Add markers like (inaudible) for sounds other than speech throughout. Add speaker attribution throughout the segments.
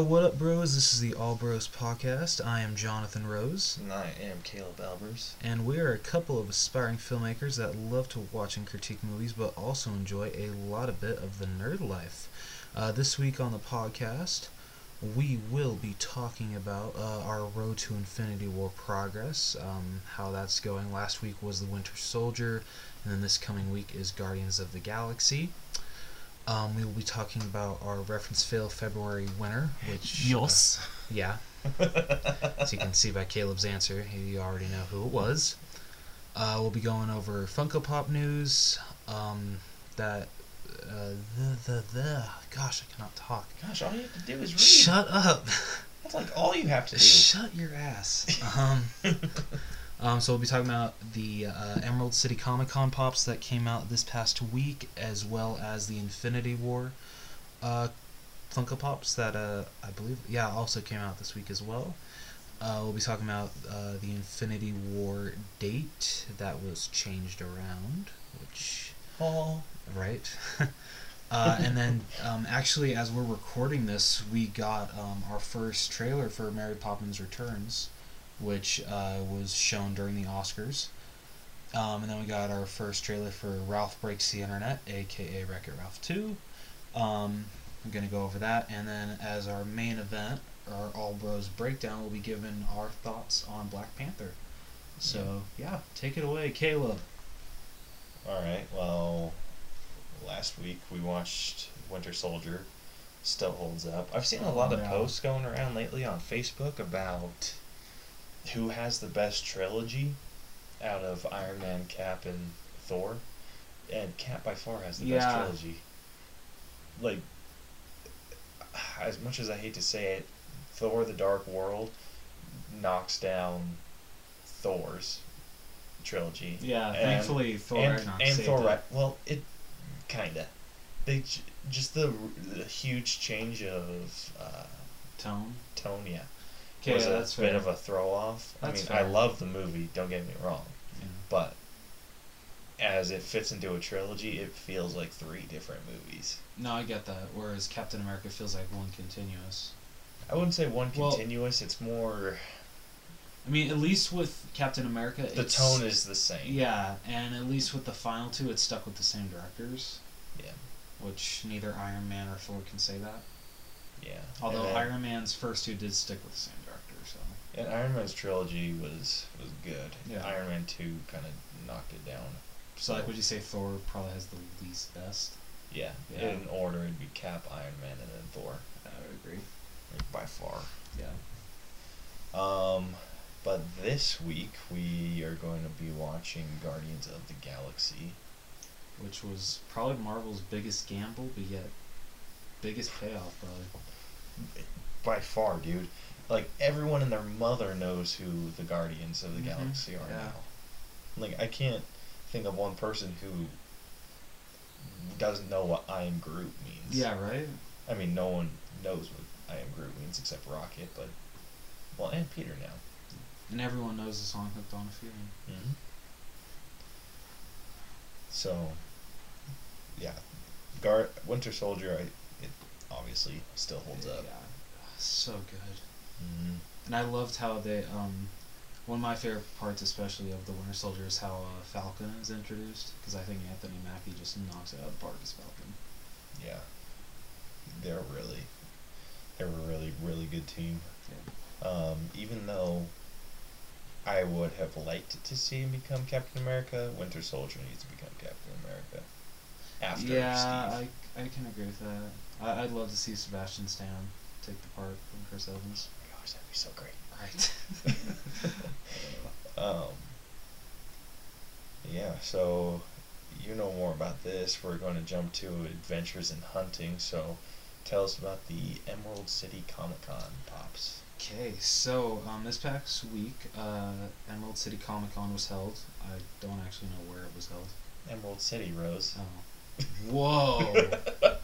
Speaker 1: Yo, what up, bros? This is the All Bros podcast. I am Jonathan Rose,
Speaker 2: And I am Caleb Albers.
Speaker 1: and we are a couple of aspiring filmmakers that love to watch and critique movies, but also enjoy a lot of bit of the nerd life. Uh, this week on the podcast, we will be talking about uh, our Road to Infinity War progress, um, how that's going. Last week was The Winter Soldier, and then this coming week is Guardians of the Galaxy. Um, we will be talking about our reference fail February winner, which uh, yeah, (laughs) as you can see by Caleb's answer, you already know who it was. Uh, we'll be going over Funko Pop news. Um, that uh, the the the gosh, I cannot talk.
Speaker 2: Gosh, all you have to do is read.
Speaker 1: Shut up.
Speaker 2: That's like all you have to (laughs) do.
Speaker 1: Shut your ass. Um, (laughs) um, so we'll be talking about the uh, Emerald City Comic Con pops that came out this past week, as well as the Infinity War uh, Funko Pops that uh, I believe, yeah, also came out this week as well. Uh, we'll be talking about uh, the Infinity War date that was changed around, which
Speaker 2: oh,
Speaker 1: right? (laughs) uh, and then, um, actually, as we're recording this, we got um, our first trailer for Mary Poppins Returns, which uh, was shown during the Oscars. Um, and then we got our first trailer for Ralph Breaks the Internet, aka Wreck It Ralph 2. Um, I'm going to go over that. And then, as our main event, our All Bros breakdown, we'll be giving our thoughts on Black Panther. So, yeah, take it away, Caleb.
Speaker 2: all right. Well, last week we watched Winter Soldier. Still holds up. I've seen a lot of
Speaker 1: Yeah.
Speaker 2: posts going around lately on Facebook about who has the best trilogy out of Iron Man, Cap, and Thor. And Cap by far has the best trilogy. Like, as much as I hate to say it, Thor: The Dark World knocks down Thor's trilogy.
Speaker 1: Yeah,
Speaker 2: And-
Speaker 1: thankfully Thor
Speaker 2: and, and Thor,
Speaker 1: it.
Speaker 2: Well, it kinda. They just the, the huge change of uh,
Speaker 1: tone.
Speaker 2: tone, yeah,
Speaker 1: Okay,
Speaker 2: was
Speaker 1: yeah,
Speaker 2: a bit
Speaker 1: fair.
Speaker 2: of a throw off. I mean, I love the movie. Don't get me wrong,
Speaker 1: Yeah.
Speaker 2: but as it fits into a trilogy, it feels like three different movies.
Speaker 1: No, I get that. Whereas Captain America feels like one continuous.
Speaker 2: I wouldn't say one
Speaker 1: Well-
Speaker 2: continuous. it's more
Speaker 1: I mean, at least with Captain America,
Speaker 2: the tone is the same.
Speaker 1: Yeah, and at least with the final two, it's stuck with the same directors.
Speaker 2: Yeah.
Speaker 1: Which neither Iron Man or Thor can say that.
Speaker 2: yeah.
Speaker 1: Although
Speaker 2: then-
Speaker 1: Iron Man's first two did stick with the same.
Speaker 2: And Iron Man's trilogy was was good.
Speaker 1: Yeah.
Speaker 2: Iron Man two kind of knocked it down.
Speaker 1: So, like, would you say Thor probably has the least best?
Speaker 2: Yeah.
Speaker 1: Yeah.
Speaker 2: In order, it'd be Cap, Iron Man, and then Thor.
Speaker 1: I would agree.
Speaker 2: Like, by far.
Speaker 1: Yeah.
Speaker 2: Um, but this week we are going to be watching Guardians of the Galaxy.
Speaker 1: Which was probably Marvel's biggest gamble, but yet biggest payoff, probably.
Speaker 2: By far, dude. Like everyone and their mother knows who the Guardians of the
Speaker 1: Mhm,
Speaker 2: Galaxy are
Speaker 1: yeah.
Speaker 2: now. Like I can't think of one person who doesn't know what I am Groot means.
Speaker 1: Yeah, right?
Speaker 2: I mean, no one knows what I am Groot means except Rocket, but well, and Peter now.
Speaker 1: And everyone knows the song Hooked on a Feeling.
Speaker 2: Mm-hmm. So, yeah, Gar Winter Soldier, I, obviously still holds up.
Speaker 1: Yeah, so good.
Speaker 2: Mm-hmm.
Speaker 1: And I loved how they, um, one of my favorite parts, especially of the Winter Soldier, is how uh, Falcon is introduced. Because I think Anthony Mackie just knocks it out of the park as Falcon.
Speaker 2: Yeah, they're really, they're a really really good team. Um, even though I would have liked to see him become Captain America, Winter Soldier needs to become Captain America. After
Speaker 1: yeah,
Speaker 2: Steve.
Speaker 1: I, I can agree with that. I, I'd love to see Sebastian Stan take the part from Chris Evans.
Speaker 2: Oh my gosh, that'd be so great.
Speaker 1: Right. (laughs)
Speaker 2: Um, yeah, so you know more about this. We're going to jump to adventures in hunting. So tell us about the Emerald City Comic Con pops.
Speaker 1: Okay, so um, this past week, uh, Emerald City Comic Con was held. I don't actually know where it was held.
Speaker 2: Emerald City, Rose.
Speaker 1: Oh. Whoa! (laughs)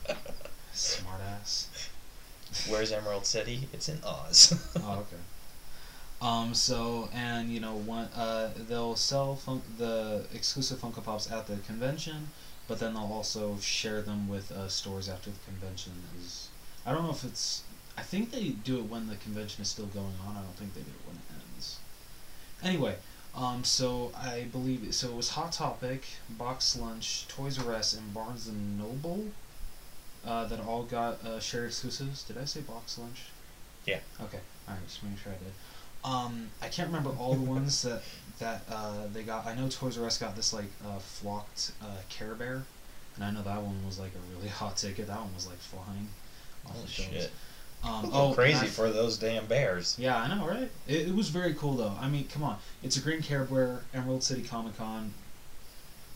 Speaker 1: Smartass.
Speaker 2: Where's Emerald City? It's in Oz. (laughs)
Speaker 1: Oh, okay. Um, so, and, you know, one, uh, they'll sell fun- the exclusive Funko Pops at the convention, but then they'll also share them with uh, stores after the convention is. I don't know if it's I think they do it when the convention is still going on. I don't think they do it when it ends. Anyway, um, so I believe so. It was Hot Topic, Box Lunch, Toys R Us, and Barnes and Noble uh, that all got uh, shared exclusives. Did I say Box Lunch?
Speaker 2: Yeah.
Speaker 1: Okay. All right. Just making sure I did. Um, I can't remember all the ones (laughs) that that uh, they got. I know Toys R Us got this like uh, flocked uh, Care Bear, and I know that one was like a really (laughs) hot ticket. That one was like flying.
Speaker 2: Holy
Speaker 1: shelves.
Speaker 2: shit.
Speaker 1: Um,
Speaker 2: Oh, crazy
Speaker 1: I-
Speaker 2: for those damn bears.
Speaker 1: yeah, I know, right? It, it was very cool though. I mean, come on, it's a green Care Bear, Emerald City Comic Con.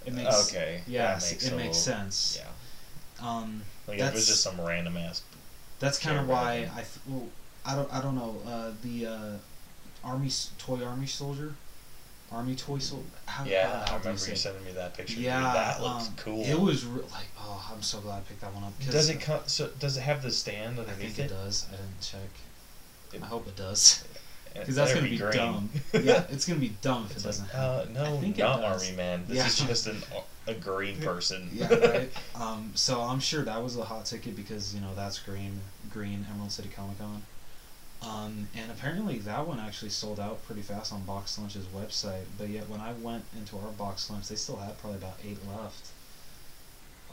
Speaker 1: It makes
Speaker 2: okay.
Speaker 1: yeah,
Speaker 2: makes
Speaker 1: it makes
Speaker 2: little-
Speaker 1: sense.
Speaker 2: Yeah.
Speaker 1: Um,
Speaker 2: Like if it was just some random ass.
Speaker 1: that's kind of why
Speaker 2: thing.
Speaker 1: I th- well, I don't I don't know uh, the uh, army toy army soldier, army toy soldier.
Speaker 2: Yeah,
Speaker 1: how,
Speaker 2: I remember you sending me that picture. dude.
Speaker 1: Yeah,
Speaker 2: that looks
Speaker 1: um,
Speaker 2: cool.
Speaker 1: It was re- like oh, I'm so glad I picked that one up.
Speaker 2: Does it come? So does it have the stand
Speaker 1: I
Speaker 2: underneath
Speaker 1: think it
Speaker 2: it?
Speaker 1: does. I didn't check.
Speaker 2: It-
Speaker 1: I hope it does. (laughs) Because that's gonna be,
Speaker 2: green.
Speaker 1: dumb. (laughs) yeah, it's gonna be dumb if
Speaker 2: It's
Speaker 1: it doesn't.
Speaker 2: uh, no,
Speaker 1: I think it
Speaker 2: not
Speaker 1: does.
Speaker 2: army man. This
Speaker 1: Yeah.
Speaker 2: is just an (laughs) a green person.
Speaker 1: yeah, (laughs) right. Um, so I'm sure that was a hot ticket because you know that's green, green Emerald City Comic Con. Um, and apparently that one actually sold out pretty fast on Box Lunch's website. But yet when I went into our Box Lunch, they still had probably about eight left.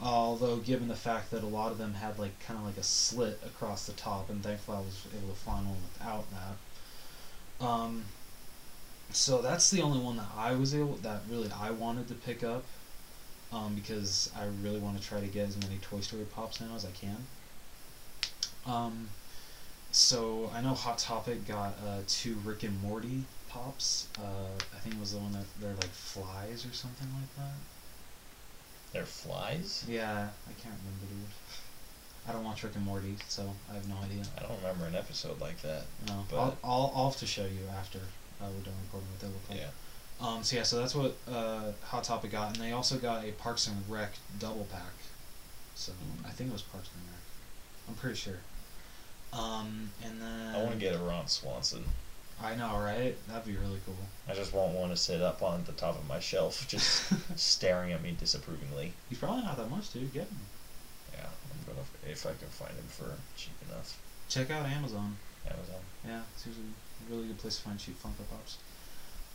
Speaker 1: Although given the fact that a lot of them had like kind of like a slit across the top, and thankfully I was able to find one without that. Um, so that's the only one that I was able that really I wanted to pick up um, because I really want to try to get as many Toy Story pops now as I can. Um, so I know Hot Topic got uh, two Rick and Morty pops. Uh, I think it was the one that they're like flies or something like that.
Speaker 2: They're flies.
Speaker 1: Yeah, I can't remember dude. I don't watch Rick and Morty, so I have no idea.
Speaker 2: I don't remember an episode like that.
Speaker 1: No,
Speaker 2: But-
Speaker 1: I'll, I'll I'll have to show you after uh, we're done recording what they look like.
Speaker 2: Yeah.
Speaker 1: Um, so yeah, so that's what uh, Hot Topic got, and they also got a Parks and Rec double pack. So I think it was Parks and Rec. I'm pretty sure. Um, and then
Speaker 2: I want to get a Ron Swanson.
Speaker 1: I know, right? That'd be really cool.
Speaker 2: I just want one to sit up on the top of my shelf, (laughs) just staring at me disapprovingly.
Speaker 1: He's probably not that much, dude. Get him.
Speaker 2: Yeah, I'm gonna if I can find him for cheap enough.
Speaker 1: Check out Amazon.
Speaker 2: Amazon.
Speaker 1: Yeah, it's usually a really good place to find cheap Funko Pops.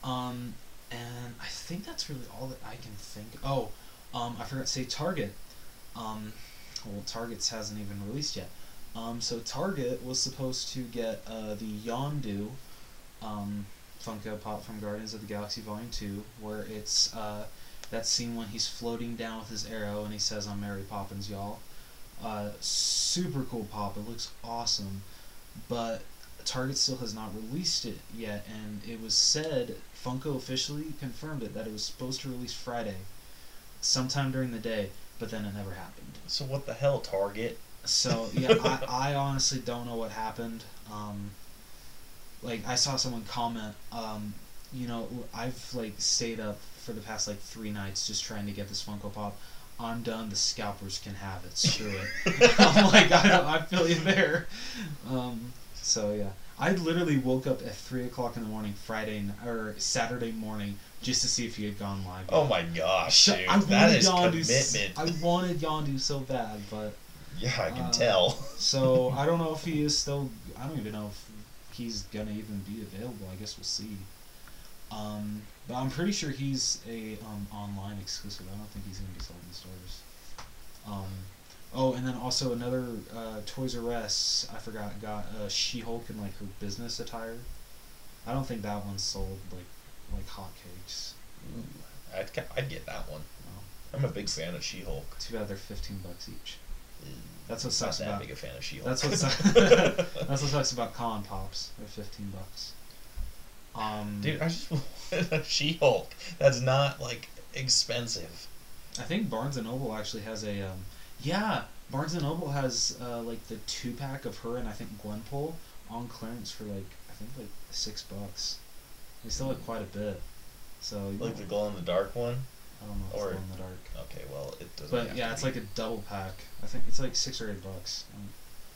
Speaker 1: Um, and I think that's really all that I can think. Oh, um, I forgot to say Target. Um, well, Target's hasn't even released yet. Um, so Target was supposed to get uh, the Yondu um, Funko Pop from Guardians of the Galaxy Volume Two, where it's uh, that scene when he's floating down with his arrow and he says, "I'm Mary Poppins, y'all." Uh, super cool pop. It looks awesome, but Target still has not released it yet, and it was said Funko officially confirmed it that it was supposed to release Friday, sometime during the day, but then it never happened.
Speaker 2: So what the hell, Target?
Speaker 1: So yeah, I, (laughs) I honestly don't know what happened. Um, like I saw someone comment, um, you know, I've like stayed up for the past like three nights just trying to get this Funko Pop. I'm done. The scalpers can have it. Screw it. (laughs) (laughs) I'm like, I, I feel you there. Um, so yeah, I literally woke up at three o'clock in the morning, Friday or Saturday morning, just to see if he had gone live.
Speaker 2: Oh my gosh,
Speaker 1: Sh-
Speaker 2: dude,
Speaker 1: I
Speaker 2: that
Speaker 1: wanted Yondu
Speaker 2: commitment.
Speaker 1: I wanted Yondu so bad, but
Speaker 2: yeah, I can
Speaker 1: uh,
Speaker 2: tell.
Speaker 1: so (laughs) I don't know if he is still. I don't even know if he's gonna even be available. I guess we'll see. Um, but I'm pretty sure he's a um, online exclusive. I don't think he's gonna be sold in stores. Um, oh, and then also another uh, Toys R Us. I forgot got uh, She-Hulk in like her business attire. I don't think that one sold like like hotcakes.
Speaker 2: Ooh, I'd, I'd get that one.
Speaker 1: No.
Speaker 2: I'm a big fan of She-Hulk.
Speaker 1: Too bad they're fifteen bucks each. That's what
Speaker 2: not
Speaker 1: sucks
Speaker 2: that
Speaker 1: about.
Speaker 2: big a fan of She-Hulk.
Speaker 1: That's what (laughs) sucks. (laughs) That's what sucks about con pops. They're fifteen bucks. Um,
Speaker 2: Dude, I just (laughs) want She-Hulk. That's not like expensive.
Speaker 1: I think Barnes and Noble actually has a. Um, yeah, Barnes and Noble has uh, like the two pack of her and I think Gwenpool on clearance for like I think like six bucks. They still have quite a bit. So
Speaker 2: Like the glow in the dark one.
Speaker 1: I don't know if
Speaker 2: or-
Speaker 1: it's glow in the dark.
Speaker 2: Okay, well it doesn't.
Speaker 1: But yeah, it's
Speaker 2: be.
Speaker 1: like a double pack. I think it's like six or eight bucks.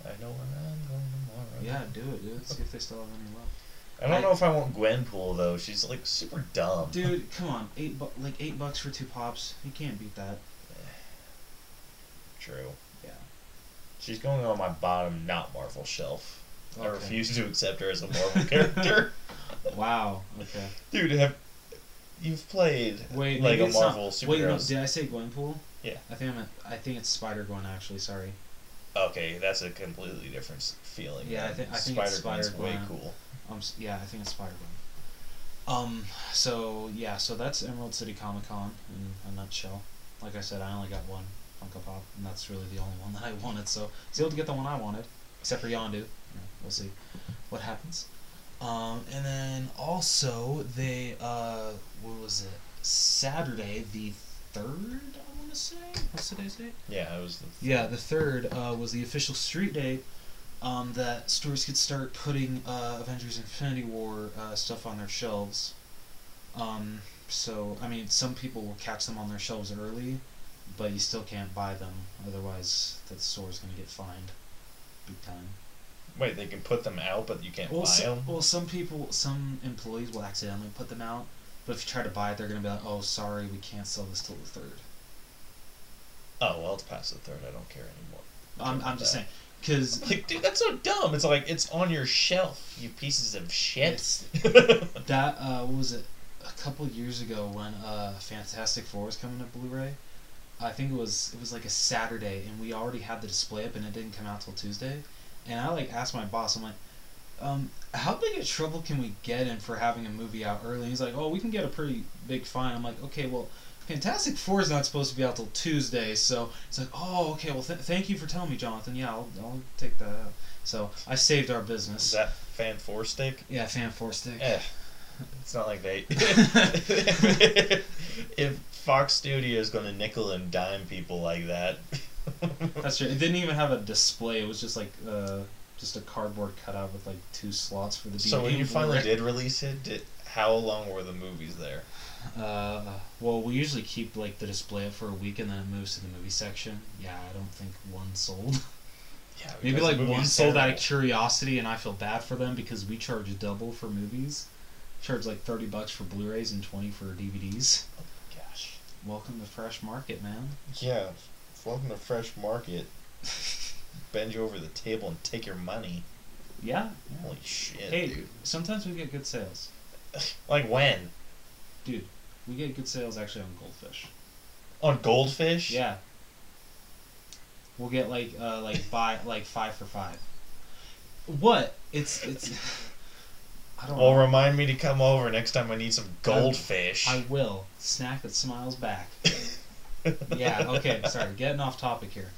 Speaker 2: I know where I'm going tomorrow.
Speaker 1: yeah, do it, dude. See if they still have any left.
Speaker 2: I don't
Speaker 1: I-
Speaker 2: know if I want Gwenpool though. She's like super dumb.
Speaker 1: Dude, come on, eight bu- like eight bucks for two pops. You can't beat that.
Speaker 2: True.
Speaker 1: Yeah.
Speaker 2: She's going on my bottom not Marvel shelf. I refuse to accept her as a (laughs) Marvel character.
Speaker 1: Wow. Okay.
Speaker 2: Dude, have you've played
Speaker 1: Wait,
Speaker 2: like a
Speaker 1: it's not-
Speaker 2: Marvel
Speaker 1: Wait, no, did I say Gwenpool?
Speaker 2: Yeah.
Speaker 1: I think I meant, I think it's Spider Gwen actually. Sorry.
Speaker 2: Okay, that's a completely different feeling.
Speaker 1: Yeah, I thi- I think it's
Speaker 2: Spider-Gwen's way cool.
Speaker 1: Um. Yeah, I think it's Spider Gwen. Um. So yeah. So that's Emerald City Comic Con in a nutshell. Like I said, I only got one Funko Pop, and that's really the only one that I wanted. So I was able to get the one I wanted, except for Yondu. We'll see what happens. Um, and then also they uh, what was it? Saturday the third. I want to say. What's today's date?
Speaker 2: Yeah, it was the
Speaker 1: Yeah, the third uh, was the official street date um, that stores could start putting uh, Avengers Infinity War uh, stuff on their shelves. Um, so, I mean, some people will catch them on their shelves early, but you still can't buy them. Otherwise, the store's going to get fined big time.
Speaker 2: Wait, they can put them out, but you can't
Speaker 1: Well,
Speaker 2: buy
Speaker 1: so,
Speaker 2: them.
Speaker 1: well, some people, some employees will accidentally put them out, but if you try to buy it, they're going to be like, oh, sorry, we can't sell this till the third.
Speaker 2: Oh well, it's past the third. I don't care anymore.
Speaker 1: I'm, I'm just saying, because
Speaker 2: Like, dude, that's so dumb. It's like it's on your shelf, you pieces of shit. (laughs)
Speaker 1: That uh, what was it? A couple years ago when uh, Fantastic Four was coming to Blu-ray, I think it was it was like a Saturday, and we already had the display up, and it didn't come out till Tuesday. And I like asked my boss, I'm like, um, how big a trouble can we get in for having a movie out early? And he's like, oh, we can get a pretty big fine. I'm like, okay, well. Fantastic Four is not supposed to be out till Tuesday, so it's like, oh, okay, well, th- thank you for telling me, Jonathan. Yeah, I'll, I'll take that out. So I saved our business.
Speaker 2: Is that fan four stick?
Speaker 1: yeah, Fan Four Stick.
Speaker 2: Eh, it's not like they. (laughs) (laughs) if Fox Studio is going to nickel and dime people like that, (laughs)
Speaker 1: That's true. It didn't even have a display. It was just like uh, just a cardboard cutout with like two slots for the DVD.
Speaker 2: so when you finally did release it, did how long were the movies there?
Speaker 1: uh, well, we usually keep like the display up for a week and then it moves to the movie section. Yeah, I don't think one sold. (laughs)
Speaker 2: Yeah,
Speaker 1: Maybe like one sold out of curiosity, and I feel bad for them because we charge double for movies. Charge like thirty bucks for Blu-rays and twenty for DVDs. Welcome to Fresh Market, man.
Speaker 2: Yeah, welcome to Fresh Market. (laughs) Bend you over the table and take your money.
Speaker 1: Yeah.
Speaker 2: Holy shit,
Speaker 1: Hey,
Speaker 2: dude!
Speaker 1: sometimes we get good sales, (laughs)
Speaker 2: Like when?
Speaker 1: dude. We get good sales actually on Goldfish.
Speaker 2: On Goldfish?
Speaker 1: Yeah. We'll get like uh like (laughs) buy like five for five. What? It's it's. I
Speaker 2: Well,
Speaker 1: know.
Speaker 2: remind me to come over next time I need some goldfish.
Speaker 1: I will snack that smiles back. (laughs) yeah. Okay. Sorry. Getting off topic here.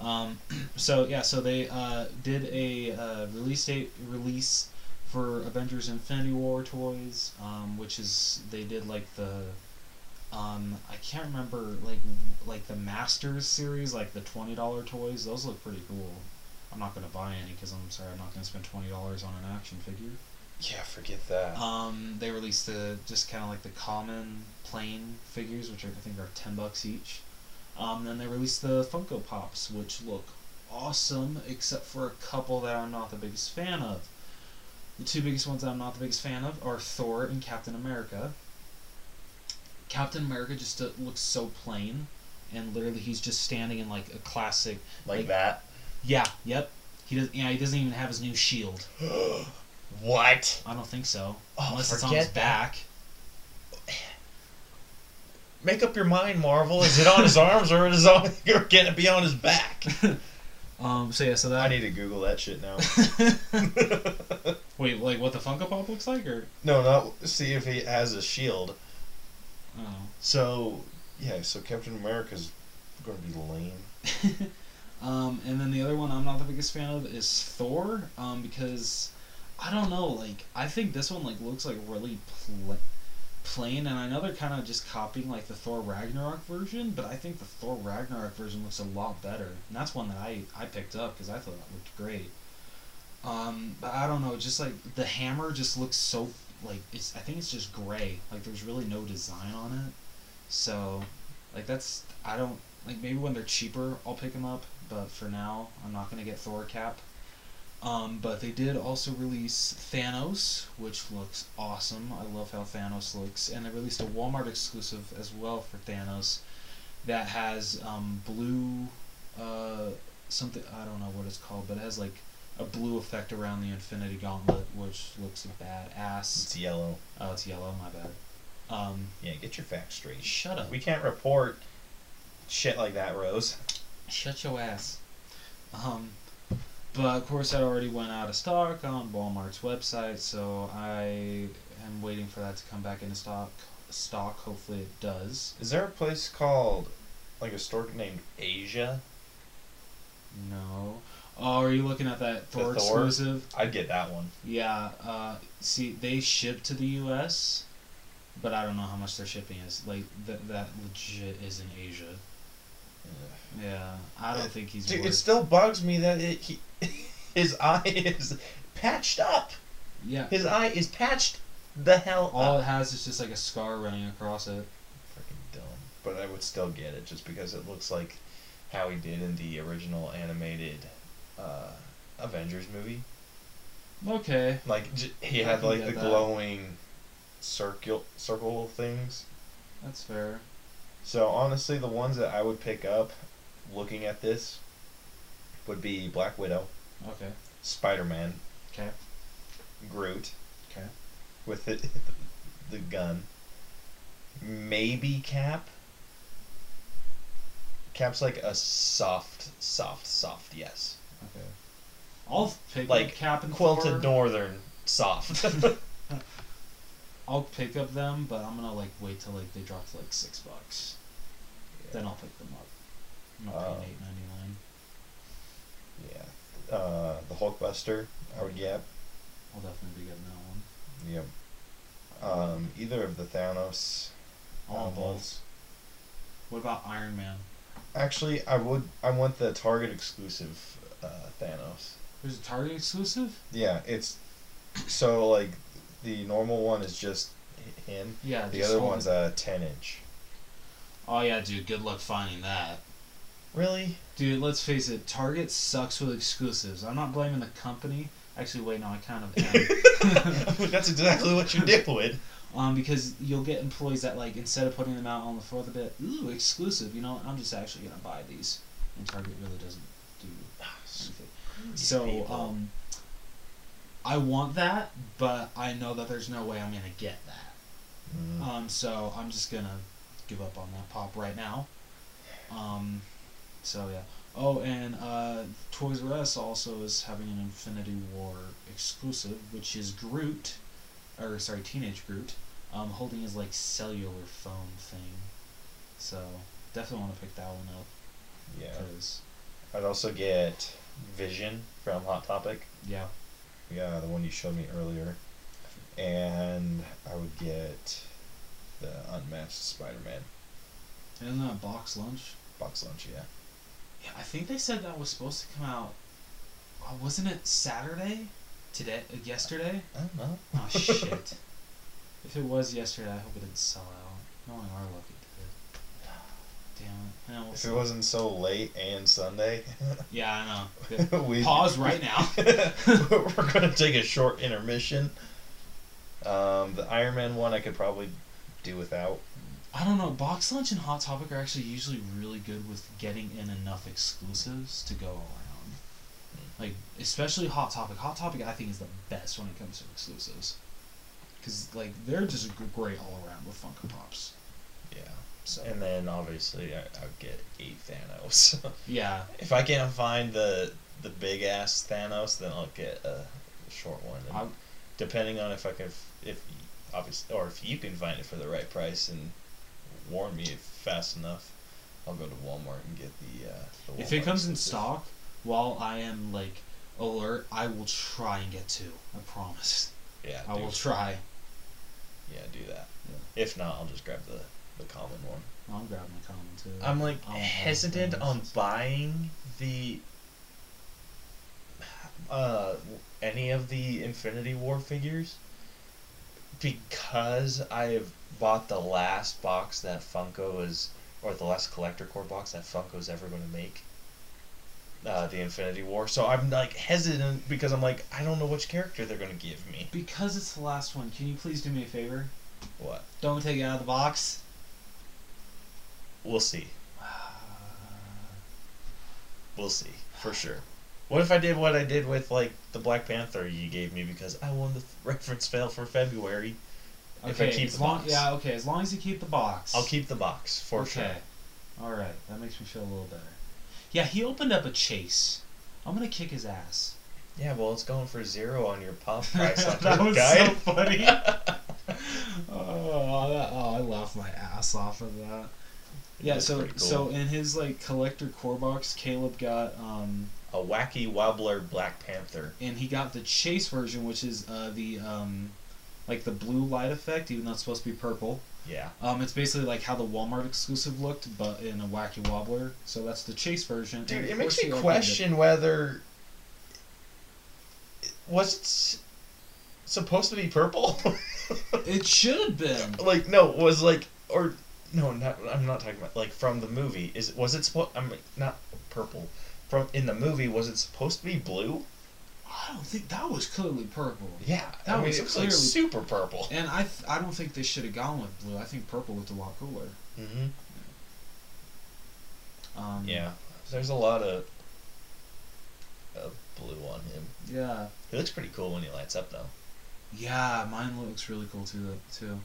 Speaker 1: Um, (clears throat) so yeah. So they uh, did a uh, release date release for Avengers Infinity War toys, um, which is they did like the. Um, I can't remember like like the Masters series, like the twenty dollar toys. Those look pretty cool. I'm not gonna buy any because I'm sorry, I'm not gonna spend twenty dollars on an action figure.
Speaker 2: Yeah, forget that.
Speaker 1: Um, they released the just kind of like the common plain figures, which are, I think are ten bucks each. Um, then they released the Funko Pops, which look awesome, except for a couple that I'm not the biggest fan of. The two biggest ones that I'm not the biggest fan of are Thor and Captain America. Captain America just uh, looks so plain, and literally he's just standing in like a classic.
Speaker 2: like
Speaker 1: like-
Speaker 2: that.
Speaker 1: Yeah, yep. He does. Yeah, he doesn't even have his new shield. (gasps) (gasps) (gasps)
Speaker 2: what?
Speaker 1: I don't think so,
Speaker 2: Oh,
Speaker 1: unless it's on his
Speaker 2: that.
Speaker 1: back.
Speaker 2: Make up your mind, Marvel. Is it on his arms or is it on, (laughs) or can it be on his back? (laughs)
Speaker 1: Um. So yeah. So that.
Speaker 2: I need to Google that shit now. (laughs)
Speaker 1: Wait. Like what the Funko Pop looks like, or
Speaker 2: no, not see if he has a shield.
Speaker 1: oh.
Speaker 2: So yeah, so Captain America's going to be lame.
Speaker 1: um. And then the other one I'm not the biggest fan of is Thor. Um. Because I don't know. Like I think this one like looks like really pla- plain, and I know they're kind of just copying like the Thor Ragnarok version, but I think the Thor Ragnarok version looks a lot better, and that's one that I I picked up because I thought it looked great. Um, but I don't know, just like the hammer just looks so like it's. I think it's just gray. Like there's really no design on it. So, like that's I don't like maybe when they're cheaper I'll pick them up, but for now I'm not gonna get Thor cap. Um, but they did also release Thanos, which looks awesome. I love how Thanos looks, and they released a Walmart exclusive as well for Thanos that has um, blue uh, something I don't know what it's called, but it has like a blue effect around the Infinity Gauntlet, which looks badass.
Speaker 2: It's yellow.
Speaker 1: Oh, it's yellow. My bad. Um,
Speaker 2: Yeah, get your facts straight.
Speaker 1: shut up.
Speaker 2: We can't report shit like that, Rose.
Speaker 1: Shut your ass. Um, but of course, that already went out of stock on Walmart's website, so I am waiting for that to come back into stock. Stock. Hopefully, it does.
Speaker 2: Is there a place called, like a store named Asia?
Speaker 1: No. Oh, are you looking at that
Speaker 2: The
Speaker 1: Thor
Speaker 2: Thor?
Speaker 1: exclusive?
Speaker 2: I'd get that one.
Speaker 1: Yeah. Uh, see, they ship to the U.S., but I don't know how much their shipping is. Like th- that legit is in Asia. Yeah, I don't think he's.
Speaker 2: Dude,
Speaker 1: worth
Speaker 2: it still bugs me that it, he, (laughs) his eye is patched up.
Speaker 1: Yeah.
Speaker 2: His eye is patched the hell
Speaker 1: All
Speaker 2: up.
Speaker 1: it has is just like a scar running across it.
Speaker 2: Freaking dumb. But I would still get it just because it looks like how he did in the original animated uh, Avengers movie.
Speaker 1: Okay.
Speaker 2: Like j- he
Speaker 1: I
Speaker 2: had like the
Speaker 1: that.
Speaker 2: glowing circle circle things.
Speaker 1: That's fair.
Speaker 2: So honestly, the ones that I would pick up, looking at this, would be Black Widow,
Speaker 1: Okay.
Speaker 2: Spider Man,
Speaker 1: Okay.
Speaker 2: Groot
Speaker 1: Okay.
Speaker 2: with the (laughs) the gun, maybe Cap. Cap's like a soft, soft, soft yes.
Speaker 1: Okay. I'll pick
Speaker 2: Like,
Speaker 1: up Cap and
Speaker 2: Quilted
Speaker 1: Thor.
Speaker 2: Northern soft. (laughs) (laughs)
Speaker 1: I'll pick up them, but I'm gonna like wait till like they drop to like six bucks. Then I'll pick them up. I'm not eight ninety nine.
Speaker 2: yeah. Uh, the Hulkbuster, I would get.
Speaker 1: I'll definitely be getting that one.
Speaker 2: Yep. Um, either of the Thanos.
Speaker 1: All of
Speaker 2: Um,
Speaker 1: those. What about Iron Man?
Speaker 2: Actually, I would. I want the Target exclusive uh, Thanos.
Speaker 1: There's a Target exclusive.
Speaker 2: Yeah, it's so like the normal one is just him.
Speaker 1: Yeah.
Speaker 2: The
Speaker 1: just
Speaker 2: other one's a ten inch.
Speaker 1: Oh yeah, dude. Good luck finding that.
Speaker 2: Really?
Speaker 1: Dude, let's face it. Target sucks with exclusives. I'm not blaming the company. Actually, wait, no, I kind of am. (laughs)
Speaker 2: That's exactly what you did with.
Speaker 1: Um, because you'll get employees that like instead of putting them out on the floor, the bit ooh exclusive. You know, I'm just actually gonna buy these, and Target really doesn't do anything. So um, I want that, but I know that there's no way I'm gonna get that.
Speaker 2: Mm.
Speaker 1: Um, so I'm just gonna give up on that pop right now. Um, so yeah. Oh, and uh, Toys R Us also is having an Infinity War exclusive, which is Groot, or sorry, Teenage Groot, um, holding his like cellular phone thing. So definitely want to pick that one up
Speaker 2: yeah.
Speaker 1: because
Speaker 2: I'd also get Vision from Hot Topic.
Speaker 1: yeah,
Speaker 2: Yeah, the one you showed me earlier. And I would get the unmatched Spider-Man
Speaker 1: isn't that box lunch?
Speaker 2: box lunch. Yeah.
Speaker 1: I think they said that was supposed to come out. Uh, wasn't it Saturday? Today? Uh, yesterday?
Speaker 2: I don't know.
Speaker 1: Oh shit! (laughs) if it was yesterday, I hope it didn't sell out. Knowing our luck, it did. Damn it! We'll
Speaker 2: If it wasn't so late and Sunday, (laughs)
Speaker 1: Yeah, I know. (laughs)
Speaker 2: we
Speaker 1: Pause right now.
Speaker 2: We're gonna take a short intermission. Um, the Iron Man one I could probably do without.
Speaker 1: I don't know. Box Lunch and Hot Topic are actually usually really good with getting in enough exclusives to go around. Hmm. Like especially Hot Topic. Hot Topic I think is the best when it comes to exclusives. Cause like they're just great all around with Funko Pops.
Speaker 2: Yeah.
Speaker 1: So
Speaker 2: And then obviously I, I would get eight Thanos. (laughs)
Speaker 1: yeah,
Speaker 2: if I can't find the the big ass Thanos, then I'll get a short one. And depending on if I can, f- if obviously, or if you can find it for the right price and warn me if fast enough, I'll go to Walmart and get the. Uh, the
Speaker 1: if it
Speaker 2: Walmart
Speaker 1: comes in stock, while I am like alert, I will try and get two. I promise.
Speaker 2: yeah,
Speaker 1: I will try.
Speaker 2: yeah, do that.
Speaker 1: Yeah.
Speaker 2: If not, I'll just grab the the common one.
Speaker 1: I'm grabbing a common too.
Speaker 2: I'm like
Speaker 1: I want all
Speaker 2: hesitant on buying the uh any of the Infinity War figures because I have bought the last box that Funko is or the last Collector Corps box that Funko's ever going to make. Uh, the Infinity War. So I'm like hesitant because I'm like I don't know which character they're going to give me.
Speaker 1: Because it's the last one, can you please do me a favor?
Speaker 2: What?
Speaker 1: Don't take it out of the box.
Speaker 2: We'll see. We'll see for sure. What if I did what I did with like the Black Panther you gave me because I won the (laughs) reference fail for February? If I
Speaker 1: Okay,
Speaker 2: keep the
Speaker 1: long,
Speaker 2: box.
Speaker 1: yeah, okay. As long as you keep the box,
Speaker 2: I'll keep the box for
Speaker 1: okay.
Speaker 2: sure. Okay.
Speaker 1: All right, that makes me feel a little better. Yeah, he opened up a chase. I'm gonna kick his ass.
Speaker 2: Yeah, well, it's going for zero on your pop (laughs) price
Speaker 1: That was
Speaker 2: guide.
Speaker 1: so (laughs) funny. (laughs) Oh, that, oh, I laughed my ass off of that. Yeah,
Speaker 2: That's
Speaker 1: so
Speaker 2: cool.
Speaker 1: so in his like Collector Corps box, Caleb got um
Speaker 2: a wacky wobbler Black Panther.
Speaker 1: and he got the chase version, which is uh the um like the blue light effect, even though it's supposed to be purple.
Speaker 2: Yeah.
Speaker 1: Um, it's basically like how the Walmart exclusive looked, but in a wacky wobbler. So that's the chase version.
Speaker 2: Dude, it makes me
Speaker 1: he opened
Speaker 2: question whether was it s- supposed to be purple?
Speaker 1: It. (laughs) it should have been.
Speaker 2: like no, was like or no, not I'm not talking about like from the movie. Is was it supposed? I'm like, not purple. From in the movie, was it supposed to be blue?
Speaker 1: I don't think that was clearly purple.
Speaker 2: Yeah,
Speaker 1: That
Speaker 2: I mean
Speaker 1: was
Speaker 2: it was like
Speaker 1: clearly-
Speaker 2: super purple.
Speaker 1: And I, th- I don't think they should have gone with blue. I think purple looked a lot cooler.
Speaker 2: Mm-hmm.
Speaker 1: Um,
Speaker 2: Yeah, there's a lot of of blue on him.
Speaker 1: Yeah.
Speaker 2: He looks pretty cool when he lights up though.
Speaker 1: Yeah, mine looks really cool too. Too.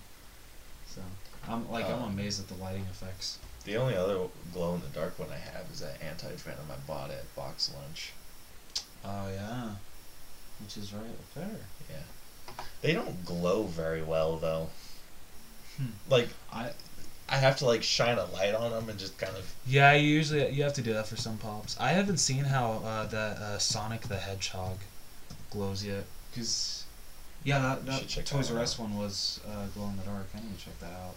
Speaker 1: So I'm like I'm
Speaker 2: Um,
Speaker 1: amazed at the lighting effects.
Speaker 2: The only other glow in the dark one I have is that anti venom I bought at Box Lunch.
Speaker 1: Oh yeah. Which is right up there.
Speaker 2: Yeah. They don't glow very well though.
Speaker 1: Hmm.
Speaker 2: Like
Speaker 1: I
Speaker 2: I have to like shine a light on them and just kind of
Speaker 1: yeah. You usually you have to do that for some pops. I haven't seen how uh, that uh, Sonic the Hedgehog glows yet. Cause yeah, that, that Toys R
Speaker 2: one
Speaker 1: Us one was uh, glow in the dark. I need to check that out.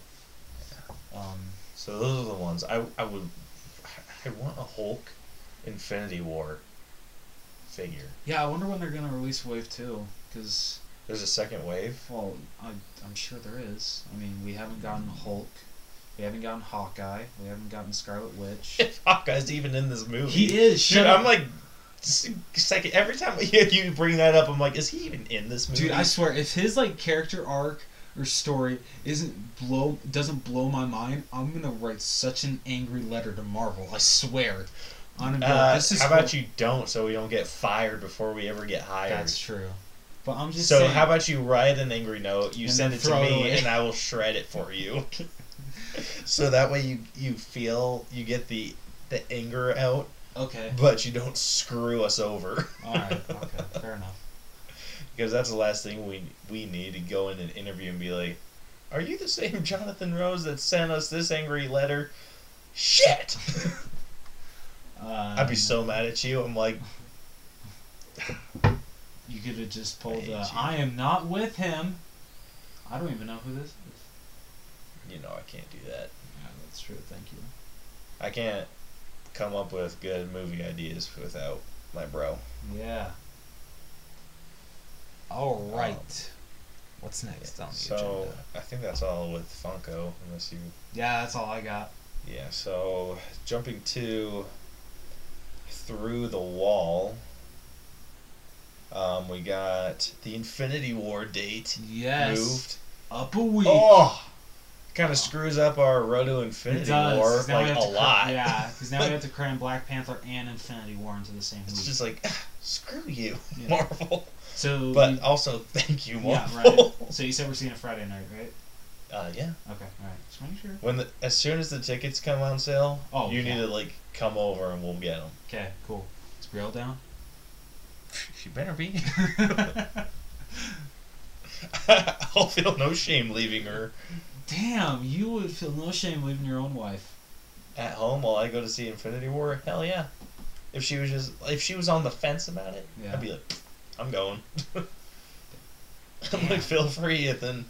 Speaker 1: Um,
Speaker 2: So those are the ones I I would I want a Hulk Infinity War figure.
Speaker 1: yeah, I wonder when they're gonna release Wave Two. Cause
Speaker 2: There's a second wave.
Speaker 1: well, I, I'm sure there is. I mean, we haven't gotten Hulk. We haven't gotten Hawkeye. We haven't gotten Scarlet Witch.
Speaker 2: If (laughs) Hawkeye's even in this movie.
Speaker 1: he is.
Speaker 2: Dude,
Speaker 1: Shut
Speaker 2: I'm like second every time (laughs) you, you bring that up, I'm like, is he even in this movie?
Speaker 1: Dude, I swear, if his like character arc or story isn't blow doesn't blow my mind, I'm gonna write such an angry letter to Marvel. I swear. Be like,
Speaker 2: Uh,
Speaker 1: this is
Speaker 2: how about
Speaker 1: Hulk."
Speaker 2: you don't, so we don't get fired before we ever get hired?
Speaker 1: That's true. But I'm just
Speaker 2: so
Speaker 1: saying.
Speaker 2: how about you write an angry note, you send it to
Speaker 1: throw it
Speaker 2: me, and I will shred it for you. (laughs) so that way you you feel you get the the anger out,
Speaker 1: Okay.
Speaker 2: but you don't screw us over.
Speaker 1: All right. Okay. Fair enough. (laughs)
Speaker 2: because that's the last thing we we need to go in an interview and be like, "Are you the same Jonathan Rose that sent us this angry letter?" Shit! (laughs)
Speaker 1: Uh,
Speaker 2: I'd be so mad at you. I'm like,
Speaker 1: You could have just pulled. Uh. I am not with him. I don't even know who this is.
Speaker 2: you know, I can't do that.
Speaker 1: Yeah, that's true. Thank you.
Speaker 2: I can't come up with good movie ideas without my bro.
Speaker 1: Yeah. All right. What's next on the
Speaker 2: So
Speaker 1: agenda?
Speaker 2: I think that's all with Funko, unless you.
Speaker 1: Yeah, that's all I got.
Speaker 2: Yeah. So jumping to through the wall. Um, we got the Infinity War date
Speaker 1: Yes.
Speaker 2: moved.
Speaker 1: Up a week.
Speaker 2: Oh, kind of screws up our Road to Infinity
Speaker 1: does.
Speaker 2: War like a lot.
Speaker 1: yeah, because now we have to (laughs) cram Black Panther and Infinity War into the same
Speaker 2: It's
Speaker 1: week.
Speaker 2: just like ah, screw you,
Speaker 1: Yeah. (laughs)
Speaker 2: Marvel.
Speaker 1: so,
Speaker 2: But
Speaker 1: we-
Speaker 2: also thank you,
Speaker 1: yeah,
Speaker 2: Marvel.
Speaker 1: right. So you said we're seeing it Friday night, right?
Speaker 2: Uh, yeah.
Speaker 1: Okay, all right. Just making sure.
Speaker 2: When the as soon as the tickets come on sale,
Speaker 1: Oh,
Speaker 2: you
Speaker 1: yeah.
Speaker 2: need to like come over and we'll get them.
Speaker 1: Okay, cool. Is Brielle down? (laughs)
Speaker 2: She better be. (laughs) (laughs) I'll feel no shame leaving her
Speaker 1: Damn, you would feel no shame leaving your own wife.
Speaker 2: at home while I go to see Infinity War. Hell yeah. If she was just if she was on the fence about it,
Speaker 1: Yeah.
Speaker 2: I'd be like, I'm going. I'm like, feel free, and then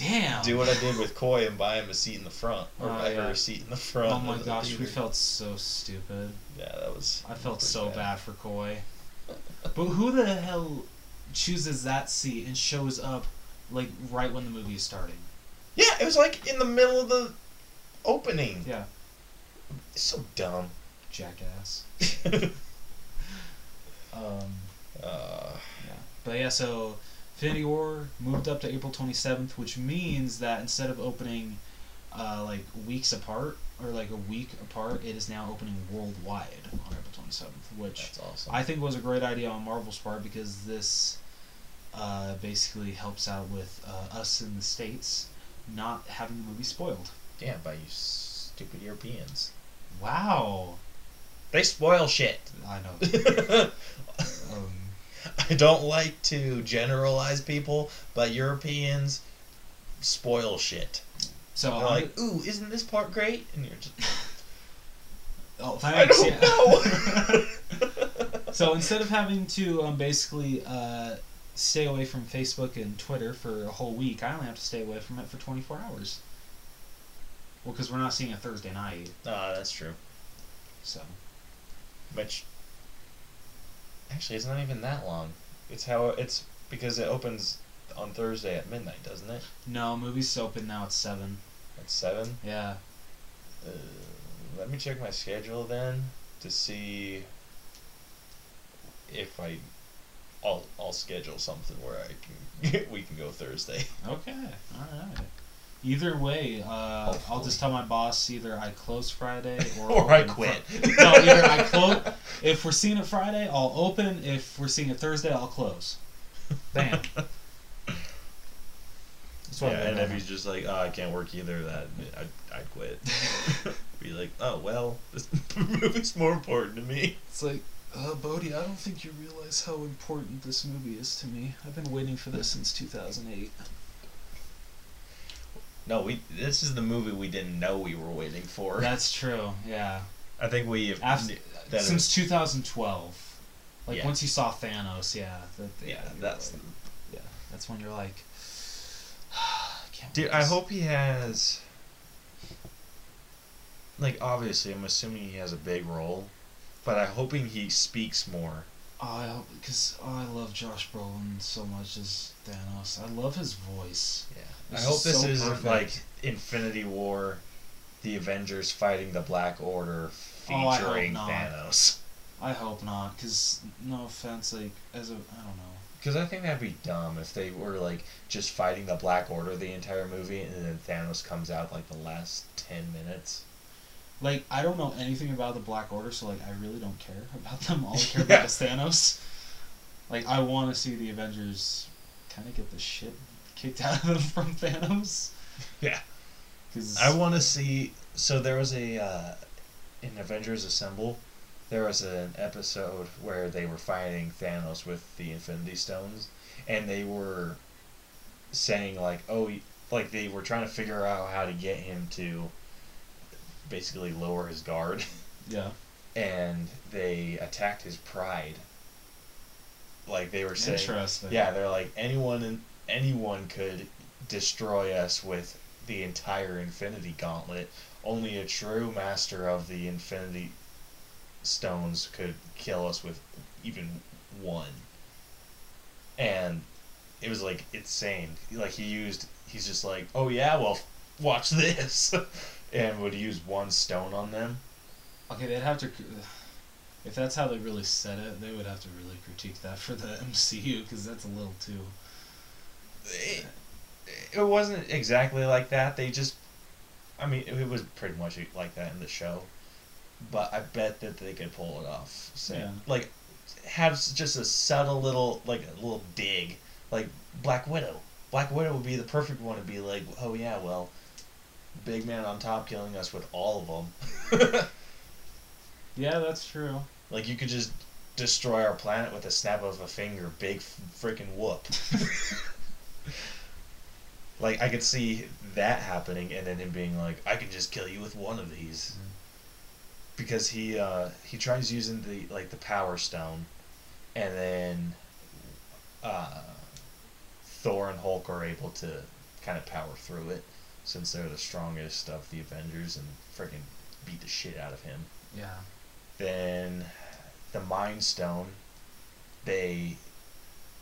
Speaker 1: Damn.
Speaker 2: do what I did with Coy and buy him a seat in the front, or
Speaker 1: Oh,
Speaker 2: buy her a seat in the front.
Speaker 1: Oh my
Speaker 2: the
Speaker 1: gosh, we felt so stupid.
Speaker 2: Yeah, that was.
Speaker 1: I felt so bad. for Coy. (laughs) But who the hell chooses that seat and shows up like right when the movie is starting?
Speaker 2: Yeah, it was like in the middle of the opening.
Speaker 1: Yeah.
Speaker 2: It's so dumb.
Speaker 1: Jackass. (laughs) Um,
Speaker 2: uh,
Speaker 1: yeah. But yeah, so Infinity War moved up to April 27th, which means that instead of opening uh, like weeks apart or like a week apart, it is now opening worldwide on April twenty seventh, which
Speaker 2: That's awesome.
Speaker 1: I think was a great idea on Marvel's part because this uh, basically helps out with uh, us in the states not having the movie spoiled.
Speaker 2: yeah, by you stupid Europeans.
Speaker 1: Wow,
Speaker 2: They spoil shit.
Speaker 1: I know. (laughs) Um, (laughs)
Speaker 2: I don't like to generalize people, but Europeans spoil shit.
Speaker 1: so I'm-
Speaker 2: like, ooh, isn't this part great? And you're just, (laughs)
Speaker 1: oh,
Speaker 2: I
Speaker 1: thanks.
Speaker 2: don't
Speaker 1: yeah.
Speaker 2: know. (laughs)
Speaker 1: So instead of having to um, basically uh, stay away from Facebook and Twitter for a whole week, I only have to stay away from it for 24 hours. Well, because we're not seeing a Thursday night,
Speaker 2: Ah, that's true.
Speaker 1: so
Speaker 2: Which actually, it's not even that long. It's how it's because it opens on Thursday at midnight, doesn't it?
Speaker 1: no movies open now at seven.
Speaker 2: At seven.
Speaker 1: Yeah,
Speaker 2: Uh, let me check my schedule then to see if I. I'll I'll schedule something where I can (laughs) we can go Thursday.
Speaker 1: okay, all right. Either way, uh, I'll just tell my boss either I close Friday (laughs) or
Speaker 2: Or I quit.
Speaker 1: Fri- no, either I (laughs) close. If we're seeing it Friday, I'll open. If we're seeing it Thursday, I'll close. Bam. (laughs) That's what
Speaker 2: yeah, and if he's just like, oh, I can't work either, that I'd, I'd quit. Be like, oh well, this movie's more important to me.
Speaker 1: It's like, uh, Bodhi, I don't think you realize how important this movie is to me. I've been waiting for this since 2008.
Speaker 2: No, we. This is the movie we didn't know we were waiting for.
Speaker 1: That's true, yeah.
Speaker 2: I think we.
Speaker 1: After,
Speaker 2: that
Speaker 1: since 2012. Like,
Speaker 2: Yeah.
Speaker 1: once you saw Thanos, yeah. That,
Speaker 2: yeah, that's.
Speaker 1: like- yeah, that's when you're like, (sighs) can't
Speaker 2: Dude, I hope he has. Like, obviously, I'm assuming he has a big role, but I'm hoping he speaks more.
Speaker 1: Oh, I hope because oh, I love Josh Brolin so much as Thanos. I love his voice.
Speaker 2: Yeah.
Speaker 1: It's
Speaker 2: I hope
Speaker 1: just
Speaker 2: this
Speaker 1: so
Speaker 2: is
Speaker 1: perfect.
Speaker 2: like Infinity War, the Avengers fighting the Black Order
Speaker 1: Oh, I
Speaker 2: featuring. Thanos.
Speaker 1: I hope not, because no offense, like as a I don't know.
Speaker 2: Because I think that'd be dumb if they were like just fighting the Black Order the entire movie, and then Thanos comes out like the last ten minutes.
Speaker 1: Like I don't know anything about the Black Order, so like I really don't care (laughs) about them. All I care (laughs)
Speaker 2: Yeah.
Speaker 1: about is Thanos. Like I want to see the Avengers kind of get the shit kicked out of them (laughs) from Thanos.
Speaker 2: Yeah.
Speaker 1: Because
Speaker 2: I want to see. So there was a uh, in Avengers Assemble, there was an episode where they were fighting Thanos with the Infinity Stones, and they were saying like, oh, like they were trying to figure out how to get him to basically lower his guard, (laughs)
Speaker 1: yeah.
Speaker 2: and they attacked his pride. Like they were saying,
Speaker 1: Interesting.
Speaker 2: yeah, they're like anyone in, anyone could destroy us with the entire Infinity Gauntlet. Only a true master of the Infinity Stones could kill us with even one. And it was like insane. Like he used, he's just like, oh yeah, well, (laughs) watch this, (laughs) and would use one stone on them.
Speaker 1: Okay, they'd have to. If that's how they really said it, they would have to really critique that for the (laughs) MCU because that's a little too.
Speaker 2: It, it wasn't exactly like that. They just, I mean, it was pretty much like that in the show, but I bet that they could pull it off. So,
Speaker 1: Yeah.
Speaker 2: like, have just a subtle little, like a little dig, like Black Widow. Black Widow would be the perfect one to be like, oh yeah, well, big man on top killing us with all of them. (laughs)
Speaker 1: Yeah, that's true.
Speaker 2: like you could just destroy our planet with a snap of a finger. Big freaking whoop. (laughs) like I could see that happening, and then him being like, "I can just kill you with one of these,"
Speaker 1: Mhm.
Speaker 2: because he uh, he tries using the like the Power Stone, and then uh, Thor and Hulk are able to kind of power through it, since they're the strongest of the Avengers, and freaking beat the shit out of him
Speaker 1: Yeah.
Speaker 2: then the mind stone they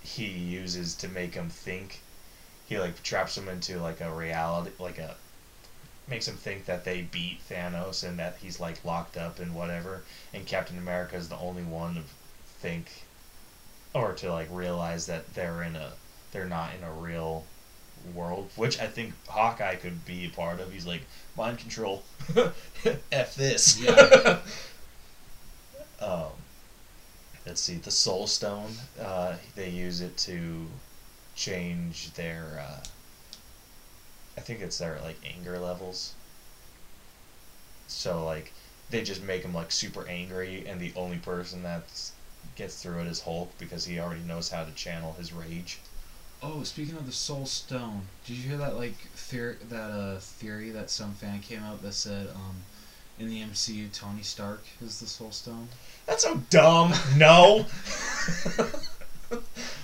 Speaker 2: he uses to make him think he like traps him into like a reality like a makes him think that they beat Thanos and that he's like locked up and whatever and Captain America is the only one to think or to like realize that they're in a they're not in a real world, which I think Hawkeye could be a part of. He's like mind control. (laughs) F this.
Speaker 1: Yeah. (laughs)
Speaker 2: um, let's see. The Soul Stone. Uh, they use it to change their. Uh, I think it's their like anger levels. So like, they just make him like super angry, and the only person that gets through it is Hulk because he already knows how to channel his rage.
Speaker 1: Oh, speaking of the Soul Stone, did you hear that like theory that uh theory that some fan came out that said um in the MCU Tony Stark is the Soul Stone?
Speaker 2: That's so dumb. No. (laughs) (laughs)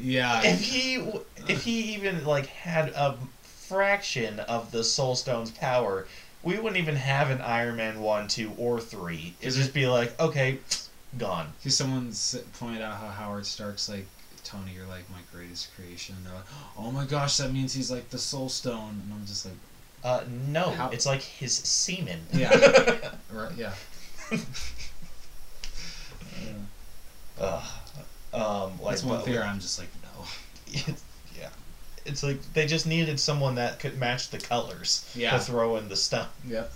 Speaker 1: Yeah.
Speaker 2: if he if he even like had a fraction of the Soul Stone's power, we wouldn't even have an Iron Man one, two, or three. It'd just be like, okay, gone.
Speaker 1: Because someone s- pointed out how Howard Stark's like Tony, you're like my greatest creation. And they're like, oh my gosh, that means he's like the Soul Stone, and I'm just like,
Speaker 2: Uh, no,
Speaker 1: How-
Speaker 2: it's like his semen.
Speaker 1: Yeah. (laughs) right, yeah. (laughs) (laughs)
Speaker 2: Ugh. Um, like
Speaker 1: That's one theory. I'm just like, no. (laughs)
Speaker 2: yeah. It's like they just needed someone that could match the colors
Speaker 1: Yeah.
Speaker 2: to throw in the stone.
Speaker 1: Yep.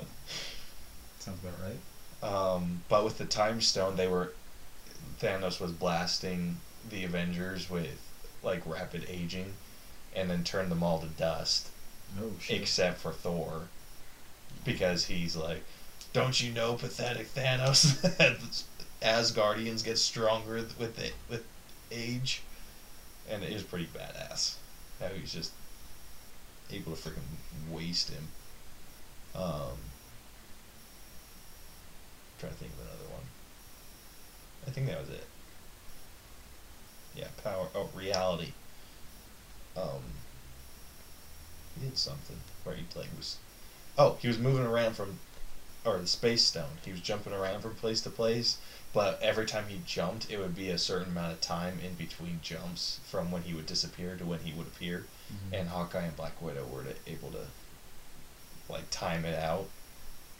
Speaker 1: (laughs) Sounds about right.
Speaker 2: Um, but with the time stone, they were Thanos was blasting the Avengers with like rapid aging, and then turned them all to dust,
Speaker 1: Oh shit.
Speaker 2: except for Thor, because he's like, "Don't you know, pathetic Thanos, (laughs) that Asgardians get stronger with it with age," and it is pretty badass how he's just able to freaking waste him. Um, trying to think of another one. I think that was it. Yeah, power. Oh, reality. Um, he did something where he like was. Oh, he was moving around from, or the space stone. He was jumping around from place to place, but every time he jumped, it would be a certain amount of time in between jumps from when he would disappear to when he would appear.
Speaker 1: Mhm.
Speaker 2: And Hawkeye and Black Widow were to, able to, like, time it out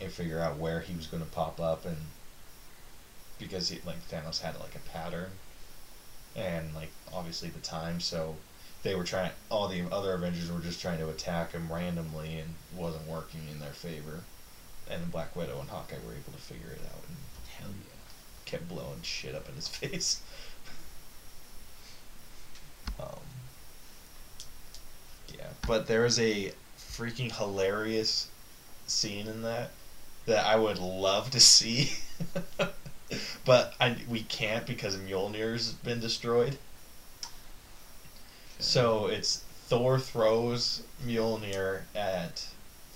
Speaker 2: and figure out where he was going to pop up, and because he, like Thanos had like a pattern, and like obviously the time, so they were trying. All the other Avengers were just trying to attack him randomly, and wasn't working in their favor. And Black Widow and Hawkeye were able to figure it out and. Kept blowing shit up in his (laughs) face. um, yeah, but there is a freaking hilarious scene in that that I would love to see, (laughs) but I we can't because Mjolnir's been destroyed. So it's Thor throws Mjolnir at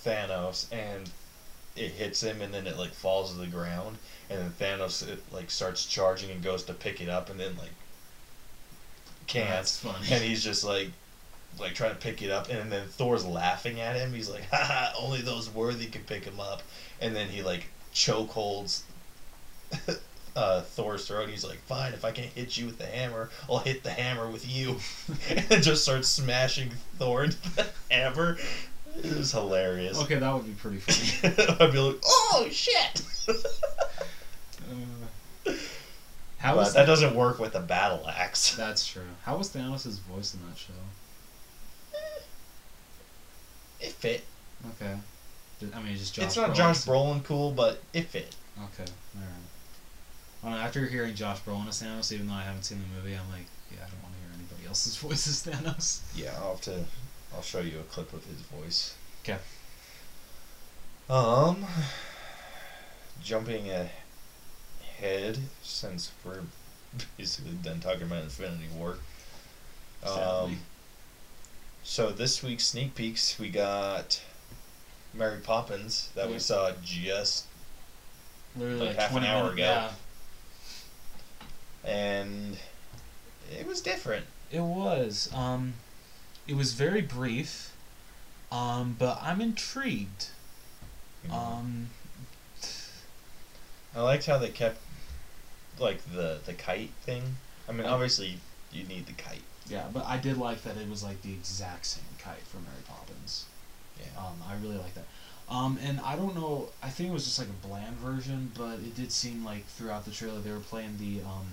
Speaker 2: Thanos and it hits him and then it like falls to the ground and then Thanos it, like starts charging and goes to pick it up and then like can't
Speaker 1: That's funny.
Speaker 2: and he's just like like trying to pick it up and then Thor's laughing at him he's like (laughs) haha only those worthy can pick him up and then he like choke holds (laughs) uh, Thor's throat. He's like, "Fine, if I can't hit you with the hammer, I'll hit the hammer with you," (laughs) and just starts smashing Thor into the hammer. It was hilarious.
Speaker 1: Okay, that would be pretty funny.
Speaker 2: I'd be like, "Oh shit!"
Speaker 1: How
Speaker 2: but that doesn't work with a battle axe. (laughs)
Speaker 1: That's true. How was Thanos' voice in that show?
Speaker 2: It fit.
Speaker 1: Okay. I mean, just Josh.
Speaker 2: it's not
Speaker 1: Brolin.
Speaker 2: Josh Brolin cool, but it fit.
Speaker 1: Okay, all right. Well, after hearing Josh Brolin as Thanos, even though I haven't seen the movie, I'm like, yeah, I don't want to hear anybody else's (laughs) voice as Thanos.
Speaker 2: Yeah, I'll have to. I'll show you a clip of his voice.
Speaker 1: Okay.
Speaker 2: Um, jumping ahead since we're basically done talking about Infinity War. Um, so this week's sneak peeks we got Mary Poppins that
Speaker 1: Yeah.
Speaker 2: we saw just
Speaker 1: Literally
Speaker 2: Like
Speaker 1: like,
Speaker 2: half an hour
Speaker 1: minutes.
Speaker 2: ago.
Speaker 1: Yeah,
Speaker 2: and it was different.
Speaker 1: it was. Um, it was very brief. Um, but I'm intrigued. Um,
Speaker 2: I liked how they kept like the the kite thing. I mean, obviously you need the kite.
Speaker 1: yeah, but I did like that it was like the exact same kite from Mary Poppins.
Speaker 2: Yeah.
Speaker 1: Um, I really like that. Um, and I don't know. I think it was just like a bland version, but it did seem like throughout the trailer they were playing the um,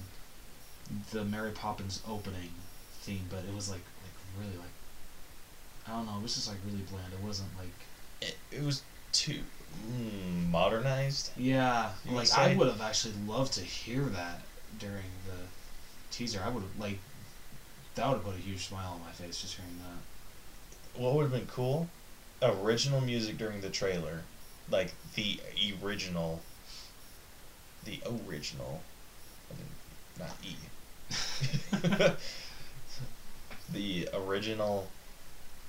Speaker 1: the Mary Poppins opening theme, but it was like like really like I don't know. It was just like really bland. It wasn't like
Speaker 2: It, it was too mm, modernized.
Speaker 1: yeah.
Speaker 2: You
Speaker 1: like? I would have actually loved to hear that during the teaser. I would have like that would have put a huge smile on my face just hearing that.
Speaker 2: What would have been cool? Original music during the trailer, like the original. The original, I mean, not E. (laughs) the original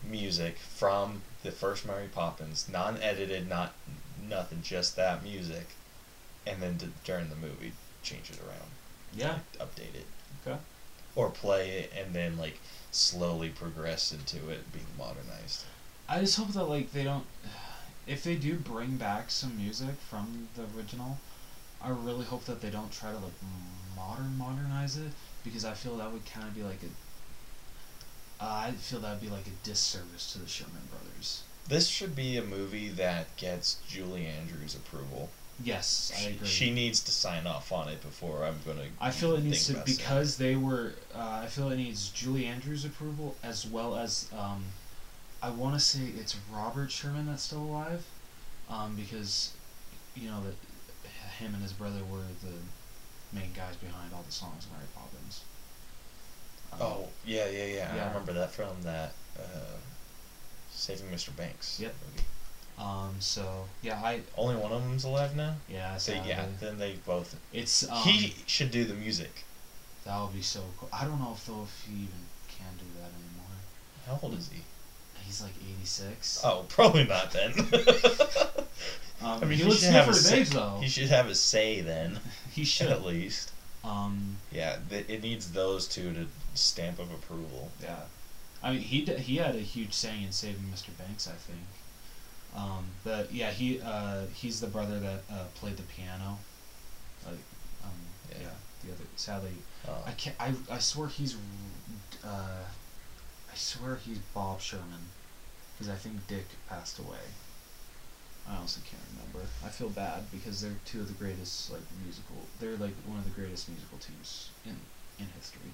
Speaker 2: music from the first Mary Poppins, non-edited, not nothing, just that music, and then d- during the movie, change it around,
Speaker 1: Yeah.
Speaker 2: update it,
Speaker 1: Okay.
Speaker 2: or play it and then like slowly progress into it being modernized.
Speaker 1: I just hope that like they don't. If they do bring back some music from the original, I really hope that they don't try to like modern modernize it because I feel that would kind of be like a. Uh, I feel that would be like a disservice to the Sherman Brothers.
Speaker 2: This should be a movie that gets Julie Andrews' approval.
Speaker 1: Yes, I
Speaker 2: She,
Speaker 1: agree.
Speaker 2: she needs to sign off on it before I'm gonna.
Speaker 1: I feel it needs to because they were. Uh, I feel it needs Julie Andrews' approval as well as. Um, I want to say it's Robert Sherman that's still alive, um, because, you know that him and his brother were the main guys behind all the songs in Mary Poppins. Um,
Speaker 2: Oh yeah, yeah, yeah,
Speaker 1: Yeah.
Speaker 2: I remember that from that uh, Saving Mr. Banks
Speaker 1: Yep.
Speaker 2: movie.
Speaker 1: Um. So yeah, I
Speaker 2: Only one of them's alive now.
Speaker 1: yeah.
Speaker 2: So
Speaker 1: sadly.
Speaker 2: yeah, then they both.
Speaker 1: It's um,
Speaker 2: he should do the music.
Speaker 1: that would be so cool. I don't know if though if he even can do that anymore.
Speaker 2: How old is he?
Speaker 1: He's like eighty six.
Speaker 2: Oh, probably not then. (laughs)
Speaker 1: Um,
Speaker 2: I mean,
Speaker 1: he
Speaker 2: he,
Speaker 1: looks
Speaker 2: should have a say.
Speaker 1: age, though.
Speaker 2: He should have a say then,
Speaker 1: He (laughs) should. (laughs)
Speaker 2: at least.
Speaker 1: Um,
Speaker 2: Yeah, th- it needs those two to stamp of approval.
Speaker 1: yeah. I mean, he d- he had a huge saying in Saving Mr. Banks, I think. Um, but yeah, he uh, he's the brother that uh, played the piano. Like, um, yeah.
Speaker 2: Yeah.
Speaker 1: The other, sadly,
Speaker 2: Uh,
Speaker 1: I can't. I I swear he's. Uh, I swear he's Bob Sherman, because I think Dick passed away. I honestly can't remember. I feel bad because they're two of the greatest like musical. They're like one of the greatest musical teams in in history.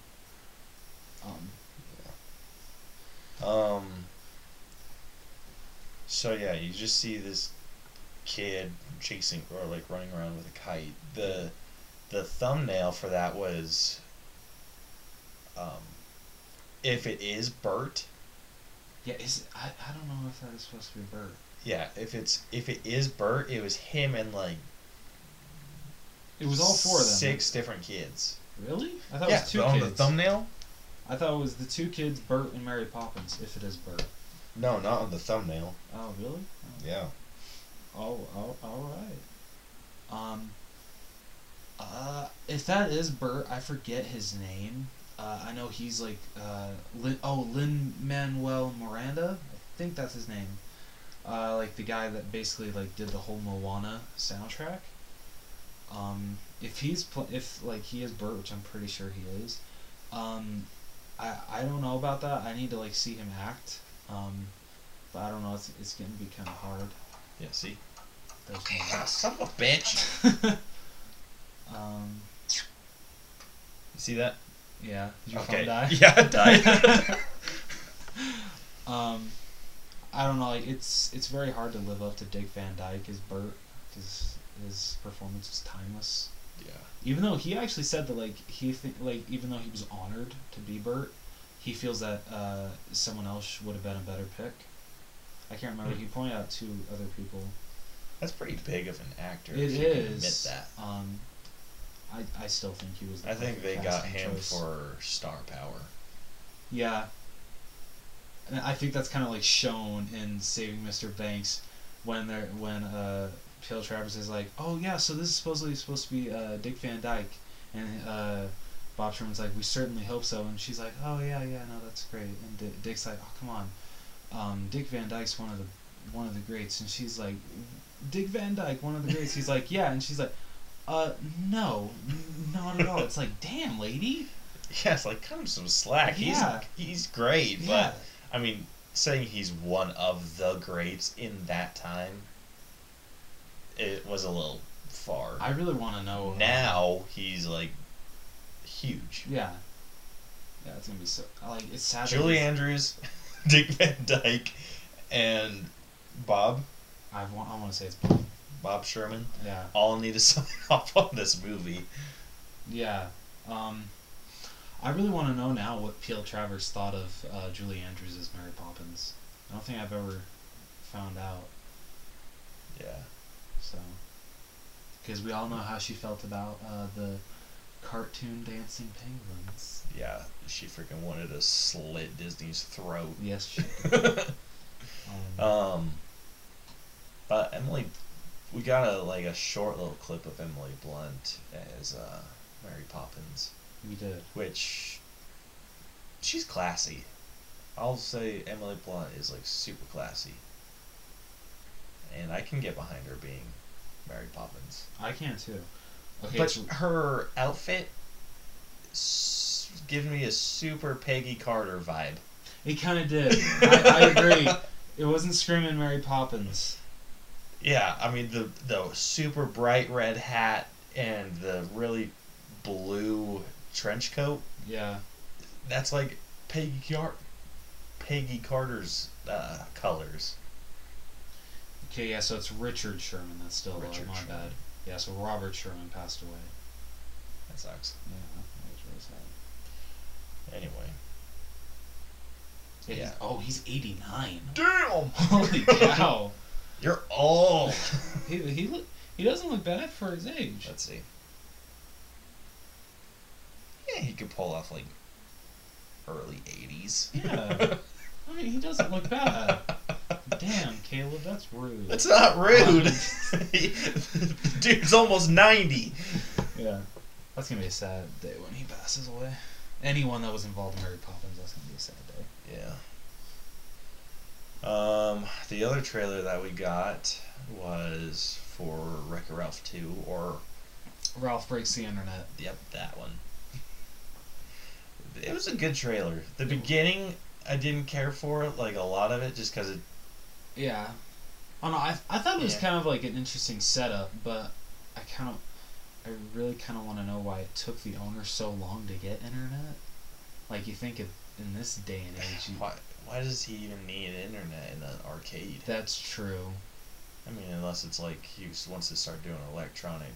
Speaker 1: Um,
Speaker 2: Um. So yeah, you just see this kid chasing or like running around with a kite. The the thumbnail for that was um if it is Bert,
Speaker 1: yeah, is I, I don't know if that is supposed to be Bert.
Speaker 2: yeah, if it's if it is Bert, it was him and like
Speaker 1: It was all four of them.
Speaker 2: Six different kids.
Speaker 1: Really? I thought
Speaker 2: yeah,
Speaker 1: it was two
Speaker 2: on
Speaker 1: kids.
Speaker 2: the thumbnail?
Speaker 1: I thought it was the two kids, Bert and Mary Poppins. If it is Bert.
Speaker 2: No, not on the thumbnail.
Speaker 1: Oh really? Oh.
Speaker 2: Yeah.
Speaker 1: Oh, oh, all right. Um. Uh, if that is Bert, I forget his name. Uh, I know he's like uh, Lin, oh Lin Manuel Miranda. I think that's his name. Uh, like the guy that basically like did the whole Moana soundtrack. Um, if he's pl- if like he is Bert, which I'm pretty sure he is. Um, I I don't know about that. I need to like see him act. Um, but I don't know. It's it's gonna be kind of hard.
Speaker 2: Yeah, see?
Speaker 1: There's
Speaker 2: Ah, son of a bitch. (laughs)
Speaker 1: um.
Speaker 2: You see that?
Speaker 1: Yeah. Did your
Speaker 2: okay.
Speaker 1: phone die? (laughs)
Speaker 2: Yeah, it died. (laughs)
Speaker 1: um, I don't know. Like it's it's very hard to live up to Dick Van Dyke as Bert because his performance is timeless. Even though he actually said that like he think like even though he was honored to be Bert, he feels that uh, someone else would have been a better pick. I can't remember.
Speaker 2: Hmm.
Speaker 1: He pointed out two other people.
Speaker 2: That's pretty big of an actor.
Speaker 1: It
Speaker 2: if
Speaker 1: is.
Speaker 2: you can admit that.
Speaker 1: Um, I I still think he was. The
Speaker 2: I think they got him
Speaker 1: choice.
Speaker 2: for star power.
Speaker 1: Yeah. And I think that's kind of like shown in Saving Mr. Banks when they're when uh P.L. Travers is like, "Oh yeah, so this is supposedly supposed to be uh Dick Van Dyke." And uh Bob Sherman's like, "We certainly hope so." And she's like, "Oh yeah, yeah, no, that's great." And D- Dick's like, "Oh, come on. Um Dick Van Dyke's one of the one of the greats." And she's like, "Dick Van Dyke, one of the greats." He's like, "Yeah." And she's like, "Uh no, n- not at all." It's like, "Damn, lady."
Speaker 2: Yeah, it's like cut him some slack.
Speaker 1: Yeah.
Speaker 2: He's he's great,
Speaker 1: Yeah.
Speaker 2: but I mean, saying he's one of the greats in that time, it was a little far.
Speaker 1: I really want to know uh,
Speaker 2: now he's like huge.
Speaker 1: Yeah. Yeah, it's gonna be so like it's sad.
Speaker 2: Julie Andrews, (laughs) Dick Van Dyke and Bob
Speaker 1: I want. I want to say it's Bob.
Speaker 2: Bob Sherman
Speaker 1: Yeah.
Speaker 2: all need to (laughs) sign off on this movie.
Speaker 1: Yeah. Um, I really want to know now what P.L. Travers thought of uh, Julie Andrews as Mary Poppins. I don't think I've ever found out.
Speaker 2: Yeah.
Speaker 1: So, because we all know how she felt about uh, the cartoon dancing penguins.
Speaker 2: Yeah, she freaking wanted to slit Disney's throat.
Speaker 1: Yes, she. Did. (laughs) Um,
Speaker 2: um, but Emily, we got a like a short little clip of Emily Blunt as uh, Mary Poppins,
Speaker 1: we did.
Speaker 2: which she's classy. I'll say Emily Blunt is like super classy, and I can get behind her being Mary Poppins.
Speaker 1: I can too. Okay,
Speaker 2: but
Speaker 1: it's-
Speaker 2: her outfit s- gives me a super Peggy Carter vibe.
Speaker 1: it kind of did. I, I agree. (laughs) It wasn't screaming Mary Poppins.
Speaker 2: Yeah, I mean the the super bright red hat and the really blue trench coat.
Speaker 1: Yeah.
Speaker 2: That's like Peggy Car- Peggy Carter's uh, colors.
Speaker 1: Okay, yeah, so it's Richard Sherman. That's still
Speaker 2: Richard
Speaker 1: my
Speaker 2: Sherman.
Speaker 1: bad. Yeah, so Robert Sherman passed away.
Speaker 2: That sucks.
Speaker 1: Yeah, that was really sad.
Speaker 2: Anyway.
Speaker 1: Yeah.
Speaker 2: Yeah.
Speaker 1: He's, oh, he's 89.
Speaker 2: Damn! (laughs)
Speaker 1: Holy cow.
Speaker 2: You're old. (laughs)
Speaker 1: he he look he doesn't look bad for his age.
Speaker 2: Let's see. Yeah, he could pull off like early '80s.
Speaker 1: Yeah. (laughs) I mean, he doesn't look bad. Damn, Caleb, that's rude.
Speaker 2: That's not rude. (laughs) Dude's almost 90.
Speaker 1: yeah. That's gonna be a sad day when he passes away. Anyone that was involved in Mary Poppins, that's gonna be a sad day.
Speaker 2: Yeah. Um, the other trailer that we got was for Wreck-It Ralph 2, or,
Speaker 1: Ralph breaks the internet.
Speaker 2: yep, that one. It was a good trailer. The beginning, I didn't care for, like, a lot of it, just because it,
Speaker 1: Yeah. I don't know. I, I thought it was
Speaker 2: Yeah.
Speaker 1: kind of like an interesting setup, but I kind of, I really kind of want to know why it took the owner so long to get internet. Like you think it, in this day and (sighs) age, you,
Speaker 2: why, why does he even need internet in an arcade?
Speaker 1: that's true.
Speaker 2: I mean, unless it's like he wants to start doing electronic.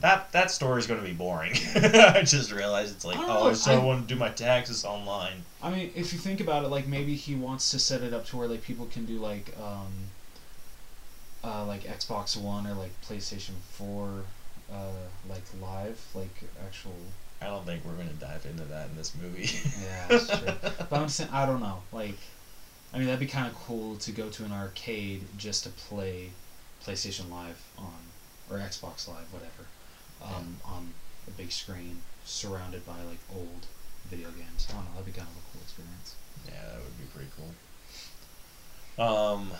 Speaker 2: That that story's going to be boring. (laughs) I just realized it's like, oh,
Speaker 1: know,
Speaker 2: I
Speaker 1: I-
Speaker 2: want to do my taxes online.
Speaker 1: I mean, if you think about it, like maybe he wants to set it up to where like people can do like um, uh, like Xbox One or like PlayStation Four, uh, like live, like actual.
Speaker 2: I don't think we're going to dive into that in this movie. (laughs)
Speaker 1: Yeah, that's true. But I'm saying I don't know. Like, I mean, that'd be kind of cool to go to an arcade just to play PlayStation Live on or Xbox Live, whatever, um, on a big screen surrounded by like old video games. I don't know. That'd be kind of a cool experience.
Speaker 2: yeah, that would be pretty cool. Um,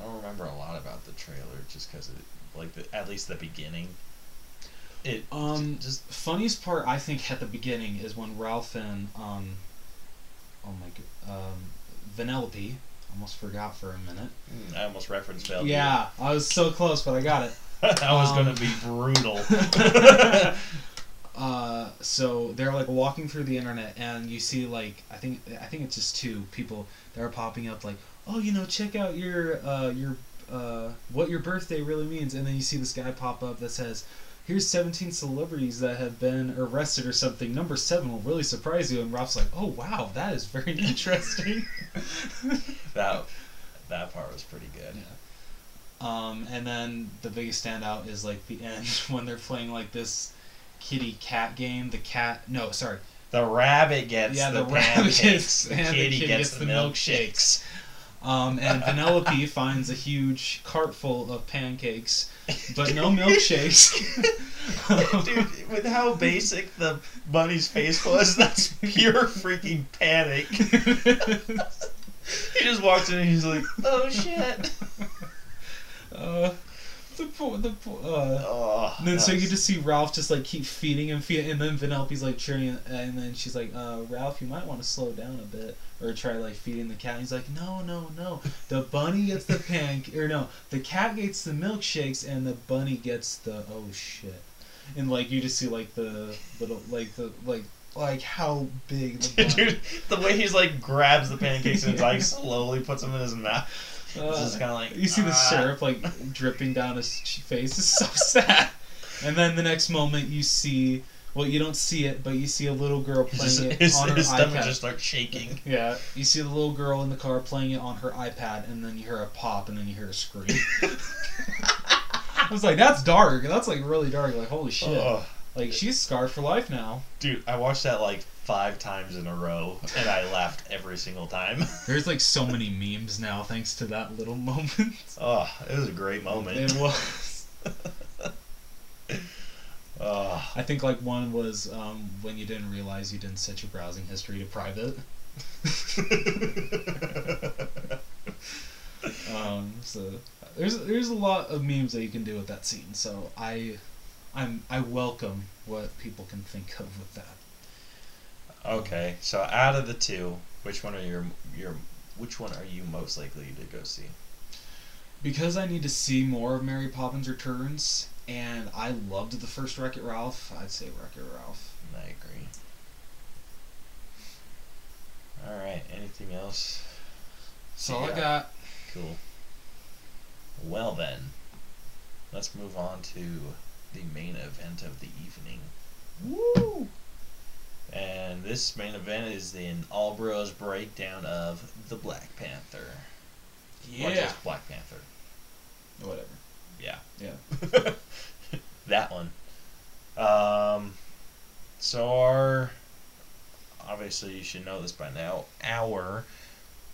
Speaker 2: I don't remember a lot about the trailer, just because it, like, the, at least the beginning. It
Speaker 1: Um,
Speaker 2: just
Speaker 1: funniest part I think at the beginning is when Ralph and um, oh my god, um, Vanellope. Almost forgot for a minute.
Speaker 2: mm, I almost referenced Bellevue.
Speaker 1: Yeah, I was so close, but I got it. (laughs)
Speaker 2: that was
Speaker 1: Um,
Speaker 2: going to be brutal. (laughs) (laughs)
Speaker 1: uh, so they're like walking through the internet, and you see like I think I think it's just two people that are popping up like, oh, you know, check out your uh, your uh, what your birthday really means, and then you see this guy pop up that says. Here's 17 celebrities that have been arrested or something. Number seven will really surprise you. And Ralph's like, "Oh wow, that is very (laughs) interesting." (laughs)
Speaker 2: that that part was pretty good.
Speaker 1: Um, and then the biggest standout is like the end (laughs) when they're playing like this kitty cat game. The cat, no, sorry,
Speaker 2: The rabbit gets
Speaker 1: Yeah,
Speaker 2: the,
Speaker 1: the rabbit
Speaker 2: pancakes.
Speaker 1: gets-
Speaker 2: The
Speaker 1: and the
Speaker 2: kitty
Speaker 1: kitty
Speaker 2: gets,
Speaker 1: gets
Speaker 2: the
Speaker 1: the
Speaker 2: milkshakes.
Speaker 1: Um, and Penelope (laughs) finds a huge cart full of pancakes, but no milkshakes. (laughs)
Speaker 2: Dude, with how basic the bunny's face was, that's pure freaking panic. (laughs) he just walks in and he's like, "Oh shit!"
Speaker 1: uh, the poor, the poor, uh,
Speaker 2: Oh,
Speaker 1: and then so you just see Ralph just like keep feeding him, feeding, and then Penelope's like cheering, and then she's like, uh, "Ralph, you might want to slow down a bit, or try like feeding the cat." And he's like, "No, no, no. The bunny gets the pan, or no, the cat gets the milkshakes, and the bunny gets the oh shit." And like you just see like the little like the like like how big the bun. (laughs)
Speaker 2: Dude, the way he's like grabs the (laughs) pancakes and like slowly puts them in his mouth. It's just kind of like
Speaker 1: you see the
Speaker 2: ah.
Speaker 1: syrup like dripping down his face. It's so (laughs) sad. And then the next moment you see, well, you don't see it, but you see a little girl playing
Speaker 2: just,
Speaker 1: it
Speaker 2: his,
Speaker 1: on her
Speaker 2: his stomach
Speaker 1: iPad.
Speaker 2: just starts shaking.
Speaker 1: Yeah, you see the little girl in the car playing it on her iPad, and then you hear a pop, and then you hear a scream. (laughs) I was like, that's dark. That's like really dark. Like, holy shit.
Speaker 2: Ugh.
Speaker 1: Like, she's scarred for life now.
Speaker 2: Dude, I watched that like five times in a row, and I laughed every single time. (laughs)
Speaker 1: There's like so many memes now thanks to that little moment.
Speaker 2: Oh, it was a great moment.
Speaker 1: It was.
Speaker 2: Oh, (laughs)
Speaker 1: I think like one was um, when you didn't realize you didn't set your browsing history to private. (laughs) Um, so there's there's a lot of memes that you can do with that scene. So I, I'm I welcome what people can think of with that.
Speaker 2: Okay, so out of the two, which one are your your which one are you most likely to go see?
Speaker 1: Because I need to see more of Mary Poppins Returns, and I loved the first Wreck It Ralph. I'd say Wreck It Ralph.
Speaker 2: I agree. All right. Anything else?
Speaker 1: That's all I got.
Speaker 2: Cool. Well then, let's move on to the main event of the evening.
Speaker 1: Woo!
Speaker 2: And this main event is the All Bros breakdown of the Black Panther. Or
Speaker 1: Yeah.
Speaker 2: just Black Panther.
Speaker 1: Whatever.
Speaker 2: Yeah.
Speaker 1: Yeah. (laughs)
Speaker 2: that one. Um, so our obviously you should know this by now. Our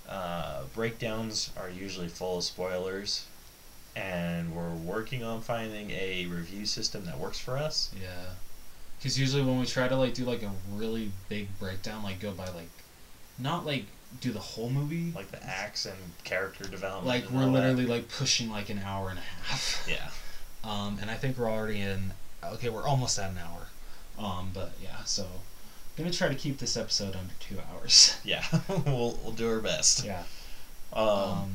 Speaker 2: uh, breakdowns are usually full of spoilers, and we're working on finding a review system that works for us.
Speaker 1: Yeah. Because usually when we try to like do like a really big breakdown, like go by like, not like do the whole movie.
Speaker 2: Like the acts and character development.
Speaker 1: Like we're
Speaker 2: all that.
Speaker 1: literally like pushing like an hour and a half.
Speaker 2: yeah. (laughs)
Speaker 1: Um, and I think we're already in. Okay, we're almost at an hour. Um, but yeah, so I'm gonna try to keep this episode under two hours. (laughs)
Speaker 2: Yeah, (laughs) we'll we'll do our best.
Speaker 1: yeah.
Speaker 2: Um,
Speaker 1: Um,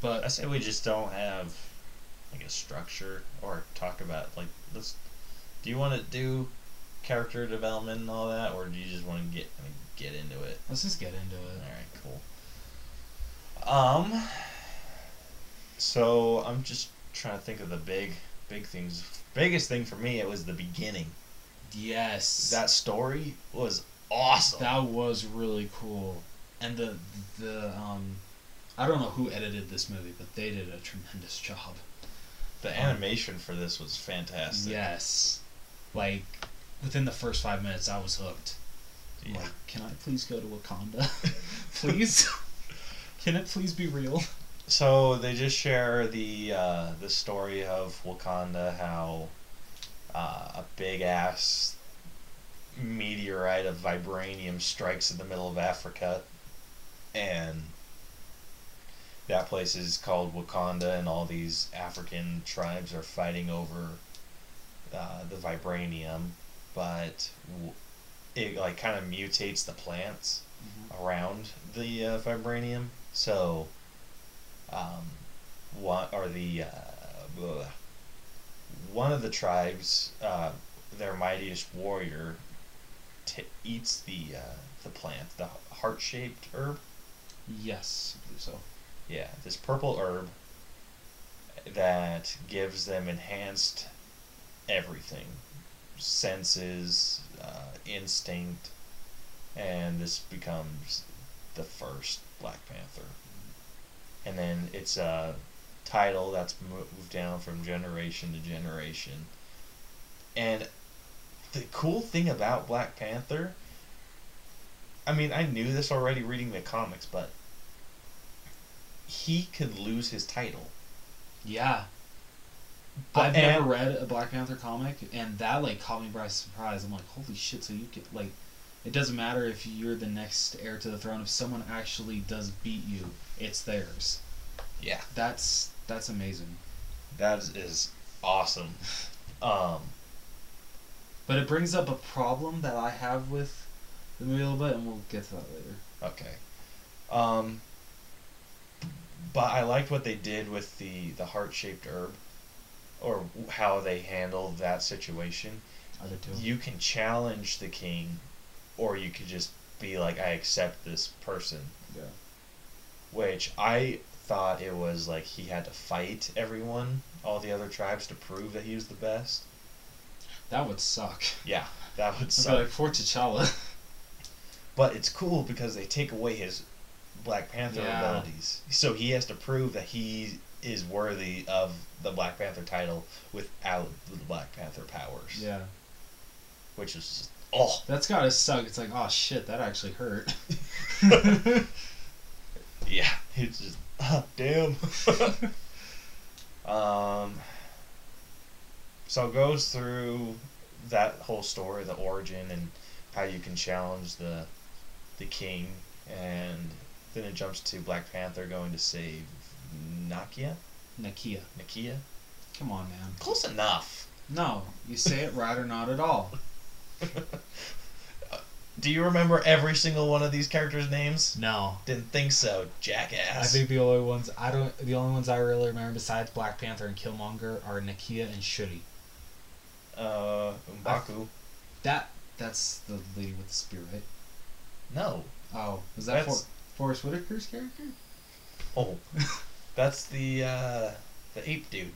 Speaker 1: but
Speaker 2: I say we just don't have like a structure or talk about like let's. Do you want to do character development and all that, or do you just want to get I mean, get into it?
Speaker 1: let's just get into it.
Speaker 2: All right, cool. Um. So I'm just trying to think of the big big things. Biggest thing for me, it was the beginning.
Speaker 1: Yes.
Speaker 2: That story was awesome.
Speaker 1: That was really cool. And the the um, I don't know who edited this movie, but they did a tremendous job.
Speaker 2: the animation for this was fantastic.
Speaker 1: Yes. Like within the first five minutes, I was hooked.
Speaker 2: Yeah.
Speaker 1: like, can I please go to Wakanda? (laughs) please? can it please be real?
Speaker 2: So they just share the uh, the story of Wakanda, how uh, a big ass meteorite of vibranium strikes in the middle of Africa, and that place is called Wakanda, and all these African tribes are fighting over uh, the vibranium, but it like kind of mutates the plants around the uh, vibranium. So, um, one or the uh, one of the tribes, uh, their mightiest warrior, t- eats the uh, the plant, the heart shaped herb.
Speaker 1: Yes, I believe so.
Speaker 2: Yeah, this purple herb that gives them enhanced everything senses, uh, instinct, and this becomes the first Black Panther. And then it's a title that's moved down from generation to generation. And the cool thing about Black Panther, I mean, I knew this already reading the comics, but he could lose his title.
Speaker 1: Yeah.
Speaker 2: But-
Speaker 1: I've never read a Black Panther comic, and that like caught me by surprise. I'm like, holy shit! So you could like, it doesn't matter if you're the next heir to the throne. If someone actually does beat you, it's theirs.
Speaker 2: Yeah.
Speaker 1: That's that's amazing.
Speaker 2: That is, is awesome. Um,
Speaker 1: But it brings up a problem that I have with the movie a little bit, and we'll get to that later.
Speaker 2: okay. Um, but I liked what they did with the, the heart shaped herb, or how they handle that situation. You can challenge the king or you could just be like, I accept this person.
Speaker 1: Yeah.
Speaker 2: Which I thought it was like he had to fight everyone, all the other tribes, to prove that he was the best.
Speaker 1: That would suck.
Speaker 2: Yeah, that would (laughs)
Speaker 1: I'd
Speaker 2: suck.
Speaker 1: like, for T'Challa.
Speaker 2: But it's cool because they take away his Black Panther
Speaker 1: Yeah.
Speaker 2: abilities. So he has to prove that he is worthy of the Black Panther title without the Black Panther powers.
Speaker 1: yeah.
Speaker 2: Which is just, oh.
Speaker 1: That's gotta suck. It's like, oh shit, that actually hurt. (laughs)
Speaker 2: Yeah, it's just, oh, damn. (laughs) um, so it goes through that whole story, the origin, and how you can challenge the the king, and then it jumps to Black Panther going to save Nakia.
Speaker 1: Nakia.
Speaker 2: Nakia.
Speaker 1: Come on, man.
Speaker 2: Close enough.
Speaker 1: No, you say it right or not at all. (laughs)
Speaker 2: Do you remember every single one of these characters' names?
Speaker 1: No.
Speaker 2: Didn't think so, jackass.
Speaker 1: I think the only ones I don't the only ones I really remember besides Black Panther and Killmonger are Nakia and Shuri.
Speaker 2: uh, Mbaku.
Speaker 1: That that's the lady with the spear, right?
Speaker 2: No.
Speaker 1: Oh, was that For- Forest Whitaker's character?
Speaker 2: Oh, (laughs) that's the uh, the ape dude.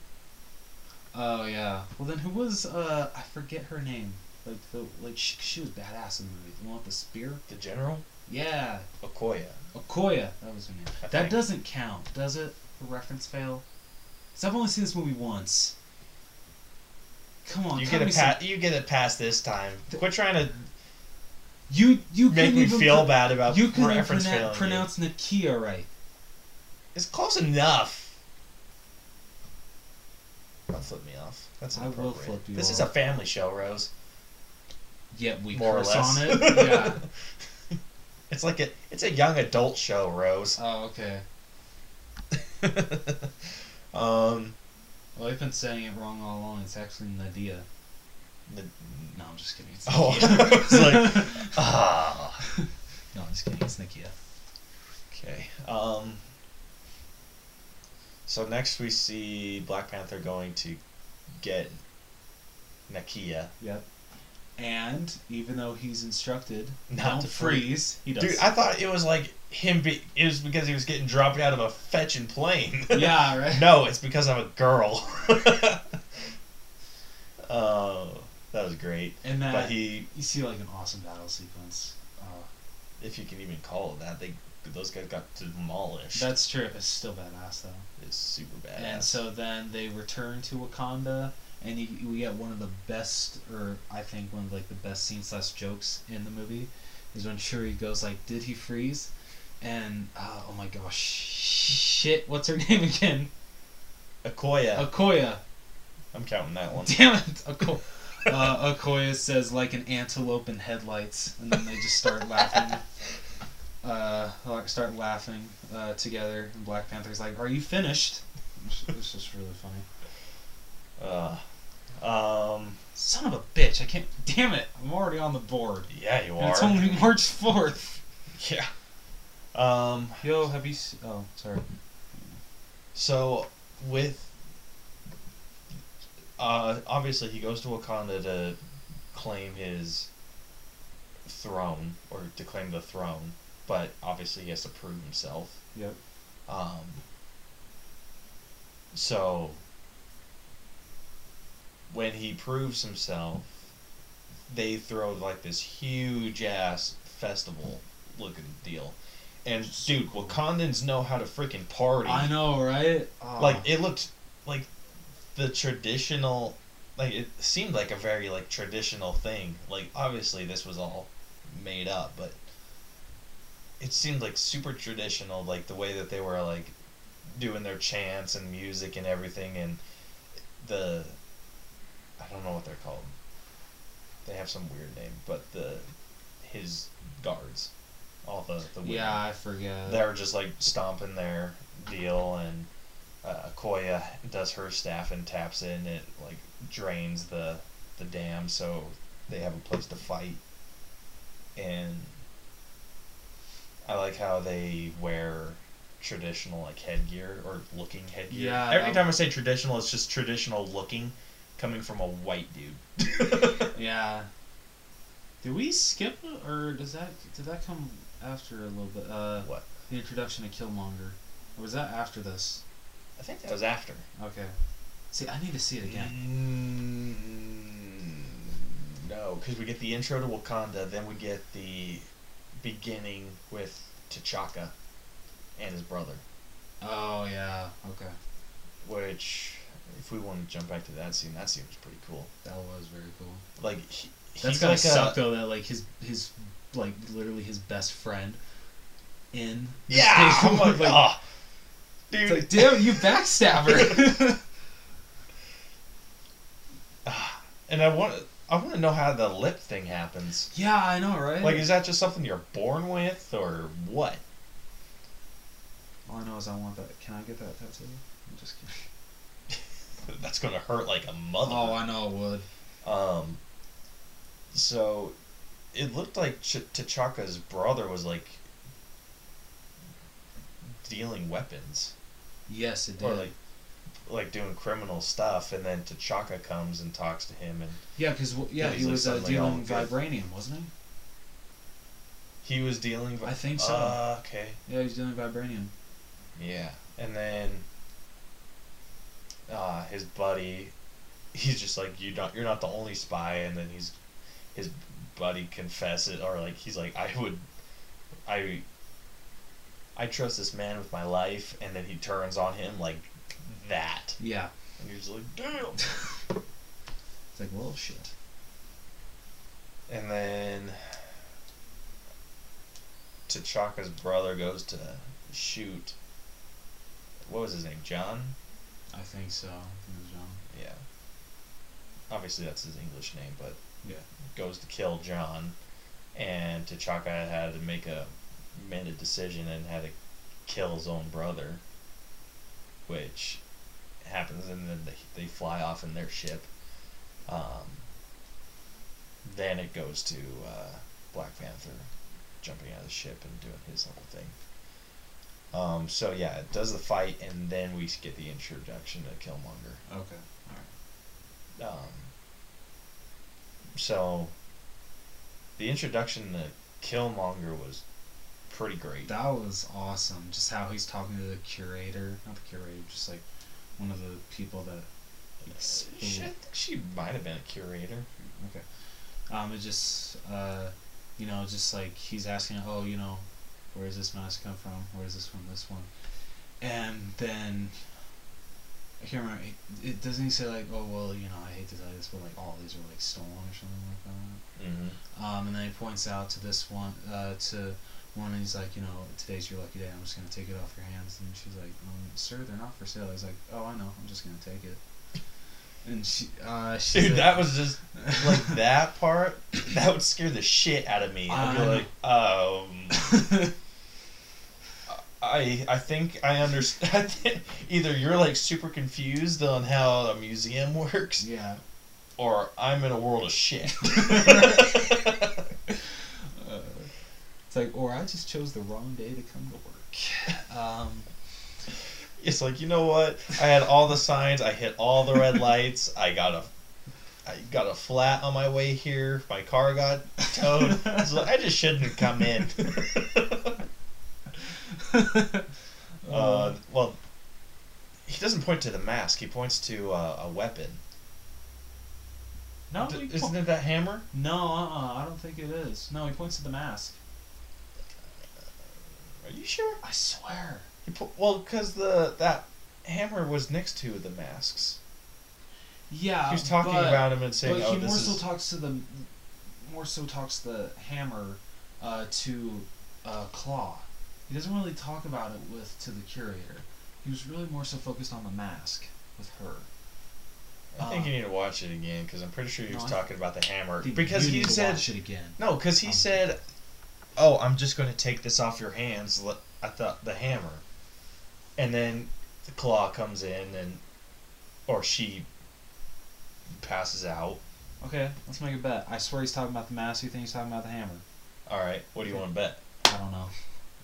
Speaker 1: Oh yeah. Well then, who was uh I forget her name. Like the like she, she was badass in the movie. The one with the spear.
Speaker 2: The general?
Speaker 1: Yeah,
Speaker 2: Okoya.
Speaker 1: Okoya. That was her name.
Speaker 2: I
Speaker 1: that
Speaker 2: think.
Speaker 1: doesn't count, does it? For reference fail. Cause I've only seen this movie once. Come on,
Speaker 2: You get
Speaker 1: a
Speaker 2: it
Speaker 1: some-
Speaker 2: you get it past this time. Quit trying to
Speaker 1: You you
Speaker 2: make me feel
Speaker 1: pro-
Speaker 2: bad about
Speaker 1: You couldn't
Speaker 2: reference
Speaker 1: pronoun-
Speaker 2: you.
Speaker 1: pronounce Nakia right.
Speaker 2: It's close enough. Don't flip me off. That's
Speaker 1: I will
Speaker 2: inappropriate.
Speaker 1: flip you
Speaker 2: This is a family show, Rose.
Speaker 1: Yet we
Speaker 2: More or less.
Speaker 1: on it. (laughs) Yeah.
Speaker 2: it's like a it's a young adult show, Rose.
Speaker 1: Oh okay. (laughs)
Speaker 2: um,
Speaker 1: Well, I've been saying it wrong all along. It's actually Nadia.
Speaker 2: the,
Speaker 1: No, I'm just kidding. It's
Speaker 2: Oh, (laughs)
Speaker 1: Nakia.
Speaker 2: I was like, ah.
Speaker 1: no, I'm just kidding. It's Nakia.
Speaker 2: Okay. Um. So next we see Black Panther going to get Nakia.
Speaker 1: Yep. And even though he's instructed
Speaker 2: Not to freeze.
Speaker 1: freeze, he does.
Speaker 2: Dude, I thought it was like him. Be- it was because he was getting dropped out of a fetching plane. (laughs)
Speaker 1: yeah, right.
Speaker 2: no, it's because I'm a girl. (laughs) Oh, that was great.
Speaker 1: And that
Speaker 2: But he,
Speaker 1: you see like an awesome battle sequence. Uh,
Speaker 2: if you can even call it that, they those guys got demolished.
Speaker 1: that's true. It's still badass though.
Speaker 2: it's super badass.
Speaker 1: And so then they return to Wakanda, and you, we get one of the best, or I think one of like the best scenes slash jokes in the movie, is when Shuri goes like, "Did he freeze?" And uh, oh my gosh, shit, what's her (laughs) name again?
Speaker 2: Akoya.
Speaker 1: Akoya.
Speaker 2: I'm counting that one.
Speaker 1: Damn it, Akoya. uh, Okoya says like an antelope in headlights, and then they just start laughing. (laughs) Uh, like, start laughing uh, together, and Black Panther's like, "Are you finished?" It's, it's just really funny.
Speaker 2: Uh, um,
Speaker 1: Son of a bitch! I can't. Damn it! I'm already on the board.
Speaker 2: yeah, you
Speaker 1: And
Speaker 2: are.
Speaker 1: it's only March fourth.
Speaker 2: yeah. Um,
Speaker 1: Yo, have you? Se- oh, sorry.
Speaker 2: so with uh, obviously he goes to Wakanda to claim his throne or to claim the throne, but obviously he has to prove himself.
Speaker 1: Yep.
Speaker 2: Um, so when he proves himself, they throw like this huge ass festival looking deal. And dude. Wakandans know how to freaking party.
Speaker 1: I know, right? Oh.
Speaker 2: Like it looked like the traditional like it seemed like a very like traditional thing. Like obviously this was all made up, but it seemed like super traditional, like the way that they were like doing their chants and music and everything and the I don't know what they're called. They have some weird name, but the his guards, all the the women,
Speaker 1: yeah, I forget.
Speaker 2: they're just like stomping their deal and uh, Koya does her staff and taps it and it like drains the the dam so they have a place to fight and I like how they wear traditional like headgear or looking headgear.
Speaker 1: Yeah,
Speaker 2: Every time I say traditional, it's just traditional looking, coming from a white dude. (laughs)
Speaker 1: Yeah. Did we skip or does that did that come after a little bit? Uh,
Speaker 2: What?
Speaker 1: The introduction of Killmonger, or was that after this?
Speaker 2: I think that was after.
Speaker 1: Okay. See, I need to see it again.
Speaker 2: Mm, no, because we get the intro to Wakanda, then we get the beginning with T'Chaka and his brother.
Speaker 1: Oh yeah. Okay.
Speaker 2: Which, if we want to jump back to that scene, that scene was pretty cool.
Speaker 1: That was very cool.
Speaker 2: Like he,
Speaker 1: That's
Speaker 2: he's
Speaker 1: gotta
Speaker 2: like
Speaker 1: suck
Speaker 2: a,
Speaker 1: though. That like his his like literally his best friend in.
Speaker 2: yeah.
Speaker 1: thing. (laughs)
Speaker 2: I'm like, (laughs)
Speaker 1: Like,
Speaker 2: "Ah, dude.
Speaker 1: it's like, damn, you backstabber. (laughs)
Speaker 2: Ah, and I want I want to know how the lip thing happens.
Speaker 1: yeah, I know, right?
Speaker 2: Like, is that just something you're born with, or what?
Speaker 1: all I know is I want that. Can I get that tattoo? I'm just kidding. (laughs) (laughs)
Speaker 2: That's gonna hurt like a mother.
Speaker 1: Oh, I know it would.
Speaker 2: Um. So, it looked like Ch- T'Chaka's brother was like dealing weapons,
Speaker 1: Yes, it did.
Speaker 2: or like, like doing criminal stuff, and then T'Chaka comes and talks to him, and
Speaker 1: yeah, because yeah,
Speaker 2: Yeah,
Speaker 1: he
Speaker 2: like,
Speaker 1: was uh, dealing vibranium, wasn't he?
Speaker 2: he was dealing.
Speaker 1: I think so.
Speaker 2: Uh, okay.
Speaker 1: Yeah, he's dealing vibranium.
Speaker 2: Yeah, and then uh, his buddy, he's just like you don't, you're not the only spy, and then he's his buddy confesses, or like he's like I would, I, I trust this man with my life, and then he turns on him like that,
Speaker 1: Yeah.
Speaker 2: and you're just like damn. (laughs)
Speaker 1: It's like, well, shit.
Speaker 2: And then T'Chaka's brother goes to shoot. What was his name? John.
Speaker 1: I think so. It was John.
Speaker 2: Yeah. Obviously, that's his English name, but
Speaker 1: Yeah.
Speaker 2: goes to kill John, and T'Chaka had to make a made a decision and had to kill his own brother, which happens, and then they, they fly off in their ship. Um, then it goes to uh, Black Panther jumping out of the ship and doing his little thing. Um, so yeah, it does the fight, and then we get the introduction to Killmonger.
Speaker 1: Okay. All right.
Speaker 2: Um, so the introduction to Killmonger was pretty great.
Speaker 1: That was awesome. Just how he's talking to the curator, not the curator, just like one of the people that. ex-
Speaker 2: She, I think she might have been a curator.
Speaker 1: Okay. Um, it just, uh, you know, just like he's asking, oh, you know, where does this mask come from? Where is this from? This one, and then I can't remember. It, it doesn't he say like, oh well, you know, I hate to tell you this, but like all these are like stolen or something like that.
Speaker 2: Mm-hmm.
Speaker 1: Um, and then he points out to this one, uh, to one, and he's like, you know, today's your lucky day. I'm just gonna take it off your hands. And she's like, um, sir, they're not for sale. He's like, oh, I know. I'm just gonna take it. And she, uh, she
Speaker 2: Dude,
Speaker 1: said-
Speaker 2: that was just like (laughs) that part. That would scare the shit out of me. I'd be like, um, I I think I understand. (laughs) Either you're like super confused on how a museum (laughs) works,
Speaker 1: yeah.
Speaker 2: or I'm in a world of shit.
Speaker 1: Uh, it's like, or I just chose the wrong day to come to work. (laughs) Um,
Speaker 2: It's like you know what? I had all the signs. I hit all the red (laughs) lights. I got a, I got a flat on my way here. My car got towed. (laughs) So I just shouldn't have come in. uh, well, he doesn't point to the mask. He points to uh, a weapon.
Speaker 1: no,
Speaker 2: D- isn't
Speaker 1: po-
Speaker 2: it that hammer?
Speaker 1: no, uh-uh, I don't think it is. No, he points to the mask.
Speaker 2: Are you sure?
Speaker 1: I swear.
Speaker 2: He po- well, because the that hammer was next to the masks.
Speaker 1: Yeah,
Speaker 2: He was talking
Speaker 1: but,
Speaker 2: about him and saying,
Speaker 1: but
Speaker 2: "Oh,
Speaker 1: he
Speaker 2: this
Speaker 1: more
Speaker 2: is."
Speaker 1: so talks to the, more so talks the hammer, uh, to, uh, Klaue. He doesn't really talk about it with to the curator. He was really more so focused on the mask with her.
Speaker 2: I think you need to watch it again because I'm pretty sure he was
Speaker 1: I-
Speaker 2: talking about the hammer. Because he said
Speaker 1: watch it again.
Speaker 2: no, because he
Speaker 1: Um,
Speaker 2: said, "Oh, I'm just going to take this off your hands." At the the hammer, and then the Klaue comes in and, or she passes out.
Speaker 1: Okay, let's make a bet. I swear he's talking about the mask. You think he's talking about the hammer?
Speaker 2: All right, what do you want to bet?
Speaker 1: I don't know.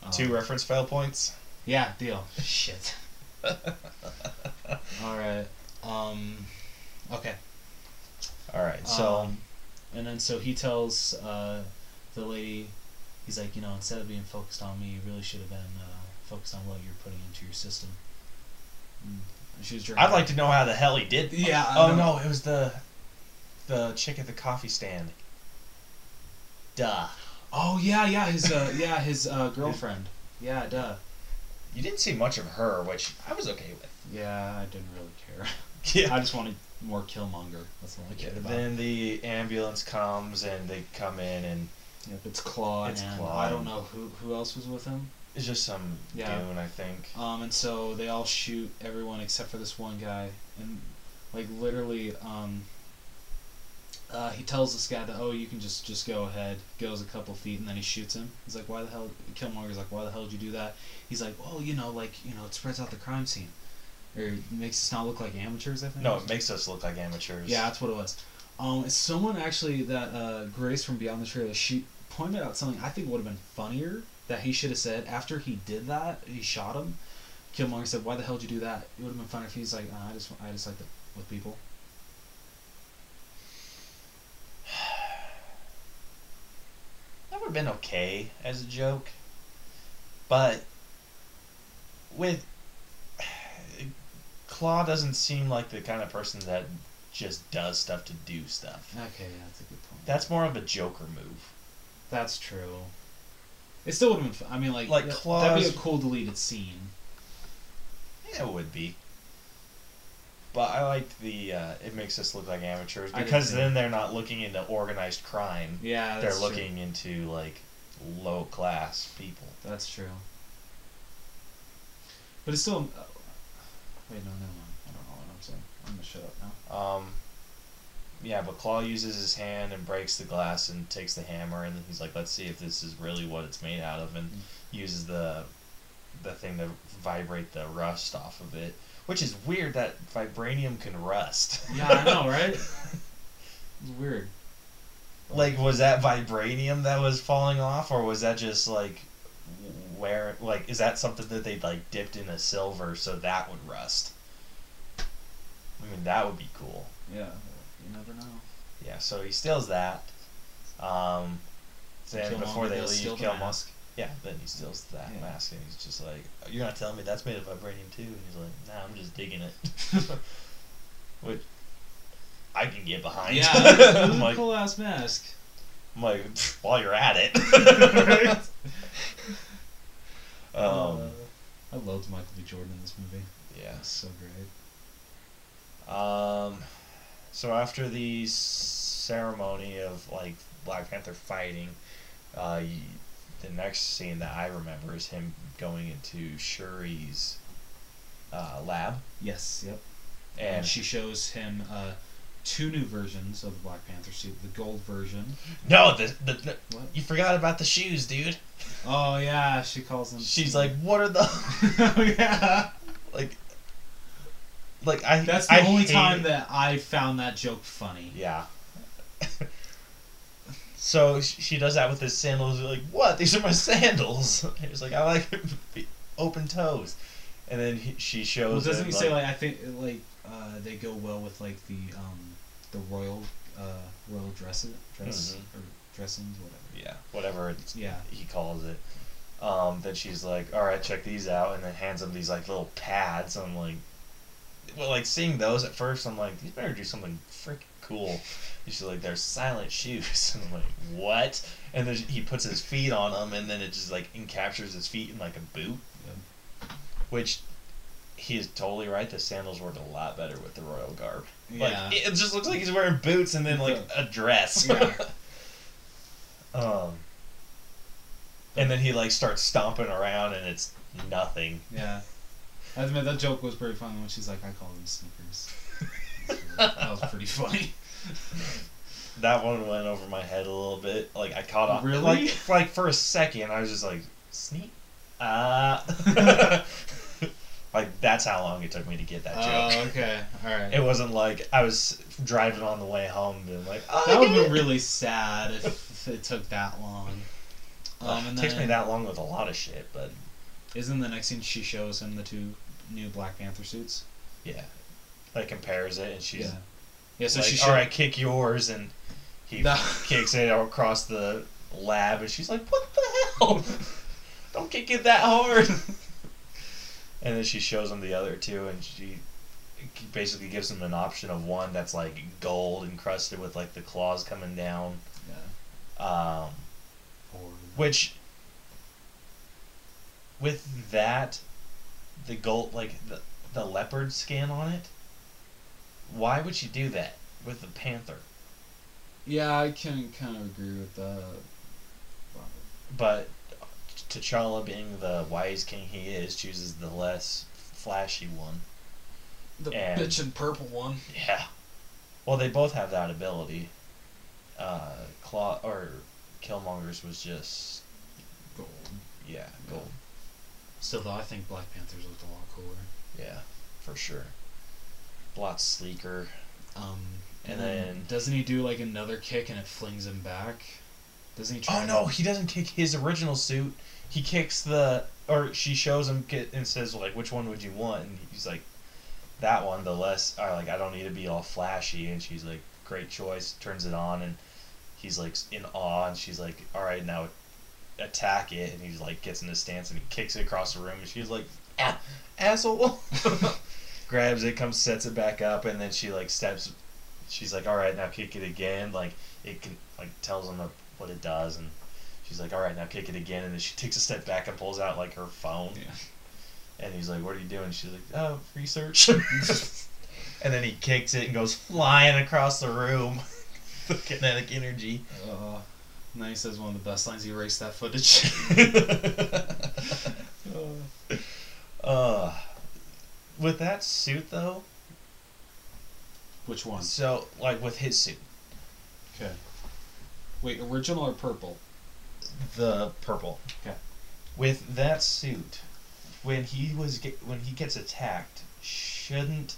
Speaker 1: Um,
Speaker 2: Two reference fail points.
Speaker 1: Yeah, deal. Shit. (laughs) All right. Um. Okay.
Speaker 2: All right, so
Speaker 1: Um, and then so he tells uh, the lady, he's like, you know, instead of being focused on me, you really should have been uh, focused on what you're putting into your system. Mm. And she was drinking.
Speaker 2: I'd like to know how the hell he did.
Speaker 1: Yeah,
Speaker 2: Oh
Speaker 1: know.
Speaker 2: no, it was the the chick at the coffee stand. Duh.
Speaker 1: Oh yeah, yeah, his uh, yeah, his uh, (laughs) girlfriend. Yeah, duh.
Speaker 2: You didn't see much of her, which I was okay with.
Speaker 1: Yeah, I didn't really care. (laughs)
Speaker 2: Yeah.
Speaker 1: I just wanted more Killmonger. That's all I cared about.
Speaker 2: Then the ambulance comes and they come in and
Speaker 1: Yep, it's Klaue.
Speaker 2: It's
Speaker 1: and
Speaker 2: Klaue.
Speaker 1: I don't know who who else was with him.
Speaker 2: it's just some
Speaker 1: Yeah.
Speaker 2: goon, I think.
Speaker 1: Um, and so they all shoot everyone except for this one guy, and like literally, um, uh, he tells this guy that oh you can just just go ahead, goes a couple feet, and then he shoots him. He's like, why the hell? Killmonger's like, why the hell did you do that? He's like, well, you know, like you know, it spreads out the crime scene, or it makes us not look like amateurs. I think.
Speaker 2: No, it makes us look like amateurs.
Speaker 1: Yeah, that's what it was. Um, someone actually that uh, Grace from Beyond the Trailer, she pointed out something I think would have been funnier that he should have said after he did that. He shot him. Killmonger said, "Why the hell did you do that?" It would have been funnier if he's like, "I just, I just like to with people." (sighs)
Speaker 2: That would have been okay as a joke. But with (sighs) Klaue doesn't seem like the kind of person that just does stuff to do stuff.
Speaker 1: Okay, yeah, that's a good point.
Speaker 2: That's more of a Joker move.
Speaker 1: That's true. It still would have been. Fun. I mean, like,
Speaker 2: Like
Speaker 1: th- that'd be a cool deleted scene.
Speaker 2: Yeah, it would be. But I liked the uh, it makes us look like amateurs because then they're not looking into organized crime.
Speaker 1: Yeah,
Speaker 2: they're
Speaker 1: that's true.
Speaker 2: looking into like low class people.
Speaker 1: That's true. But it's still. Uh, wait, no, never mind. I don't know what I'm gonna shut up now.
Speaker 2: Um, yeah, but Klaue uses his hand and breaks the glass and takes the hammer and he's like, "Let's see if this is really what it's made out of," and
Speaker 1: Mm.
Speaker 2: uses the the thing to vibrate the rust off of it, which is weird that vibranium can rust. (laughs)
Speaker 1: Yeah, I know, right? (laughs) It's weird.
Speaker 2: like, was that vibranium that was falling off, or was that just like where like is that something that they like dipped in a silver so that would rust? I mean, that would be cool.
Speaker 1: Yeah, you never know.
Speaker 2: Yeah, so he steals that. Um, then before they leave,
Speaker 1: the
Speaker 2: Killmonger.
Speaker 1: mask.
Speaker 2: Yeah, then he steals that
Speaker 1: Yeah.
Speaker 2: mask, and he's just like, "You're not telling me that's made of vibranium too?" And he's like, "Nah, I'm just digging it," (laughs) which I can get behind.
Speaker 1: Yeah, (laughs)
Speaker 2: I'm like,
Speaker 1: cool ass mask.
Speaker 2: I'm like, while you're at it. (laughs) um,
Speaker 1: Uh, I loved Michael B. Jordan in this movie.
Speaker 2: yeah.
Speaker 1: So great.
Speaker 2: Um, so after the ceremony of like Black Panther fighting, uh, y the next scene that I remember is him going into Shuri's uh, lab,
Speaker 1: Yes, yep.
Speaker 2: and
Speaker 1: And she shows him uh, two new versions of the Black Panther suit. The gold version.
Speaker 2: no, the, the, the
Speaker 1: What?
Speaker 2: you forgot about the shoes, dude.
Speaker 1: Oh yeah, she calls them.
Speaker 2: She's like, what are the
Speaker 1: oh (laughs) yeah.
Speaker 2: like, like I.
Speaker 1: That's the
Speaker 2: I
Speaker 1: only time
Speaker 2: it.
Speaker 1: that I found that joke funny.
Speaker 2: Yeah. (laughs) so she does that with his sandals. You're like, what? These are my sandals. (laughs) He was like, I like (laughs) open toes. And then he, she shows.
Speaker 1: Well, doesn't
Speaker 2: him,
Speaker 1: he say like I think like uh, they go well with like the um, the royal uh, royal dress dress
Speaker 2: Mhm.
Speaker 1: or dressings whatever.
Speaker 2: Yeah, whatever it's,
Speaker 1: Yeah.
Speaker 2: he calls it. Um, then she's like, all right, check these out, and then hands him these like little pads. I'm like, well, like seeing those at first, I'm like, these better do something freaking cool. And she's like, they're silent shoes. And (laughs) I'm like, what? And then he puts his feet on them, and then it just like encaptures his feet in like a boot, which he is totally right. The sandals work a lot better with the royal garb. Like
Speaker 1: Yeah.
Speaker 2: it just looks like he's wearing boots and then like a dress.
Speaker 1: Yeah. (laughs)
Speaker 2: um. And then he like starts stomping around and it's nothing.
Speaker 1: Yeah. I admit that joke was pretty funny when she's like, I call them sneakers. (laughs) that was pretty funny.
Speaker 2: That one went over my head a little bit. Like I caught on.
Speaker 1: Really?
Speaker 2: Like, like for a second, I was just like, sneak. Ah. (laughs) like that's how long it took me to get that
Speaker 1: Oh,
Speaker 2: joke.
Speaker 1: okay. Alright.
Speaker 2: It wasn't like I was driving on the way home and like, oh,
Speaker 1: that would
Speaker 2: get
Speaker 1: have
Speaker 2: it.
Speaker 1: been really sad if, if it took that long. Um, and
Speaker 2: it takes me that long with a lot of shit, but
Speaker 1: Isn't the next scene she shows him the two new Black Panther suits?
Speaker 2: yeah, like compares it and she's
Speaker 1: yeah. Yeah. So
Speaker 2: like,
Speaker 1: she
Speaker 2: all
Speaker 1: showed.
Speaker 2: right, kick yours, and he
Speaker 1: No. (laughs)
Speaker 2: kicks it across the lab, and she's like, "What the hell? (laughs) Don't kick it that hard!" (laughs) and then she shows him the other two, and she basically gives him an option of one that's like gold encrusted with like the claws coming down,
Speaker 1: Yeah.
Speaker 2: um,
Speaker 1: Or
Speaker 2: which with that, the gold like the the leopard skin on it. Why would you do that with the panther?
Speaker 1: yeah, I can kind of agree with that.
Speaker 2: But T'Challa, being the wise king he is, chooses the less flashy one.
Speaker 1: The
Speaker 2: And-
Speaker 1: bitch and purple one.
Speaker 2: Yeah. Well, they both have that ability. Uh, Klaue or Killmonger's was just
Speaker 1: Gold.
Speaker 2: yeah gold.
Speaker 1: Still, though, I think Black Panthers looked a lot cooler.
Speaker 2: Yeah, for sure. A lot sleeker.
Speaker 1: Um,
Speaker 2: And
Speaker 1: and
Speaker 2: then-
Speaker 1: then doesn't he do like another kick and it flings him back? Doesn't he? Try
Speaker 2: Oh no, he doesn't kick his original suit. He kicks the or she shows him get and says like which one would you want and he's like that one the less or like I don't need to be all flashy and she's like great choice turns it on and he's like in awe and she's like all right now attack it and he's like gets in his stance and he kicks it across the room and she's like ah, asshole. (laughs) Grabs it comes sets it back up and then she like steps she's like all right now kick it again. Like it can like tells him what it does and she's like all right now kick it again. And then she takes a step back and pulls out like her phone.
Speaker 1: Yeah.
Speaker 2: and he's like what are you doing? She's like oh research. (laughs) (laughs) And then he kicks it and goes flying across the room. The kinetic energy.
Speaker 1: Uh, and then he says one of the best lines. He erased that footage. (laughs) (laughs)
Speaker 2: uh, with that suit though
Speaker 1: Which one?
Speaker 2: so like with his suit
Speaker 1: Okay. Wait, original or purple?
Speaker 2: the purple.
Speaker 1: Okay.
Speaker 2: With that suit, when he was get, when he gets attacked, shouldn't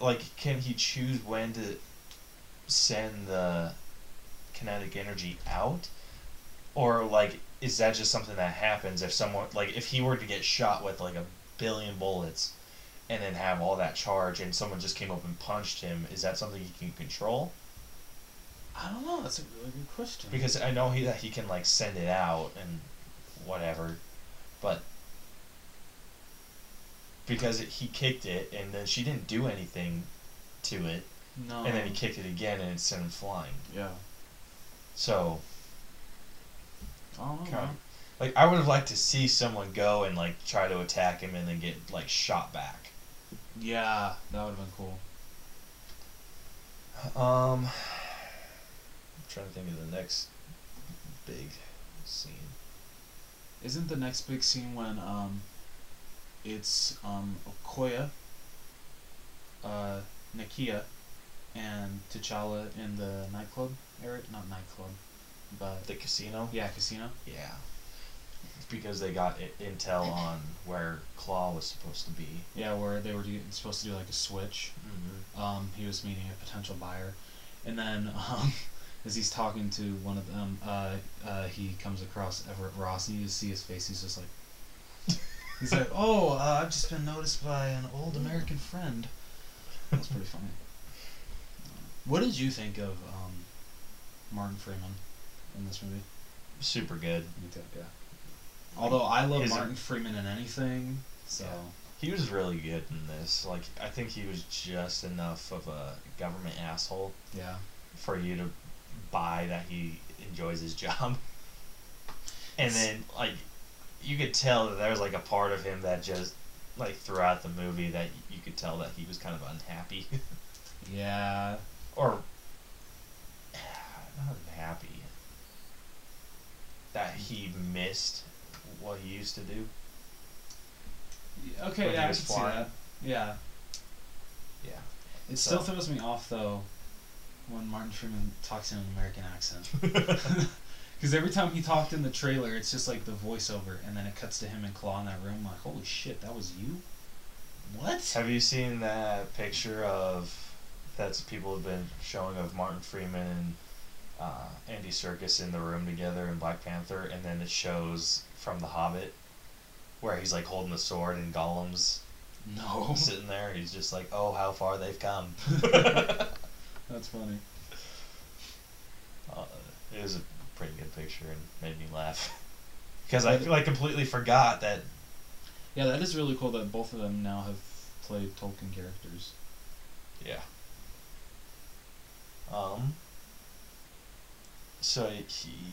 Speaker 2: like can he choose when to send the kinetic energy out, or like is that just something that happens if someone like if he were to get shot with like a billion bullets, and then have all that charge, and someone just came up and punched him, is that something he can control?
Speaker 1: I don't know. That's a really good question.
Speaker 2: because I know he that he can like send it out and whatever, but because it, he kicked it and then she didn't do anything to it,
Speaker 1: no.
Speaker 2: and then he kicked it again and it sent him flying.
Speaker 1: Yeah.
Speaker 2: So
Speaker 1: I don't know.
Speaker 2: Kind of- like I would have liked to see someone go and like try to attack him and then get like shot back.
Speaker 1: Yeah, that would have been cool.
Speaker 2: Um, I'm trying to think of the next big scene.
Speaker 1: Isn't the next big scene when um, it's um Okoye, uh, Nakia, and T'Challa in the nightclub area? Not nightclub, but
Speaker 2: The casino.
Speaker 1: yeah, casino.
Speaker 2: Yeah. It's because they got i- intel on where Klaue was supposed to be.
Speaker 1: Yeah, where they were do- supposed to do like a switch.
Speaker 2: Mm-hmm.
Speaker 1: um, he was meeting a potential buyer, and then (laughs) um, as he's talking to one of them, uh, uh, he comes across Everett Ross, and you just see his face. He's just like, (laughs) he's like, "Oh, uh, I've just been noticed by an old American friend." That's pretty funny. (laughs) What did you think of um, Martin Freeman in this movie?
Speaker 2: Super good.
Speaker 1: Me too. Yeah. Although I love
Speaker 2: His-
Speaker 1: Martin Freeman in anything, so
Speaker 2: Yeah. He was really good in this. Like, I think he was just enough of a government asshole
Speaker 1: yeah.
Speaker 2: for you to buy that he enjoys his (laughs) job. And then, like, you could tell that there was like a part of him that just, like, throughout the movie, that you could tell that he was kind of unhappy, (laughs)
Speaker 1: Yeah.
Speaker 2: or not happy That he missed what he used to do.
Speaker 1: Okay,
Speaker 2: When
Speaker 1: yeah, I can see that. Yeah.
Speaker 2: Yeah.
Speaker 1: It
Speaker 2: So-
Speaker 1: still throws me off though when Martin Freeman talks in an American accent. (laughs) (laughs) Because every time he talked in the trailer, it's just like the voiceover, and then it cuts to him and Klaue in that room. like, holy shit, that was you? What?
Speaker 2: Have you seen that picture of that's people have been showing of Martin Freeman and uh, Andy Serkis in the room together in Black Panther, and then it shows from The Hobbit where he's like holding the sword and Gollum's
Speaker 1: No.
Speaker 2: sitting there. He's just like, "Oh, how far they've come." (laughs)
Speaker 1: That's funny.
Speaker 2: It was a pretty good picture and made me laugh (laughs) because I like completely forgot that.
Speaker 1: Yeah, that is really cool that both of them now have played Tolkien characters.
Speaker 2: Yeah. Um. So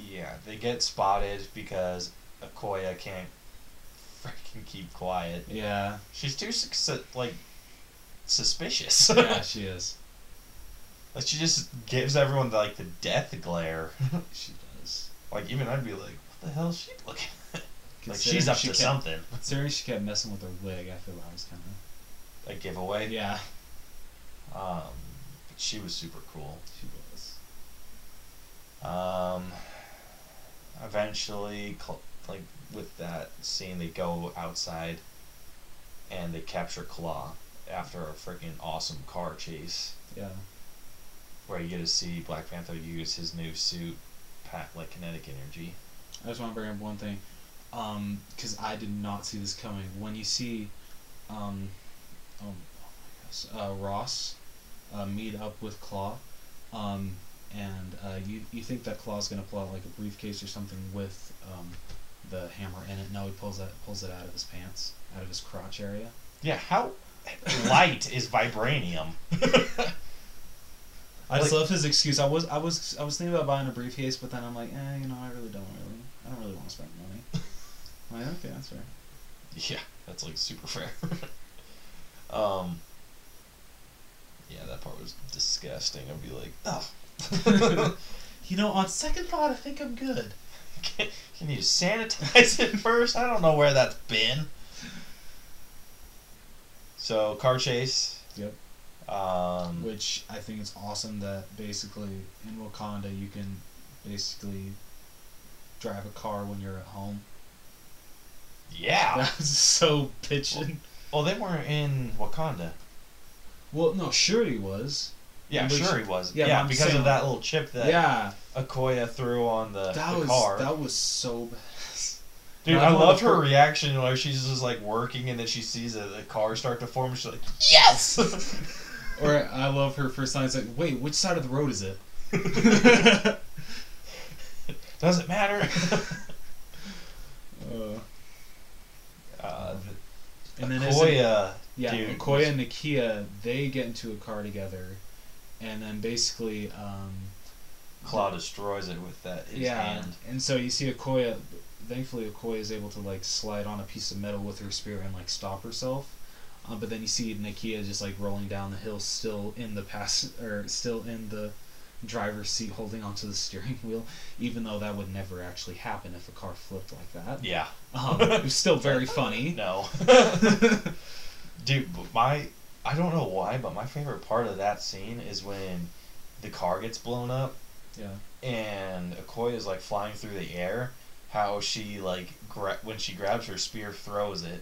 Speaker 2: yeah, they get spotted because Okoye can't freaking keep quiet.
Speaker 1: Yeah.
Speaker 2: She's too like suspicious.
Speaker 1: yeah, (laughs) she is.
Speaker 2: like she just gives everyone like the death glare. (laughs)
Speaker 1: She does.
Speaker 2: like even I'd be like, what the hell is she looking? at? like she's up
Speaker 1: she
Speaker 2: to
Speaker 1: kept-
Speaker 2: something.
Speaker 1: Considering she kept messing with her wig, I feel that was kind of.
Speaker 2: A giveaway.
Speaker 1: Yeah.
Speaker 2: Um, but she was super cool.
Speaker 1: She was.
Speaker 2: Um, eventually, like with that scene, they go outside and they capture Klaue after a freaking awesome car chase
Speaker 1: Yeah.
Speaker 2: where you get to see Black Panther use his new suit, pack like kinetic energy.
Speaker 1: I just want to bring up one thing, um, because I did not see this coming. When you see, um, oh, my gosh, uh, Ross, uh, meet up with Klaue, um, and uh, you you think that Klaue's gonna pull out like a briefcase or something with um, the hammer in it. No, he pulls that pulls it out of his pants, out of his crotch area.
Speaker 2: Yeah, how (laughs) light is vibranium? (laughs)
Speaker 1: I just
Speaker 2: Like-
Speaker 1: love his excuse. I was I was I was thinking about buying a briefcase, but then I'm like, eh, you know, I really don't really, I don't really want to spend money. (laughs) I'm like, okay, that's fair.
Speaker 2: yeah, that's like super fair. um, yeah, that part was disgusting. I'd be like, oh. (laughs)
Speaker 1: You know, on second thought, I think I'm good.
Speaker 2: Can, (laughs) can you sanitize it first? I don't know where that's been. So car chase.
Speaker 1: Yep.
Speaker 2: Um,
Speaker 1: Which I think it's awesome that basically in Wakanda you can basically drive a car when you're at home.
Speaker 2: yeah. (laughs)
Speaker 1: That was so pitching.
Speaker 2: Oh, they weren't in Wakanda.
Speaker 1: Well, no, Shuri was.
Speaker 2: Yeah,
Speaker 1: But
Speaker 2: sure he was.
Speaker 1: yeah,
Speaker 2: Yeah,
Speaker 1: I'm
Speaker 2: because
Speaker 1: saying,
Speaker 2: of that little chip that
Speaker 1: yeah,
Speaker 2: Okoye threw on the,
Speaker 1: that
Speaker 2: the
Speaker 1: was
Speaker 2: car.
Speaker 1: that was so bad.
Speaker 2: Dude, I
Speaker 1: love
Speaker 2: love her reaction where she's just like working and then she sees a, the car start to form. She's like, yes. (laughs)
Speaker 1: Or I love her first line. It's like, wait, which side of the road is it? (laughs)
Speaker 2: Does it matter? (laughs)
Speaker 1: Uh,
Speaker 2: uh,
Speaker 1: and then isn't-
Speaker 2: Okoye,
Speaker 1: Yeah,
Speaker 2: Dude,
Speaker 1: Okoye and Nakia, they get into a car together, and then basically, um,
Speaker 2: Klaue destroys it with that his
Speaker 1: yeah,
Speaker 2: hand.
Speaker 1: and so you see Okoye. Thankfully, Okoye is able to like slide on a piece of metal with her spear and like stop herself. Uh, but then you see Nakia just like rolling down the hill, still in the pass or still in the driver's seat, holding onto the steering wheel. Even though that would never actually happen if a car flipped like that.
Speaker 2: Yeah.
Speaker 1: Um, it was still very (laughs) funny.
Speaker 2: No. (laughs) Dude, my I don't know why, but my favorite part of that scene is when the car gets blown up
Speaker 1: Yeah.
Speaker 2: and Okoye is like flying through the air. How she like gra- when she grabs her spear, throws it.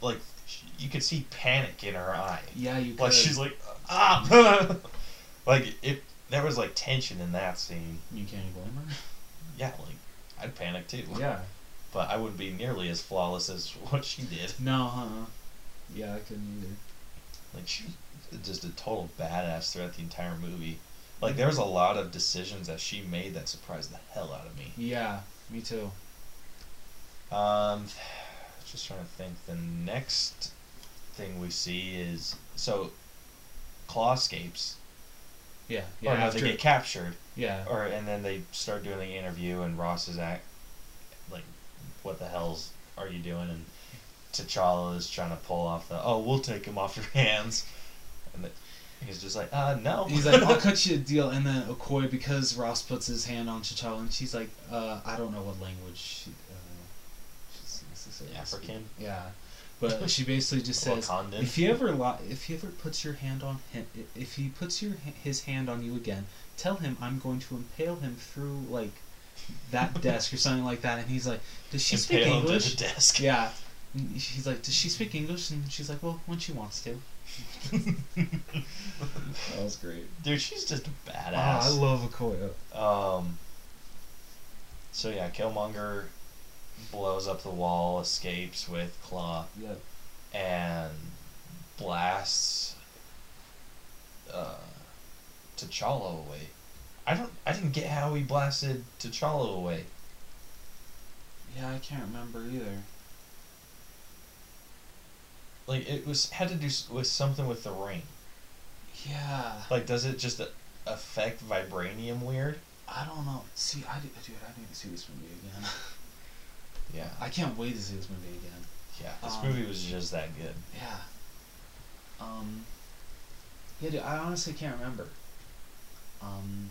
Speaker 2: Like sh you could see panic in her eye.
Speaker 1: Yeah, you.
Speaker 2: Like
Speaker 1: could.
Speaker 2: she's like ah. (laughs) like if there was like tension in that scene.
Speaker 1: You can't blame her.
Speaker 2: Yeah, like I'd panic too.
Speaker 1: Yeah.
Speaker 2: But I wouldn't be nearly as flawless as (laughs) what she did.
Speaker 1: No, huh? Yeah, I couldn't either.
Speaker 2: Like she was just a total badass throughout the entire movie. Like there was a lot of decisions that she made that surprised the hell out of me.
Speaker 1: Yeah, me too.
Speaker 2: Um, just trying to think. The next thing we see is so Klaue escapes.
Speaker 1: Yeah,
Speaker 2: or
Speaker 1: yeah.
Speaker 2: no,
Speaker 1: after,
Speaker 2: they get captured.
Speaker 1: yeah,
Speaker 2: Or and then they start doing the interview, and Ross is act like, "What the hell's are you doing?" And T'Challa is trying to pull off the, "Oh, we'll take him off your hands," and the, he's just like, "Uh, no."
Speaker 1: he's like, "I'll (laughs) cut you a deal," and then Okoye, because Ross puts his hand on T'Challa, and she's like, "Uh, I don't know what language." She, uh,
Speaker 2: African.
Speaker 1: Yeah, but (laughs) she basically just says,
Speaker 2: Wakandan.
Speaker 1: "If he ever li- if he ever puts your hand on him, if he puts your his hand on you again, tell him I'm going to impale him through like that (laughs) desk or something like that." And he's like, "Does she speak
Speaker 2: Impale him to
Speaker 1: English?"
Speaker 2: the desk.
Speaker 1: Yeah. And he's like, does she speak English? And she's like, well, when she wants to. (laughs) That was great.
Speaker 2: Dude, she's just a
Speaker 1: Ah,
Speaker 2: badass.
Speaker 1: I love Okoye.
Speaker 2: Um. So yeah, Killmonger blows up the wall, escapes with Klaue,
Speaker 1: Yep.
Speaker 2: and blasts uh, T'Challa away. I don't. I didn't get how he blasted T'Challa away.
Speaker 1: Yeah, I can't remember either.
Speaker 2: Like it was had to do with something with the ring.
Speaker 1: Yeah.
Speaker 2: Like, does it just affect vibranium weird?
Speaker 1: I don't know. See, I did, dude, I need to see this movie again. (laughs)
Speaker 2: Yeah.
Speaker 1: I can't wait to see this movie again.
Speaker 2: Yeah. This
Speaker 1: Um,
Speaker 2: movie was just that good.
Speaker 1: Yeah. Um. Yeah, dude, I honestly can't remember. Um.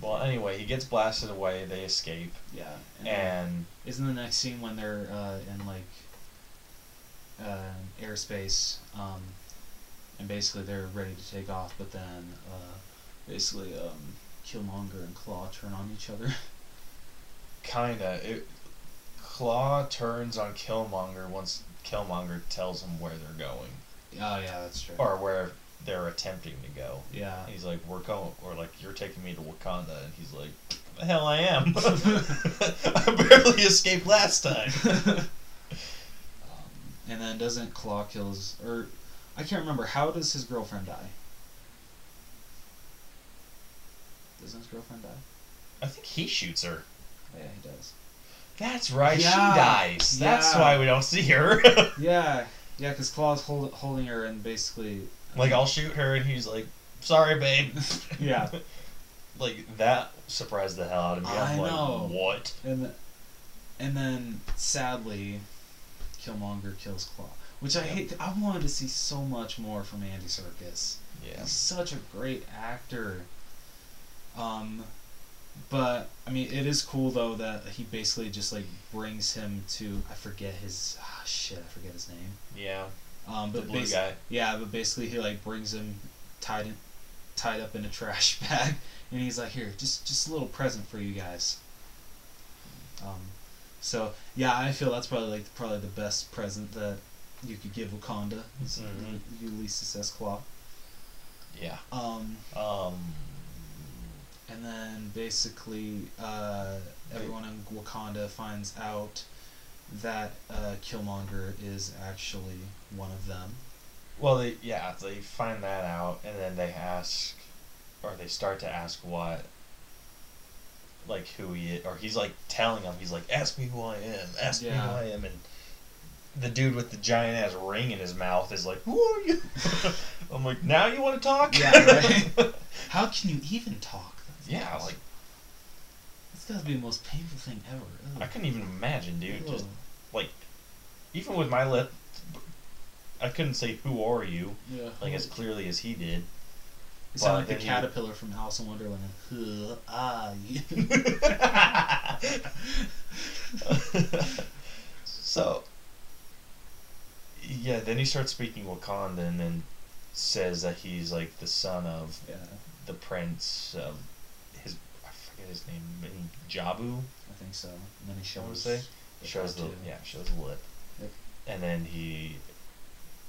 Speaker 2: Well, anyway, he gets blasted away. They escape,
Speaker 1: Yeah.
Speaker 2: and
Speaker 1: isn't the next scene when they're uh, in like uh, airspace, um, and basically they're ready to take off, but then uh, basically um, Killmonger and Klaue turn on each other. (laughs)
Speaker 2: kinda it. Klaue turns on Killmonger once Killmonger tells him where they're going,
Speaker 1: oh yeah, that's true.
Speaker 2: or where they're attempting to go.
Speaker 1: yeah.
Speaker 2: He's like, "We're going," or like, "You're taking me to Wakanda," and he's like, "The hell I am! (laughs) (laughs) I barely escaped last time."
Speaker 1: And then doesn't Klaue kill his or I can't remember how does his girlfriend die? Doesn't his girlfriend die?
Speaker 2: I think he shoots her.
Speaker 1: Oh, yeah, he does.
Speaker 2: That's right.
Speaker 1: Yeah,
Speaker 2: She dies. That's
Speaker 1: yeah.
Speaker 2: why we don't see her. (laughs) (laughs)
Speaker 1: Yeah, yeah, because Klaue's hold, holding her and basically.
Speaker 2: like I'll shoot her, and he's like, "Sorry, babe." (laughs)
Speaker 1: Yeah.
Speaker 2: like that surprised the hell out of me.
Speaker 1: I
Speaker 2: I'm like,
Speaker 1: know.
Speaker 2: "What?"
Speaker 1: And th- and then sadly, Killmonger kills Klaue, which I
Speaker 2: Yep.
Speaker 1: hate. I wanted to see so much more from Andy Serkis.
Speaker 2: Yeah.
Speaker 1: He's such a great actor. Um, but I mean, it is cool though that he basically just like brings him to I forget his ah, shit. I forget his name.
Speaker 2: Yeah.
Speaker 1: Um,
Speaker 2: The
Speaker 1: but
Speaker 2: blue
Speaker 1: basi-
Speaker 2: guy.
Speaker 1: Yeah, but basically he like brings him tied in, tied up in a (laughs) trash bag, and he's like, "Here, just just a little present for you guys." Um, so yeah, I feel that's probably like probably the best present that you could give Wakanda. is
Speaker 2: Mhm.
Speaker 1: Ulysses S. Klaue.
Speaker 2: Yeah.
Speaker 1: Um,
Speaker 2: Um.
Speaker 1: and then basically uh, everyone in Wakanda finds out that uh, Killmonger is actually one of them.
Speaker 2: Well, they yeah they find that out, and then they ask, or they start to ask what, like who he is, or he's like telling him, he's like, "Ask me who I am, ask me who I am," and the dude with the giant ass ring in his mouth is like, "Who are you?" (laughs) I'm like, "Now you want to talk?"
Speaker 1: Yeah, right. (laughs) How can you even talk? That's
Speaker 2: yeah, like
Speaker 1: It's got to be the most painful thing ever. Ugh.
Speaker 2: I couldn't even imagine, dude. Just like, even with my lip, I couldn't say "Who are you?"
Speaker 1: yeah.
Speaker 2: like as clearly as he did.
Speaker 1: You sound like the
Speaker 2: then you-
Speaker 1: caterpillar from Alice in Wonderland. Who are you?
Speaker 2: so, yeah, then he starts speaking Wakanda and then says that he's like the son of
Speaker 1: yeah,
Speaker 2: the prince of his, I forget his name, maybe Jabu.
Speaker 1: I think so. And then he
Speaker 2: I
Speaker 1: shows.
Speaker 2: say?
Speaker 1: the
Speaker 2: shows the yeah shows the lip,
Speaker 1: Yep.
Speaker 2: and then he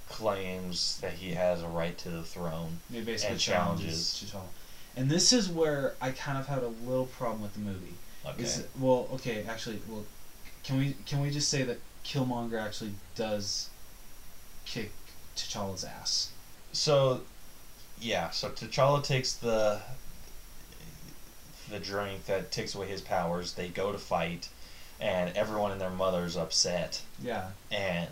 Speaker 2: claims that he has a right to the throne.
Speaker 1: He basically
Speaker 2: and
Speaker 1: challenges
Speaker 2: challenges.
Speaker 1: T'Challa. And this is where I kind of had a little problem with the movie.
Speaker 2: Okay.
Speaker 1: Is well, okay, actually, well, can we can we just say that Killmonger actually does kick T'Challa's ass?
Speaker 2: So, yeah. So T'Challa takes the the drink that takes away his powers. They go to fight, and everyone and their mother's upset.
Speaker 1: Yeah.
Speaker 2: And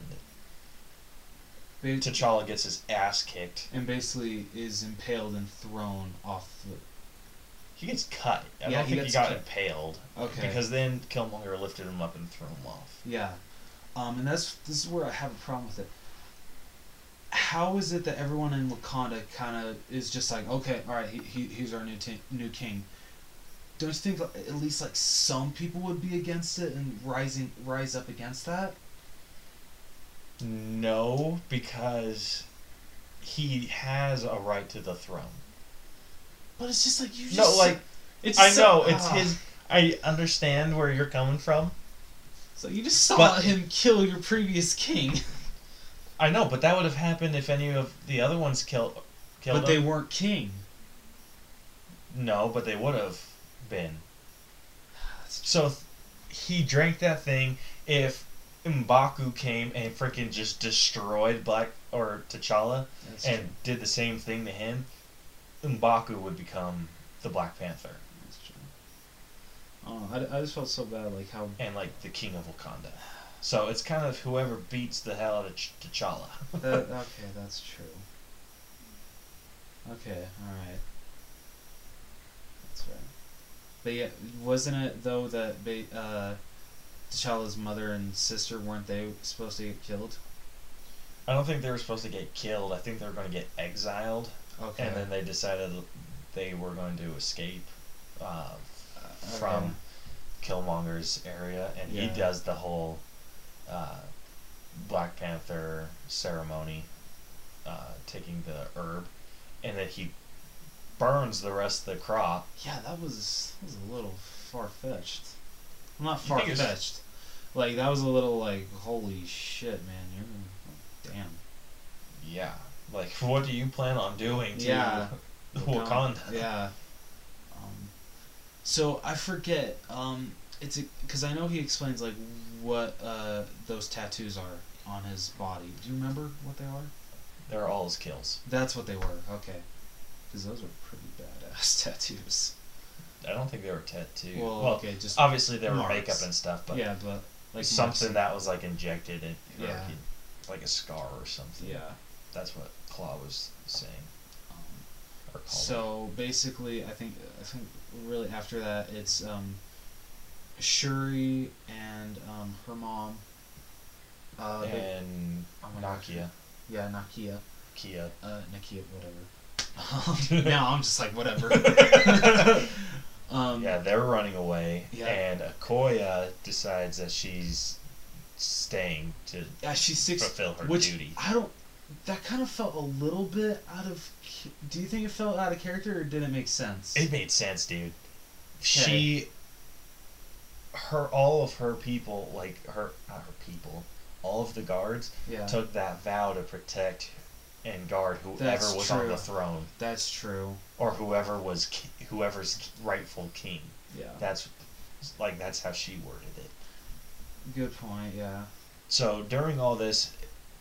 Speaker 1: Ba-
Speaker 2: T'Challa gets his ass kicked.
Speaker 1: and basically is impaled and thrown off the.
Speaker 2: He gets cut. I
Speaker 1: Yeah,
Speaker 2: don't
Speaker 1: he
Speaker 2: think he
Speaker 1: gets
Speaker 2: got
Speaker 1: cut.
Speaker 2: impaled
Speaker 1: Okay.
Speaker 2: because then Killmonger lifted him up and threw him off.
Speaker 1: Yeah, um, and that's this is where I have a problem with it. How is it that everyone in Wakanda kind of is just like, okay, all right, he, he he's our new t- new king? Don't you think like, at least like some people would be against it and rising rise up against that?
Speaker 2: No, because he has a right to the throne.
Speaker 1: But it's just like you. Just
Speaker 2: No, like
Speaker 1: it's
Speaker 2: I
Speaker 1: so-
Speaker 2: know it's
Speaker 1: ah.
Speaker 2: his. I understand where you're coming from.
Speaker 1: So you just saw
Speaker 2: But-
Speaker 1: him kill your previous king, (laughs)
Speaker 2: I know, but that would have happened if any of the other ones killed. Killed
Speaker 1: but they weren't king.
Speaker 2: No, but they would have been. (sighs) So th- he drank that thing. If M'Baku came and freaking just destroyed Black or T'Challa
Speaker 1: That's
Speaker 2: and did the same thing to him, M'Baku would become the Black Panther
Speaker 1: That's true. I. I, I just felt so bad, like how.
Speaker 2: and like the King of Wakanda. So it's kind of whoever beats the hell out of Ch- T'Challa.
Speaker 1: That, (laughs) okay, that's true. Okay, all right. That's right. But yeah, wasn't it though that uh, T'Challa's mother and sister weren't they supposed to get killed?
Speaker 2: I don't think they were supposed to get killed. I think they were going to get exiled,
Speaker 1: Okay.
Speaker 2: and then they decided they were going to escape uh,
Speaker 1: Uh,
Speaker 2: from. Killmonger's area, and he does the whole uh, Black Panther ceremony, uh, taking the herb, and then he burns the rest of the crop.
Speaker 1: Yeah, that was that was a little far fetched. Well, not far fetched. Like that was a little like holy shit, man. You're damn.
Speaker 2: Yeah, like (laughs) what do you plan on doing to
Speaker 1: Yeah. (laughs)
Speaker 2: Wakanda?
Speaker 1: Yeah. Um, so I forget. Um, it's because I know he explains like what uh, those tattoos are on his body. Do you remember what they are?
Speaker 2: They're all his kills.
Speaker 1: That's what they were. Okay. Because those are pretty badass (laughs) tattoos.
Speaker 2: I don't think they were tattooed.
Speaker 1: Well,
Speaker 2: Well,
Speaker 1: okay, just
Speaker 2: obviously they were makeup and stuff, but
Speaker 1: yeah, but like
Speaker 2: something that was like injected in,
Speaker 1: Yeah.
Speaker 2: he- like a scar or something.
Speaker 1: Yeah.
Speaker 2: That's what Klaue was saying.
Speaker 1: Um, So basically, I think I think really after that, it's um, Shuri and um, her mom. Uh,
Speaker 2: it.
Speaker 1: they-
Speaker 2: and
Speaker 1: oh.
Speaker 2: Nakia,
Speaker 1: yeah, Nakia.
Speaker 2: Kia.
Speaker 1: Uh, Nakia, whatever. (laughs) now I'm just like whatever. (laughs) um,
Speaker 2: yeah, they're running away,
Speaker 1: Yeah.
Speaker 2: and Okoye decides that she's staying to
Speaker 1: yeah, she's six.
Speaker 2: fulfill her
Speaker 1: which
Speaker 2: duty.
Speaker 1: I don't. That kind of felt a little bit out of. Do you think it felt out of character or did it make sense?
Speaker 2: It made sense, dude. She, her, all of her people, like her, not her people, all of the guards
Speaker 1: yeah,
Speaker 2: took that vow to protect and guard whoever
Speaker 1: That's
Speaker 2: was on the throne
Speaker 1: that's true.
Speaker 2: or whoever was ki- whoever's rightful king.
Speaker 1: Yeah,
Speaker 2: That's like that's how she worded it.
Speaker 1: good point. Yeah,
Speaker 2: So during all this,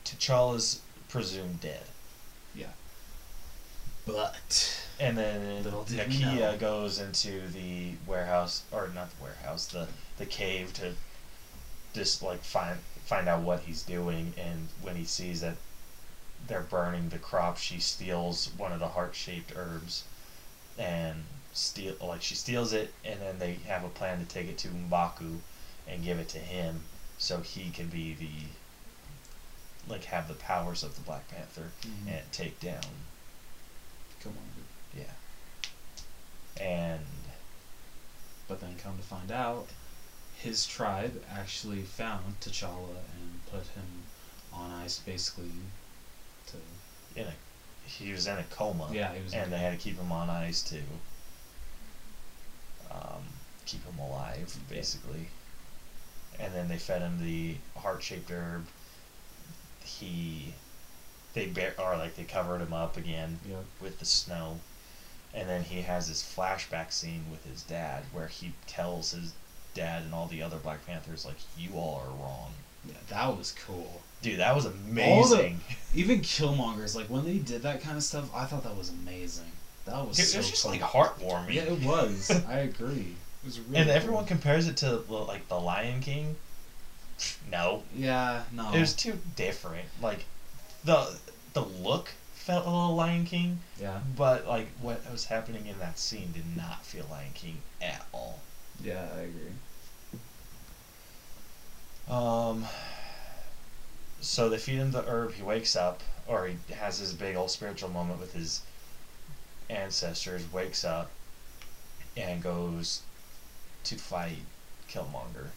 Speaker 2: T'Challa's presumed dead, Yeah.
Speaker 1: but
Speaker 2: and then Nakia goes into the warehouse or not the warehouse, the the cave to just like find find out what he's doing. And when he sees that they're burning the crop, she steals one of the heart shaped herbs and steal like she steals it, and then they have a plan to take it to M'Baku and give it to him so he can be the like have the powers of the Black Panther
Speaker 1: Mhm.
Speaker 2: and take down
Speaker 1: come on.
Speaker 2: yeah. And
Speaker 1: But then come to find out, his tribe actually found T'Challa and put him on ice, basically.
Speaker 2: In a he was in a coma.
Speaker 1: yeah, he was.
Speaker 2: And they had to keep him on ice to um, keep him alive, basically. And then they fed him the heart shaped herb. He they bear or like they covered him up again
Speaker 1: yeah,
Speaker 2: with the snow. And then he has this flashback scene with his dad where he tells his dad and all the other Black Panthers like you all are wrong.
Speaker 1: yeah, that was cool.
Speaker 2: Dude, that was
Speaker 1: All the-
Speaker 2: amazing. (laughs)
Speaker 1: Even Killmongers, like when they did that kind of stuff, I thought that was amazing. That was
Speaker 2: Dude,
Speaker 1: so
Speaker 2: it was just
Speaker 1: cool.
Speaker 2: like heartwarming.
Speaker 1: Yeah, it was. (laughs) I agree. It was really.
Speaker 2: and
Speaker 1: cool.
Speaker 2: everyone compares it to like the Lion King. No,
Speaker 1: Yeah, no.
Speaker 2: it was too different. Like the the look felt a little Lion King,
Speaker 1: yeah,
Speaker 2: but like what was happening in that scene did not feel Lion King at all.
Speaker 1: yeah, I agree.
Speaker 2: Um. So they feed him the herb. He wakes up, or he has his big old spiritual moment with his ancestors. Wakes up, and goes to fight Killmonger.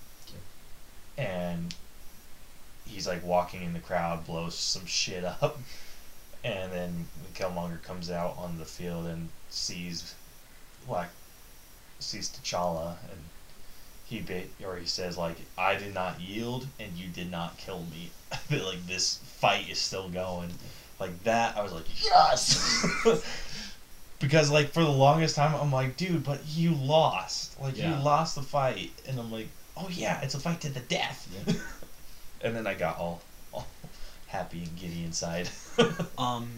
Speaker 2: And he's like walking in the crowd, blows some shit (laughs) up, and then Killmonger comes out on the field and sees, like, sees T'Challa, and he bit or he says like I did not yield and you did not kill me. (laughs) Like this fight is still going. Like that I was like yes. (laughs) because like for the longest time I'm like dude but you lost. Like
Speaker 1: Yeah.
Speaker 2: you lost the fight and I'm like oh yeah it's a fight to the death.
Speaker 1: Yeah. (laughs)
Speaker 2: and then I got all all happy and giddy inside.
Speaker 1: Um,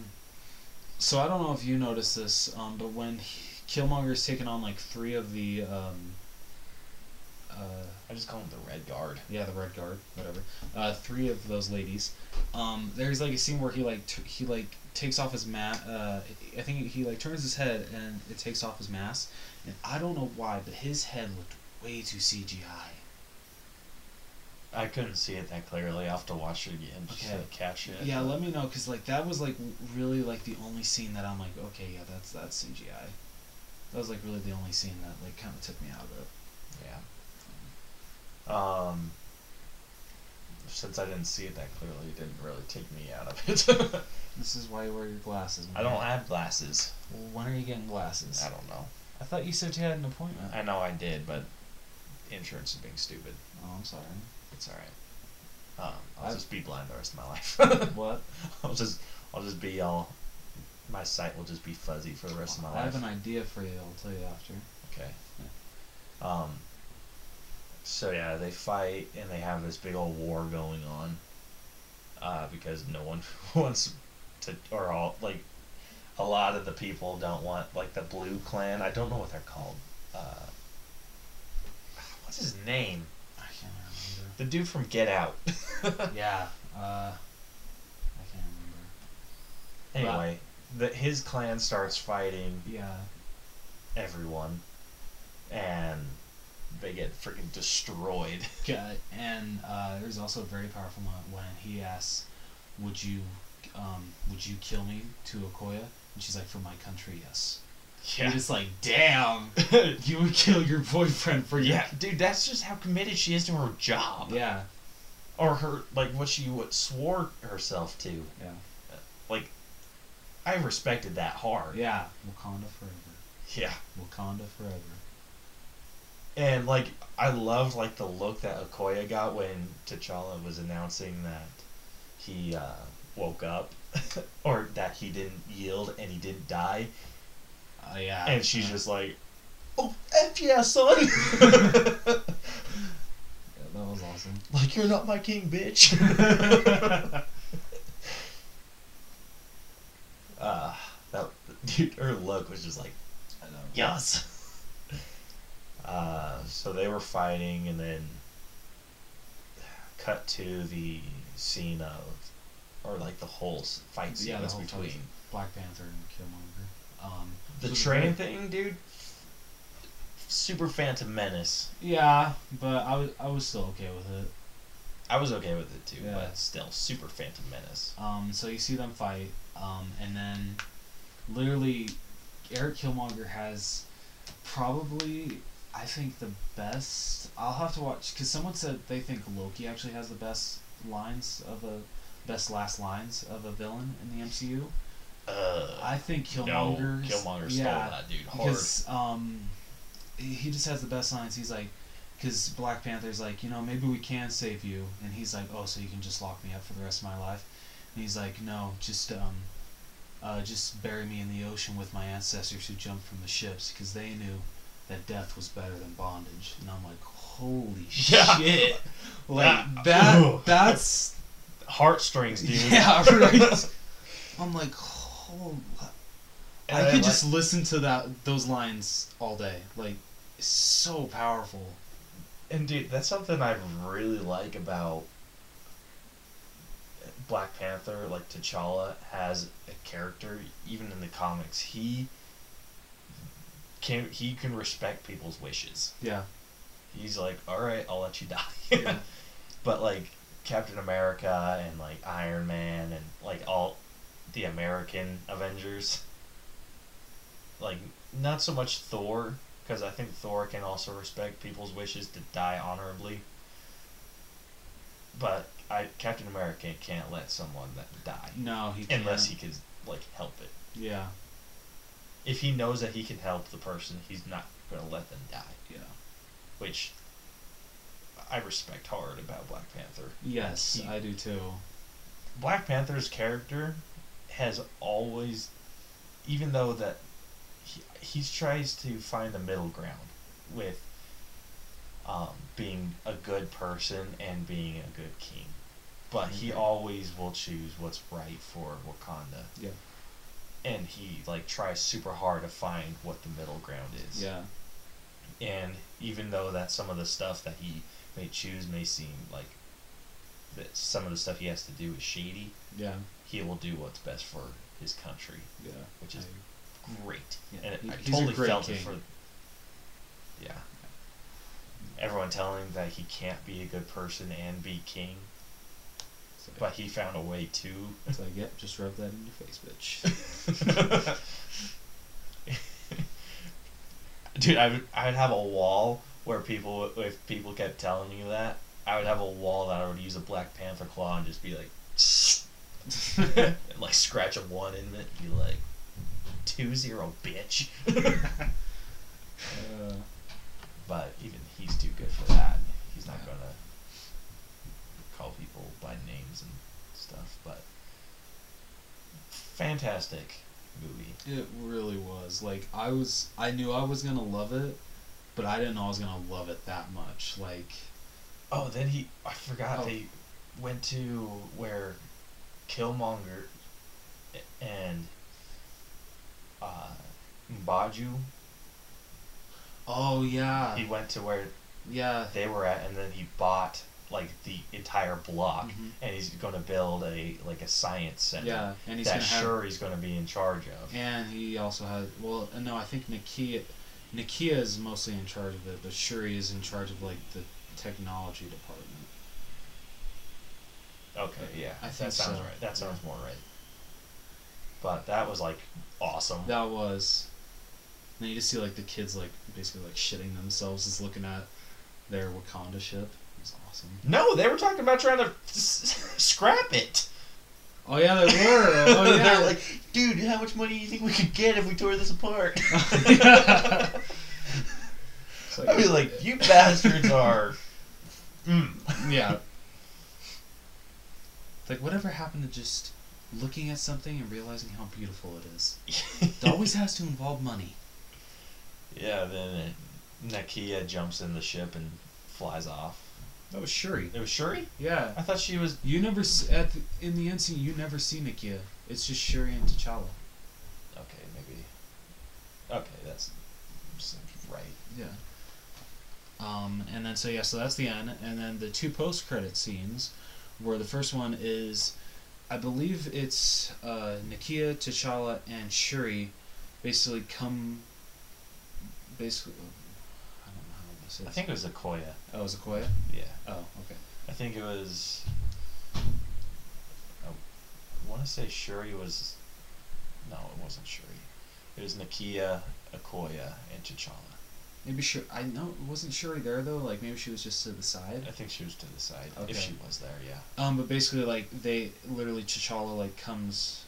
Speaker 1: So I don't know if you noticed this, um, but when he, Killmonger's taken on like three of the, um, uh,
Speaker 2: I just call him the Red Guard.
Speaker 1: yeah, the Red Guard, whatever, uh, three of those ladies, um, there's like a scene where he like t- he like takes off his mask. Uh, I think he like turns his head and it takes off his mask, and I don't know why, but his head looked way too CGI.
Speaker 2: I couldn't see it that clearly. I'll have to watch it again just
Speaker 1: Okay.
Speaker 2: to catch it.
Speaker 1: Yeah, let me know because like that was like really like the only scene that I'm like, okay, yeah, that's that's CGI. That was like really the only scene that like kind of took me out of it.
Speaker 2: Yeah. Um. Since I didn't see it that clearly, it didn't really take me out of it. (laughs)
Speaker 1: This is why you wear your glasses.
Speaker 2: I don't have glasses.
Speaker 1: Well, when are you getting glasses?
Speaker 2: I don't know.
Speaker 1: I thought you said you had an appointment.
Speaker 2: I know I did, but insurance is being stupid.
Speaker 1: oh, I'm sorry.
Speaker 2: It's all right. Um, I'll
Speaker 1: I've-
Speaker 2: just be blind the rest of my life. (laughs)
Speaker 1: What?
Speaker 2: I'll just, I'll just be all. My sight will just be fuzzy for the rest of my
Speaker 1: I
Speaker 2: life.
Speaker 1: I have an idea for you. I'll tell you after.
Speaker 2: Okay. Um. So yeah, they fight and they have this big old war going on. Uh, because no one (laughs) wants to, or all like, a lot of the people don't want like the Blue Clan. I don't know what they're called. Uh, what's his name?
Speaker 1: I can't remember.
Speaker 2: The dude from Get Out. (laughs)
Speaker 1: yeah. Uh, I can't remember.
Speaker 2: anyway, the, his clan starts fighting
Speaker 1: Yeah.
Speaker 2: everyone, and they get freaking destroyed. (laughs)
Speaker 1: Okay, and uh, there's also a very powerful moment when he asks, "Would you, um, would you kill me to Okoye?" And she's like, "For my country, yes." You're just like, "Damn, (laughs) you would kill your boyfriend for your
Speaker 2: yeah, dude, that's just how committed she is to her job.
Speaker 1: yeah,
Speaker 2: Or her, like, what she what swore herself to.
Speaker 1: yeah,
Speaker 2: Like, I respected that hard.
Speaker 1: yeah." Wakanda forever.
Speaker 2: Yeah.
Speaker 1: Wakanda forever.
Speaker 2: And, like, I loved, like, the look that Okoye got when T'Challa was announcing that he, uh, woke up. (laughs) or that he didn't yield and he didn't die.
Speaker 1: Uh, yeah.
Speaker 2: And she's just like, oh, F yeah, son! (laughs) (laughs)
Speaker 1: yeah, that was awesome.
Speaker 2: like, you're not my king, bitch! uh, that, dude, her look was just like,
Speaker 1: I know.
Speaker 2: yes! Uh, so they were fighting, and then cut to the scene of, or like the whole fight
Speaker 1: Yeah, the
Speaker 2: sequence
Speaker 1: whole
Speaker 2: between.
Speaker 1: fight. Black Panther and Killmonger. Um,
Speaker 2: The train thing, dude, super Phantom Menace.
Speaker 1: Yeah, but I was I was still okay with it.
Speaker 2: I was okay with it too,
Speaker 1: Yeah.
Speaker 2: but still, super Phantom Menace.
Speaker 1: Um, so you see them fight, um, and then literally Eric Killmonger has probably I think the best. I'll have to watch because someone said they think Loki actually has the best lines of a best last lines of a villain in the MCU.
Speaker 2: Uh,
Speaker 1: I think
Speaker 2: Killmonger.
Speaker 1: no,
Speaker 2: Killmonger
Speaker 1: yeah,
Speaker 2: stole that dude hard.
Speaker 1: because um, he he just has the best lines. He's like, because Black Panther's like, you know, maybe we can save you, and he's like, oh, so you can just lock me up for the rest of my life, and he's like, no, just um, uh, just bury me in the ocean with my ancestors who jumped from the ships, because they knew that death was better than bondage, and I'm like, holy (laughs)
Speaker 2: Yeah.
Speaker 1: shit, like
Speaker 2: Ah, (laughs)
Speaker 1: that that's
Speaker 2: Heartstrings, dude. (laughs)
Speaker 1: yeah, right. I'm like, oh. I could
Speaker 2: like-
Speaker 1: just listen to that those lines all day. Like, it's so powerful.
Speaker 2: And dude, that's something I really like about Black Panther. Like T'Challa has a character, even in the comics. He can he can respect people's wishes.
Speaker 1: Yeah.
Speaker 2: He's like, all right, I'll let you die. (laughs)
Speaker 1: Yeah.
Speaker 2: but like Captain America and like Iron Man and like all the American Avengers, like not so much Thor because I think Thor can also respect people's wishes to die honorably. But I Captain America can't let someone die
Speaker 1: No, he can't.
Speaker 2: unless he can like help it.
Speaker 1: Yeah.
Speaker 2: If he knows that he can help the person, he's not gonna let them die.
Speaker 1: Yeah.
Speaker 2: Which I respect hard about Black Panther.
Speaker 1: Yes,
Speaker 2: He-
Speaker 1: I do too.
Speaker 2: Black Panther's character has always, even though that he he tries to find the middle ground with um, being a good person and being a good king, but he always will choose what's right for Wakanda.
Speaker 1: Yeah.
Speaker 2: And he like tries super hard to find what the middle ground is.
Speaker 1: Yeah.
Speaker 2: And even though that some of the stuff that he may choose may seem like that some of the stuff he has to do is shady,
Speaker 1: Yeah.
Speaker 2: he will do what's best for his country,
Speaker 1: Yeah.
Speaker 2: which is
Speaker 1: I-
Speaker 2: great.
Speaker 1: Yeah,
Speaker 2: And
Speaker 1: he-
Speaker 2: I totally
Speaker 1: great
Speaker 2: felt it
Speaker 1: king.
Speaker 2: for. Yeah. Everyone telling him that he can't be a good person and be king, but he found a way to.
Speaker 1: it's like, yep, just rub that in your face, bitch. (laughs)
Speaker 2: Dude, I would I would have a wall where people if people kept telling me that I would have a wall that I would use a Black Panther claw and just be like, (laughs) and like scratch a one in it, and be like, two zero bitch.
Speaker 1: uh, (laughs)
Speaker 2: but even he's too good for that. He's not
Speaker 1: Yeah.
Speaker 2: gonna call people by names and stuff. But fantastic movie.
Speaker 1: it really was. Like I was, I knew I was gonna love it, but I didn't know I was gonna love it that much. Like,
Speaker 2: Oh, then he I forgot
Speaker 1: Oh.
Speaker 2: they went to where Killmonger and uh M'Baku
Speaker 1: oh yeah,
Speaker 2: he went to where
Speaker 1: yeah,
Speaker 2: they were at and then he bought like the entire block
Speaker 1: Mhm.
Speaker 2: and he's going to build a like a science center
Speaker 1: yeah, and he's
Speaker 2: that
Speaker 1: gonna have.
Speaker 2: Shuri's going to be in charge of.
Speaker 1: And he also had well, uh, no, I think Nakia, Nakia is mostly in charge of it, but Shuri is in charge of like the technology department.
Speaker 2: Okay, yeah.
Speaker 1: I
Speaker 2: that
Speaker 1: think
Speaker 2: sounds
Speaker 1: so.
Speaker 2: right. That sounds more right. But that was like awesome.
Speaker 1: That was. And you just see like the kids like basically like shitting themselves, just looking at their Wakanda ship. It was awesome.
Speaker 2: no, they were talking about trying to s- scrap it.
Speaker 1: Oh yeah, they were. Oh (laughs) yeah.
Speaker 2: They're like, dude, how much money do you think we could get if we tore this apart?
Speaker 1: Yeah. It's
Speaker 2: I mean, like, you bastards are. Mm.
Speaker 1: yeah. It's (laughs) like whatever happened to just looking at something and realizing how beautiful it is. (laughs) It always has to involve money.
Speaker 2: yeah, then it, Nakia jumps in the ship and flies off.
Speaker 1: That was Shuri.
Speaker 2: It was Shuri?
Speaker 1: Yeah.
Speaker 2: I thought she was.
Speaker 1: You never s- at the, in the end scene. You never see Nakia. It's just Shuri and T'Challa.
Speaker 2: Okay, maybe. Okay, that's right.
Speaker 1: Yeah. Um, and then so yeah, so that's the end, and then the two post credit scenes, where the first one is, I believe it's uh, Nakia, T'Challa, and Shuri, basically come. Basically, I don't know how this is.
Speaker 2: I think it was Okoye.
Speaker 1: Oh, it was Okoye?
Speaker 2: Yeah.
Speaker 1: Oh, okay.
Speaker 2: I think it was. I want to say Shuri was. No, it wasn't Shuri. It was Nakia, Okoye, and T'Challa.
Speaker 1: Maybe Shuri. I know wasn't Shuri there though. Like maybe she was just to the side.
Speaker 2: I think she was to the side.
Speaker 1: Okay.
Speaker 2: If she was there, yeah.
Speaker 1: Um, but basically, like they literally T'Challa like comes,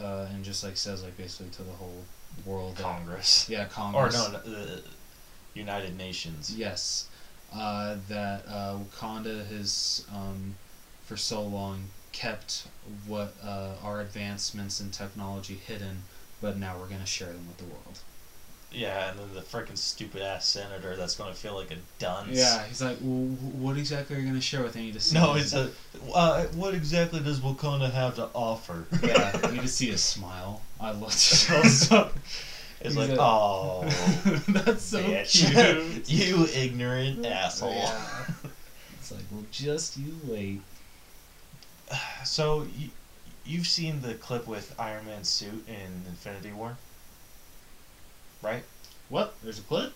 Speaker 1: uh, and just like says like basically to the whole world. that-
Speaker 2: Congress.
Speaker 1: yeah,
Speaker 2: Or
Speaker 1: Congress.
Speaker 2: no, no, the United Nations.
Speaker 1: Yes, uh, that uh, Wakanda has um, for so long kept what uh, our advancements in technology hidden, but now we're gonna share them with the world.
Speaker 2: Yeah, and then the freaking stupid ass senator that's going to feel like a dunce.
Speaker 1: Yeah, he's like, well, what exactly are you gonna share with me to see?
Speaker 2: No, it's a. Uh, what exactly does Wakanda have to offer?
Speaker 1: yeah, you (laughs) just see a smile. I love (laughs) T'Challa.
Speaker 2: It's
Speaker 1: He's
Speaker 2: like,
Speaker 1: a-
Speaker 2: oh, (laughs)
Speaker 1: That's so
Speaker 2: bitch.
Speaker 1: cute. (laughs)
Speaker 2: you ignorant asshole.
Speaker 1: Yeah. (laughs) It's like, well, just you wait. (sighs)
Speaker 2: So you, you've seen the clip with Iron Man's suit in Infinity War, right?
Speaker 1: What? There's a clip?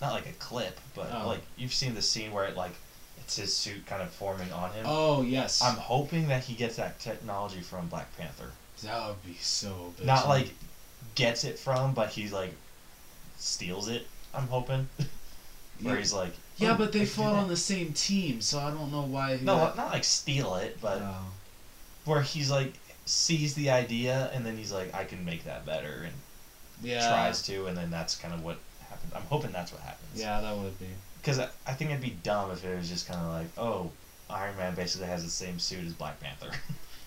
Speaker 2: Not like a clip, but
Speaker 1: Oh.
Speaker 2: like you've seen the scene where it like it's his suit kind of forming on him.
Speaker 1: Oh yes.
Speaker 2: I'm hoping that he gets that technology from Black Panther.
Speaker 1: that would be so.
Speaker 2: Not like gets it from, but he like steals it. I'm hoping. (laughs) Where
Speaker 1: Yeah.
Speaker 2: he's like,
Speaker 1: Yeah,
Speaker 2: "Oh,
Speaker 1: but they
Speaker 2: did
Speaker 1: fought on the same team, so I don't know why.
Speaker 2: No,
Speaker 1: that-
Speaker 2: not like steal it, but
Speaker 1: Oh.
Speaker 2: where he's like sees the idea and then he's like, I can make that better, and
Speaker 1: yeah.
Speaker 2: tries to, and then that's kind of what happens. I'm hoping that's what happens.
Speaker 1: Yeah, that would be.
Speaker 2: Because I, I think it'd be dumb if it was just kind of like, oh, Iron Man basically has the same suit as Black Panther. (laughs)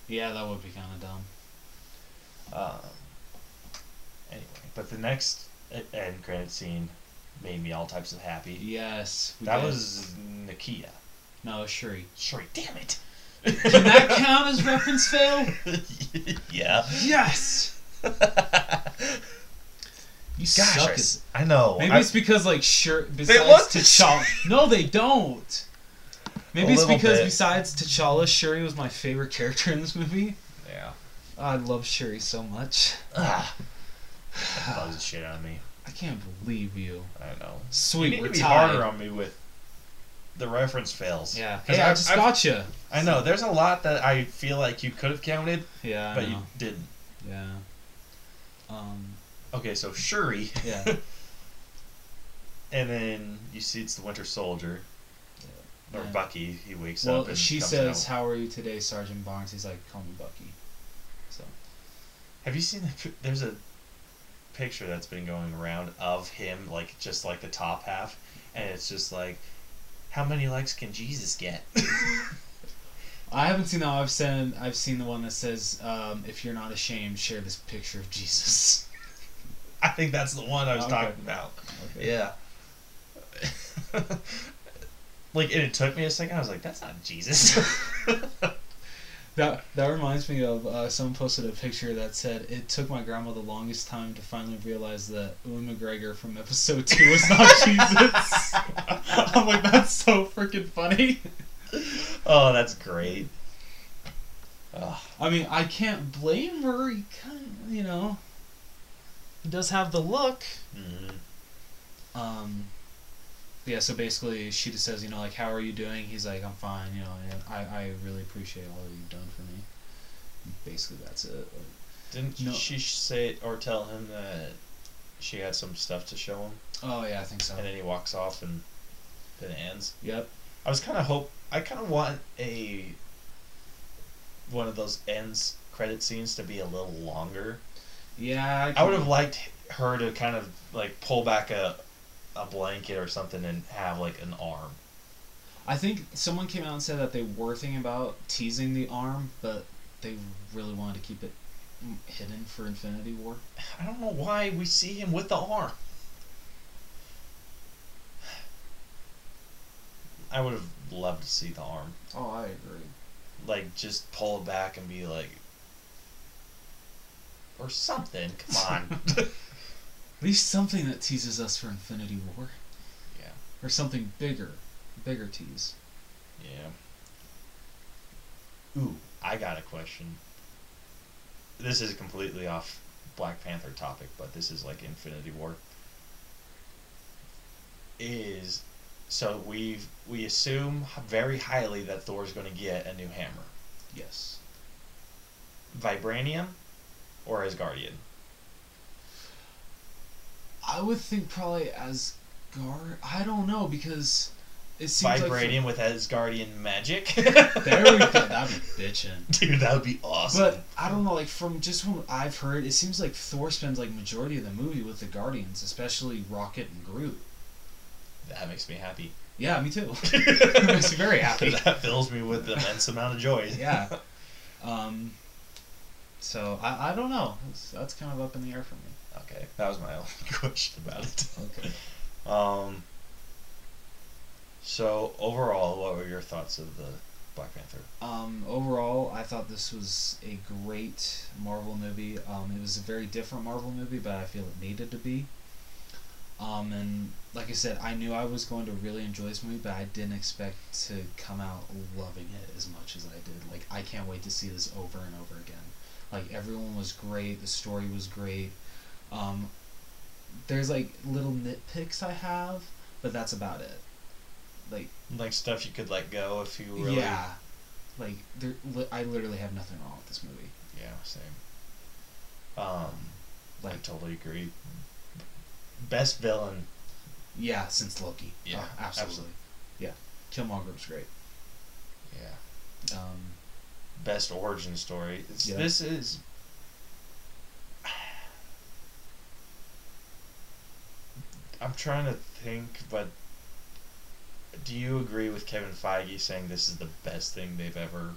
Speaker 1: Yeah, that would be kind of dumb.
Speaker 2: um, anyway, but the next end credit scene made me all types of happy.
Speaker 1: Yes.
Speaker 2: That
Speaker 1: did.
Speaker 2: was Nakia.
Speaker 1: no Shuri.
Speaker 2: Shuri, damn it.
Speaker 1: Can that (laughs) count as reference fail? (laughs)
Speaker 2: yeah.
Speaker 1: Yes. You
Speaker 2: Gosh,
Speaker 1: suck.
Speaker 2: I, I know.
Speaker 1: Maybe
Speaker 2: I-
Speaker 1: it's because like sure
Speaker 2: look
Speaker 1: besides
Speaker 2: the
Speaker 1: T'Challa. (laughs) no, they don't. Maybe it's because
Speaker 2: bit.
Speaker 1: besides T'Challa, Shuri was my favorite character in this movie.
Speaker 2: yeah.
Speaker 1: I love Shuri so much.
Speaker 2: Ah. That bugs the shit out of me.
Speaker 1: I can't believe you.
Speaker 2: I know.
Speaker 1: Sweet,
Speaker 2: you need
Speaker 1: we're
Speaker 2: to be
Speaker 1: tied.
Speaker 2: harder on me with the reference fails.
Speaker 1: Yeah.
Speaker 2: 'Cause
Speaker 1: Hey, I
Speaker 2: I've-
Speaker 1: just
Speaker 2: I've-
Speaker 1: got you.
Speaker 2: I know. There's a lot that I feel like you could have counted,
Speaker 1: Yeah. I
Speaker 2: but you didn't.
Speaker 1: Yeah. Um.
Speaker 2: Okay, so Shuri,
Speaker 1: Yeah. (laughs)
Speaker 2: and then you see it's the Winter Soldier, Yeah. or
Speaker 1: Yeah.
Speaker 2: Bucky. He wakes
Speaker 1: Well,
Speaker 2: up and
Speaker 1: she
Speaker 2: comes
Speaker 1: says,
Speaker 2: out.
Speaker 1: "How are you today, Sergeant Barnes?" He's like, "Call me Bucky." So.
Speaker 2: Have you seen the? There's a picture that's been going around of him, like just like the top half, and it's just like, how many likes can Jesus get? (laughs)
Speaker 1: I haven't seen that. I've seen I've seen the one that says, um, "If you're not ashamed, share this picture of Jesus." (laughs)
Speaker 2: I think that's the one I was
Speaker 1: Okay.
Speaker 2: talking about.
Speaker 1: Okay.
Speaker 2: Yeah. (laughs) like, and it took me a second. I was like, "That's not Jesus."
Speaker 1: That that reminds me of uh, someone posted a picture that said it took my grandma the longest time to finally realize that Ewan McGregor from episode two was not (laughs) Jesus. (laughs) I'm like, that's so freaking funny.
Speaker 2: oh, that's great. Ugh.
Speaker 1: I mean, I can't blame her. He kind of, you know, he does have the look.
Speaker 2: Mhm.
Speaker 1: Um, yeah. So basically, she just says, you know, like, how are you doing? He's like, I'm fine. You know, and I I really appreciate all that you've done for me. Basically, that's it.
Speaker 2: Didn't
Speaker 1: No.
Speaker 2: she say or tell him that she had some stuff to show him,
Speaker 1: oh yeah, I think so.
Speaker 2: and then he walks off, and then it ends?
Speaker 1: Yep.
Speaker 2: I was kind of hope. I kind of want a one of those ends credit scenes to be a little longer.
Speaker 1: Yeah.
Speaker 2: I would have liked her to kind of like pull back a a blanket or something and have like an arm.
Speaker 1: I think someone came out and said that they were thinking about teasing the arm, but they really wanted to keep it hidden for Infinity War. (sighs)
Speaker 2: I don't know why we see him with the arm. (sighs) I would have loved to see the arm.
Speaker 1: Oh, I agree.
Speaker 2: Like just pull it back and be like or something. Come on. (laughs) (laughs)
Speaker 1: At least something that teases us for Infinity War.
Speaker 2: Yeah.
Speaker 1: Or something bigger. Bigger tease.
Speaker 2: Yeah. Ooh, I got a question. This is completely off Black Panther topic, but this is like Infinity War. Is so we we assume very highly that Thor's going to get a new hammer,
Speaker 1: Yes.
Speaker 2: vibranium, or Asgardian.
Speaker 1: I would think probably Asgard. I don't know because it seems like
Speaker 2: Vibranium with Asgardian magic. (laughs)
Speaker 1: there we go. That'd be (laughs) bitchin'.
Speaker 2: Dude, that would be awesome.
Speaker 1: But I don't know, like from just what I've heard, it seems like Thor spends like majority of the movie with the Guardians, especially Rocket and Groot.
Speaker 2: that makes me happy.
Speaker 1: Yeah, me too. (laughs) Makes me very happy.
Speaker 2: that fills me with immense amount of joy.
Speaker 1: Yeah. Um. So I, I don't know. That's, that's kind of up in the air for me.
Speaker 2: Okay, that was my (laughs) only question about it.
Speaker 1: Okay.
Speaker 2: Um. So overall, what were your thoughts of the Black Panther?
Speaker 1: Um, overall, I thought this was a great Marvel movie. Um, it was a very different Marvel movie, but I feel it needed to be. Um, and like I said, I knew I was going to really enjoy this movie, but I didn't expect to come out loving it as much as I did. Like, I can't wait to see this over and over again. Like, everyone was great, the story was great. Um, there's like little nitpicks I have, but that's about it. Like,
Speaker 2: Like stuff you could let go if you really.
Speaker 1: yeah, like there, li- I literally have nothing wrong with this movie.
Speaker 2: Yeah. Same. Um. I
Speaker 1: Like,
Speaker 2: totally agree. Best villain.
Speaker 1: yeah, since Loki.
Speaker 2: Yeah,
Speaker 1: Oh, absolutely.
Speaker 2: absolutely.
Speaker 1: Yeah, Killmonger was great.
Speaker 2: Yeah.
Speaker 1: Um,
Speaker 2: Best origin story.
Speaker 1: Yeah.
Speaker 2: This is. I'm trying to think, but do you agree with Kevin Feige saying this is the best thing they've ever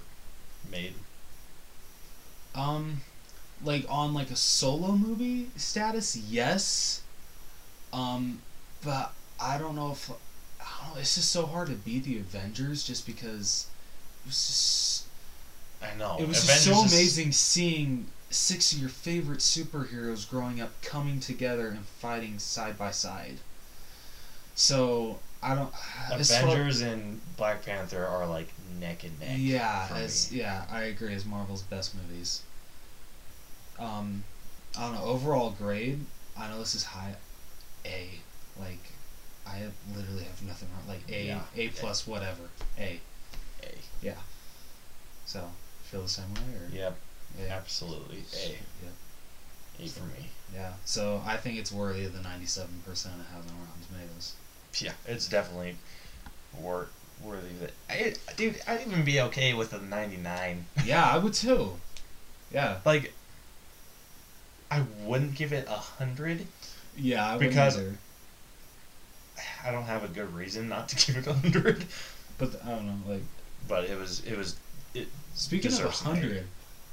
Speaker 2: made?
Speaker 1: um, like on like a solo movie status, yes. Um, but I don't know if I don't know. It's just so hard to beat the Avengers just because it was just
Speaker 2: I know.
Speaker 1: it was just
Speaker 2: Avengers
Speaker 1: so
Speaker 2: is-
Speaker 1: amazing seeing six of your favorite superheroes growing up coming together and fighting side by side. So I don't. (sighs)
Speaker 2: Avengers and Black Panther are like neck and neck.
Speaker 1: Yeah, as
Speaker 2: me.
Speaker 1: yeah, I agree. As Marvel's best movies. Um, I don't know. Overall grade, I know this is high, A. Like, I have, literally have nothing wrong. Like A,
Speaker 2: Yeah.
Speaker 1: A plus, whatever. A.
Speaker 2: A.
Speaker 1: Yeah. So feel the same way, or
Speaker 2: Yep, Absolutely. A.
Speaker 1: Yeah.
Speaker 2: A so, for me.
Speaker 1: Yeah. So I think it's worthy of the 97% it has on Rotten Tomatoes.
Speaker 2: Yeah, it's definitely worth worthy of it. I, dude, I'd even be okay with a 99. (laughs)
Speaker 1: Yeah, I would too. Yeah.
Speaker 2: Like, I wouldn't give it a 100.
Speaker 1: Yeah, I
Speaker 2: because
Speaker 1: either.
Speaker 2: I don't have a good reason not to (laughs) give it a 100.
Speaker 1: But, I don't know, like...
Speaker 2: But it was, it was, it
Speaker 1: Speaking of a 100,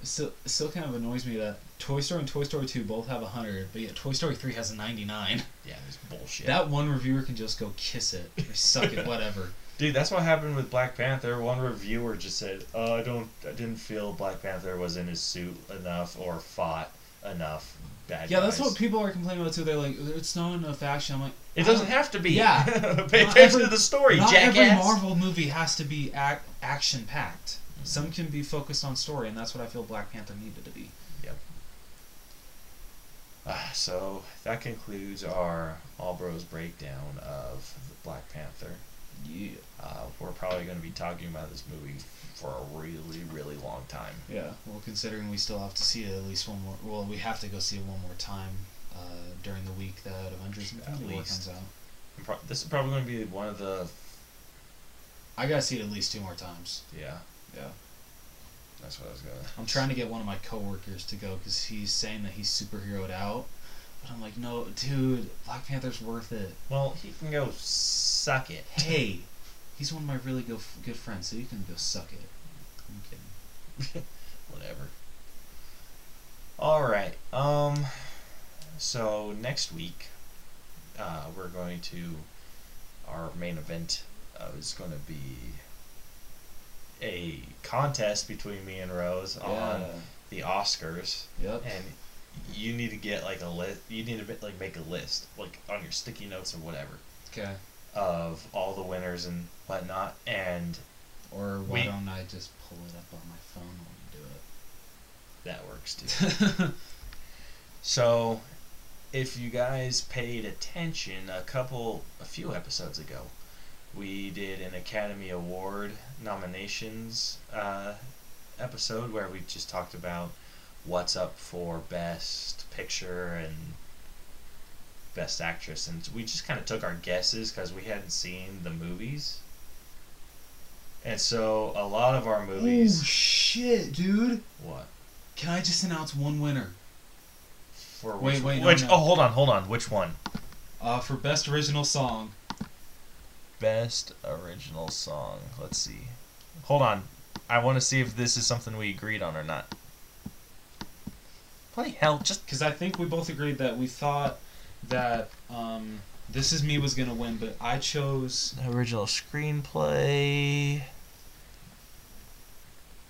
Speaker 1: still still kind of annoys me that Toy Story and Toy Story Two both have hundred, but yet Toy Story Three has a ninety nine.
Speaker 2: Yeah, it's bullshit.
Speaker 1: That one reviewer can just go kiss it or suck it, (laughs) whatever.
Speaker 2: Dude, that's what happened with Black Panther. One reviewer just said, "Oh, I don't, I didn't feel Black Panther was in his suit enough or fought enough bad
Speaker 1: Yeah, that's what people are complaining about too. They're like, it's not enough action. I'm like,
Speaker 2: It doesn't
Speaker 1: don't-
Speaker 2: have to be.
Speaker 1: Yeah. (laughs)
Speaker 2: Pay
Speaker 1: Not
Speaker 2: attention
Speaker 1: every-
Speaker 2: to the story,
Speaker 1: Not
Speaker 2: jackass.
Speaker 1: every Marvel movie has to be ac- action packed. Some can be focused on story, and that's what I feel Black Panther needed to be.
Speaker 2: Ah, so that concludes our All Bros breakdown of the Black Panther.
Speaker 1: Yeah.
Speaker 2: Uh, we're probably going to be talking about this movie for a really, really long time.
Speaker 1: Yeah. Well, considering we still have to see it at least one more. Well, we have to go see it one more time uh, during the week that Avengers Infinity War comes out.
Speaker 2: Pro- this is probably going to be one of the
Speaker 1: I gotta see it at least two more times.
Speaker 2: yeah.
Speaker 1: Yeah.
Speaker 2: That's what I was going.
Speaker 1: I'm trying to get one of my coworkers to go because he's saying that he's superheroed out. But I'm like, no, dude, Black Panther's worth it.
Speaker 2: Well, he can go suck it. (laughs)
Speaker 1: Hey, he's one of my really good good friends, so you can go suck it. I'm kidding. (laughs)
Speaker 2: Whatever. All right. Um. So next week, uh, we're going to our main event uh, is going to be a contest between me and Rose on the Oscars,
Speaker 1: Yep.
Speaker 2: and you need to get like a list. You need to like make a list, like on your sticky notes or whatever,
Speaker 1: Okay.
Speaker 2: of all the winners and whatnot, and
Speaker 1: Or why
Speaker 2: We-
Speaker 1: don't I just pull it up on my phone and do it?
Speaker 2: that works too.
Speaker 1: while you do it?
Speaker 2: So, if you guys paid attention, a couple, a few episodes ago, we did an Academy Award nominations uh, episode where we just talked about what's up for Best Picture and Best Actress, and we just kind of took our guesses because we hadn't seen the movies. And so, a lot of our movies oh
Speaker 1: shit, dude!
Speaker 2: what?
Speaker 1: Can I just announce one winner?
Speaker 2: For
Speaker 1: Wait,
Speaker 2: which,
Speaker 1: wait, no,
Speaker 2: which?
Speaker 1: no.
Speaker 2: Oh, hold on, hold on. Which one?
Speaker 1: Uh, for best original song.
Speaker 2: Best original song. Let's see. Hold on. I want to see if this is something we agreed on or not. Bloody hell! Just
Speaker 1: Because I think we both agreed that we thought that um, This Is Me was gonna win, but I chose.
Speaker 2: original screenplay.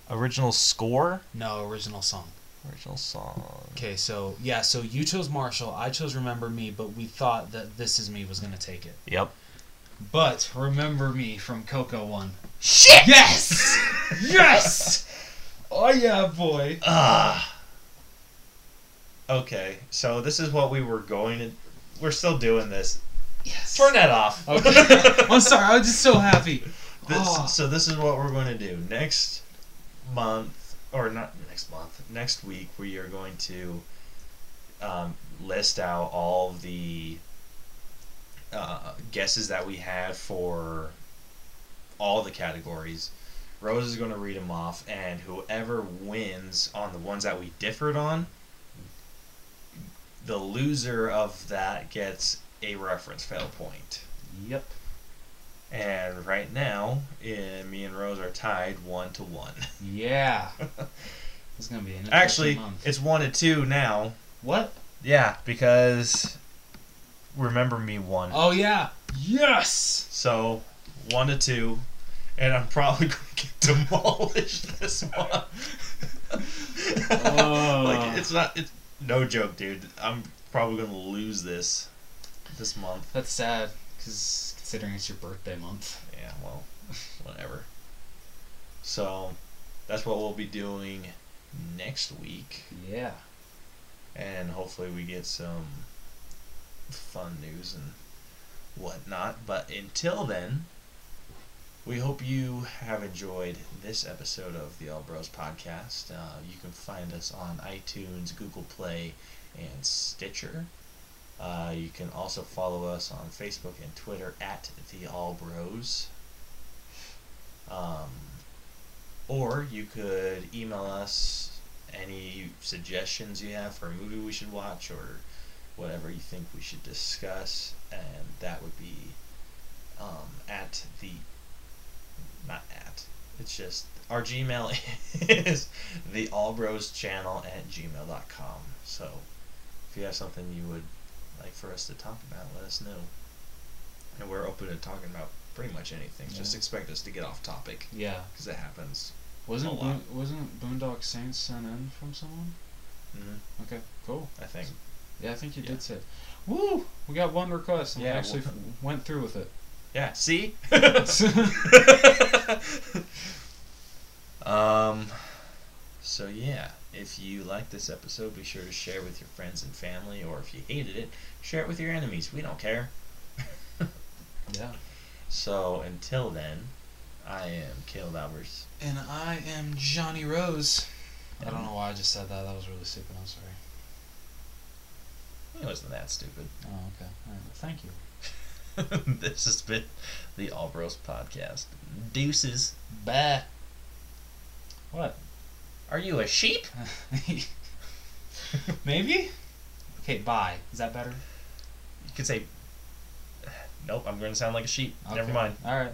Speaker 2: Original score.
Speaker 1: No, original song.
Speaker 2: Original song.
Speaker 1: Okay, so yeah, so you chose Marshall, I chose Remember Me, but we thought that This Is Me was gonna take it.
Speaker 2: Yep.
Speaker 1: But Remember Me from Coco won.
Speaker 2: Shit!
Speaker 1: Yes! (laughs) yes! Oh yeah, boy.
Speaker 2: Ah. Okay, so this is what we were going to. We're still doing this.
Speaker 1: Yes.
Speaker 2: Turn that off.
Speaker 1: Okay. (laughs) I'm sorry, I was just so happy.
Speaker 2: This,
Speaker 1: Oh.
Speaker 2: So this is what we're going to do next month, or not next month, next week. We are going to um, list out all the uh, guesses that we had for all the categories. Rose is going to read them off, and whoever wins on the ones that we differed on, the loser of that gets a reference fail point.
Speaker 1: Yep.
Speaker 2: And right now, eh, me and Rose are tied one to one.
Speaker 1: Yeah. (laughs) It's gonna be an interesting
Speaker 2: Actually,
Speaker 1: month.
Speaker 2: it's one to two now.
Speaker 1: what?
Speaker 2: Yeah, because remember me won.
Speaker 1: Oh yeah. Yes.
Speaker 2: So one to two, and I'm probably (laughs) going to get demolished (laughs) this month.
Speaker 1: Oh.
Speaker 2: like it's not. It's no joke, dude. I'm probably going to lose this this month.
Speaker 1: That's sad, because considering it's your birthday month.
Speaker 2: Yeah, well, whatever. So, that's what we'll be doing next week,
Speaker 1: Yeah.
Speaker 2: and hopefully we get some fun news and whatnot. But until then, we hope you have enjoyed this episode of the All Bros podcast. Uh, you can find us on iTunes, Google Play, and Stitcher. Uh, you can also follow us on Facebook and Twitter at the All Bros. Um, or you could email us any suggestions you have for a movie we should watch or whatever you think we should discuss, and that would be um, at the not at. It's just our Gmail (laughs) is the Allbros channel at gmail.com. So if you have something you would like for us to talk about, let us know. And we're open to talking about pretty much anything. Just expect us to get off topic
Speaker 1: Yeah.
Speaker 2: because it happens.
Speaker 1: Wasn't. Boon, wasn't Boondock Saints sent in from someone?
Speaker 2: hmm
Speaker 1: Okay, cool.
Speaker 2: I think.
Speaker 1: Yeah, I think you
Speaker 2: Yeah.
Speaker 1: did say. Woo! We got one request, and
Speaker 2: Yeah,
Speaker 1: we actually
Speaker 2: well- (laughs)
Speaker 1: went through with it.
Speaker 2: Yeah. See. (laughs) um. So yeah, if you like this episode, be sure to share with your friends and family, or if you hated it, share it with your enemies. We don't care. (laughs)
Speaker 1: yeah.
Speaker 2: So until then, I am Caleb Albers.
Speaker 1: And I am Johnny Rose. I don't know why I just said that. That was really stupid. I'm sorry.
Speaker 2: It wasn't that stupid.
Speaker 1: Oh, okay. All right. Thank you. (laughs)
Speaker 2: this has been the All Bros podcast. Deuces.
Speaker 1: Bah. What?
Speaker 2: Are you a sheep? (laughs)
Speaker 1: Maybe? Okay, bye. Is that better?
Speaker 2: You could say. Nope, I'm going to sound like a sheep. Never mind.
Speaker 1: Alright.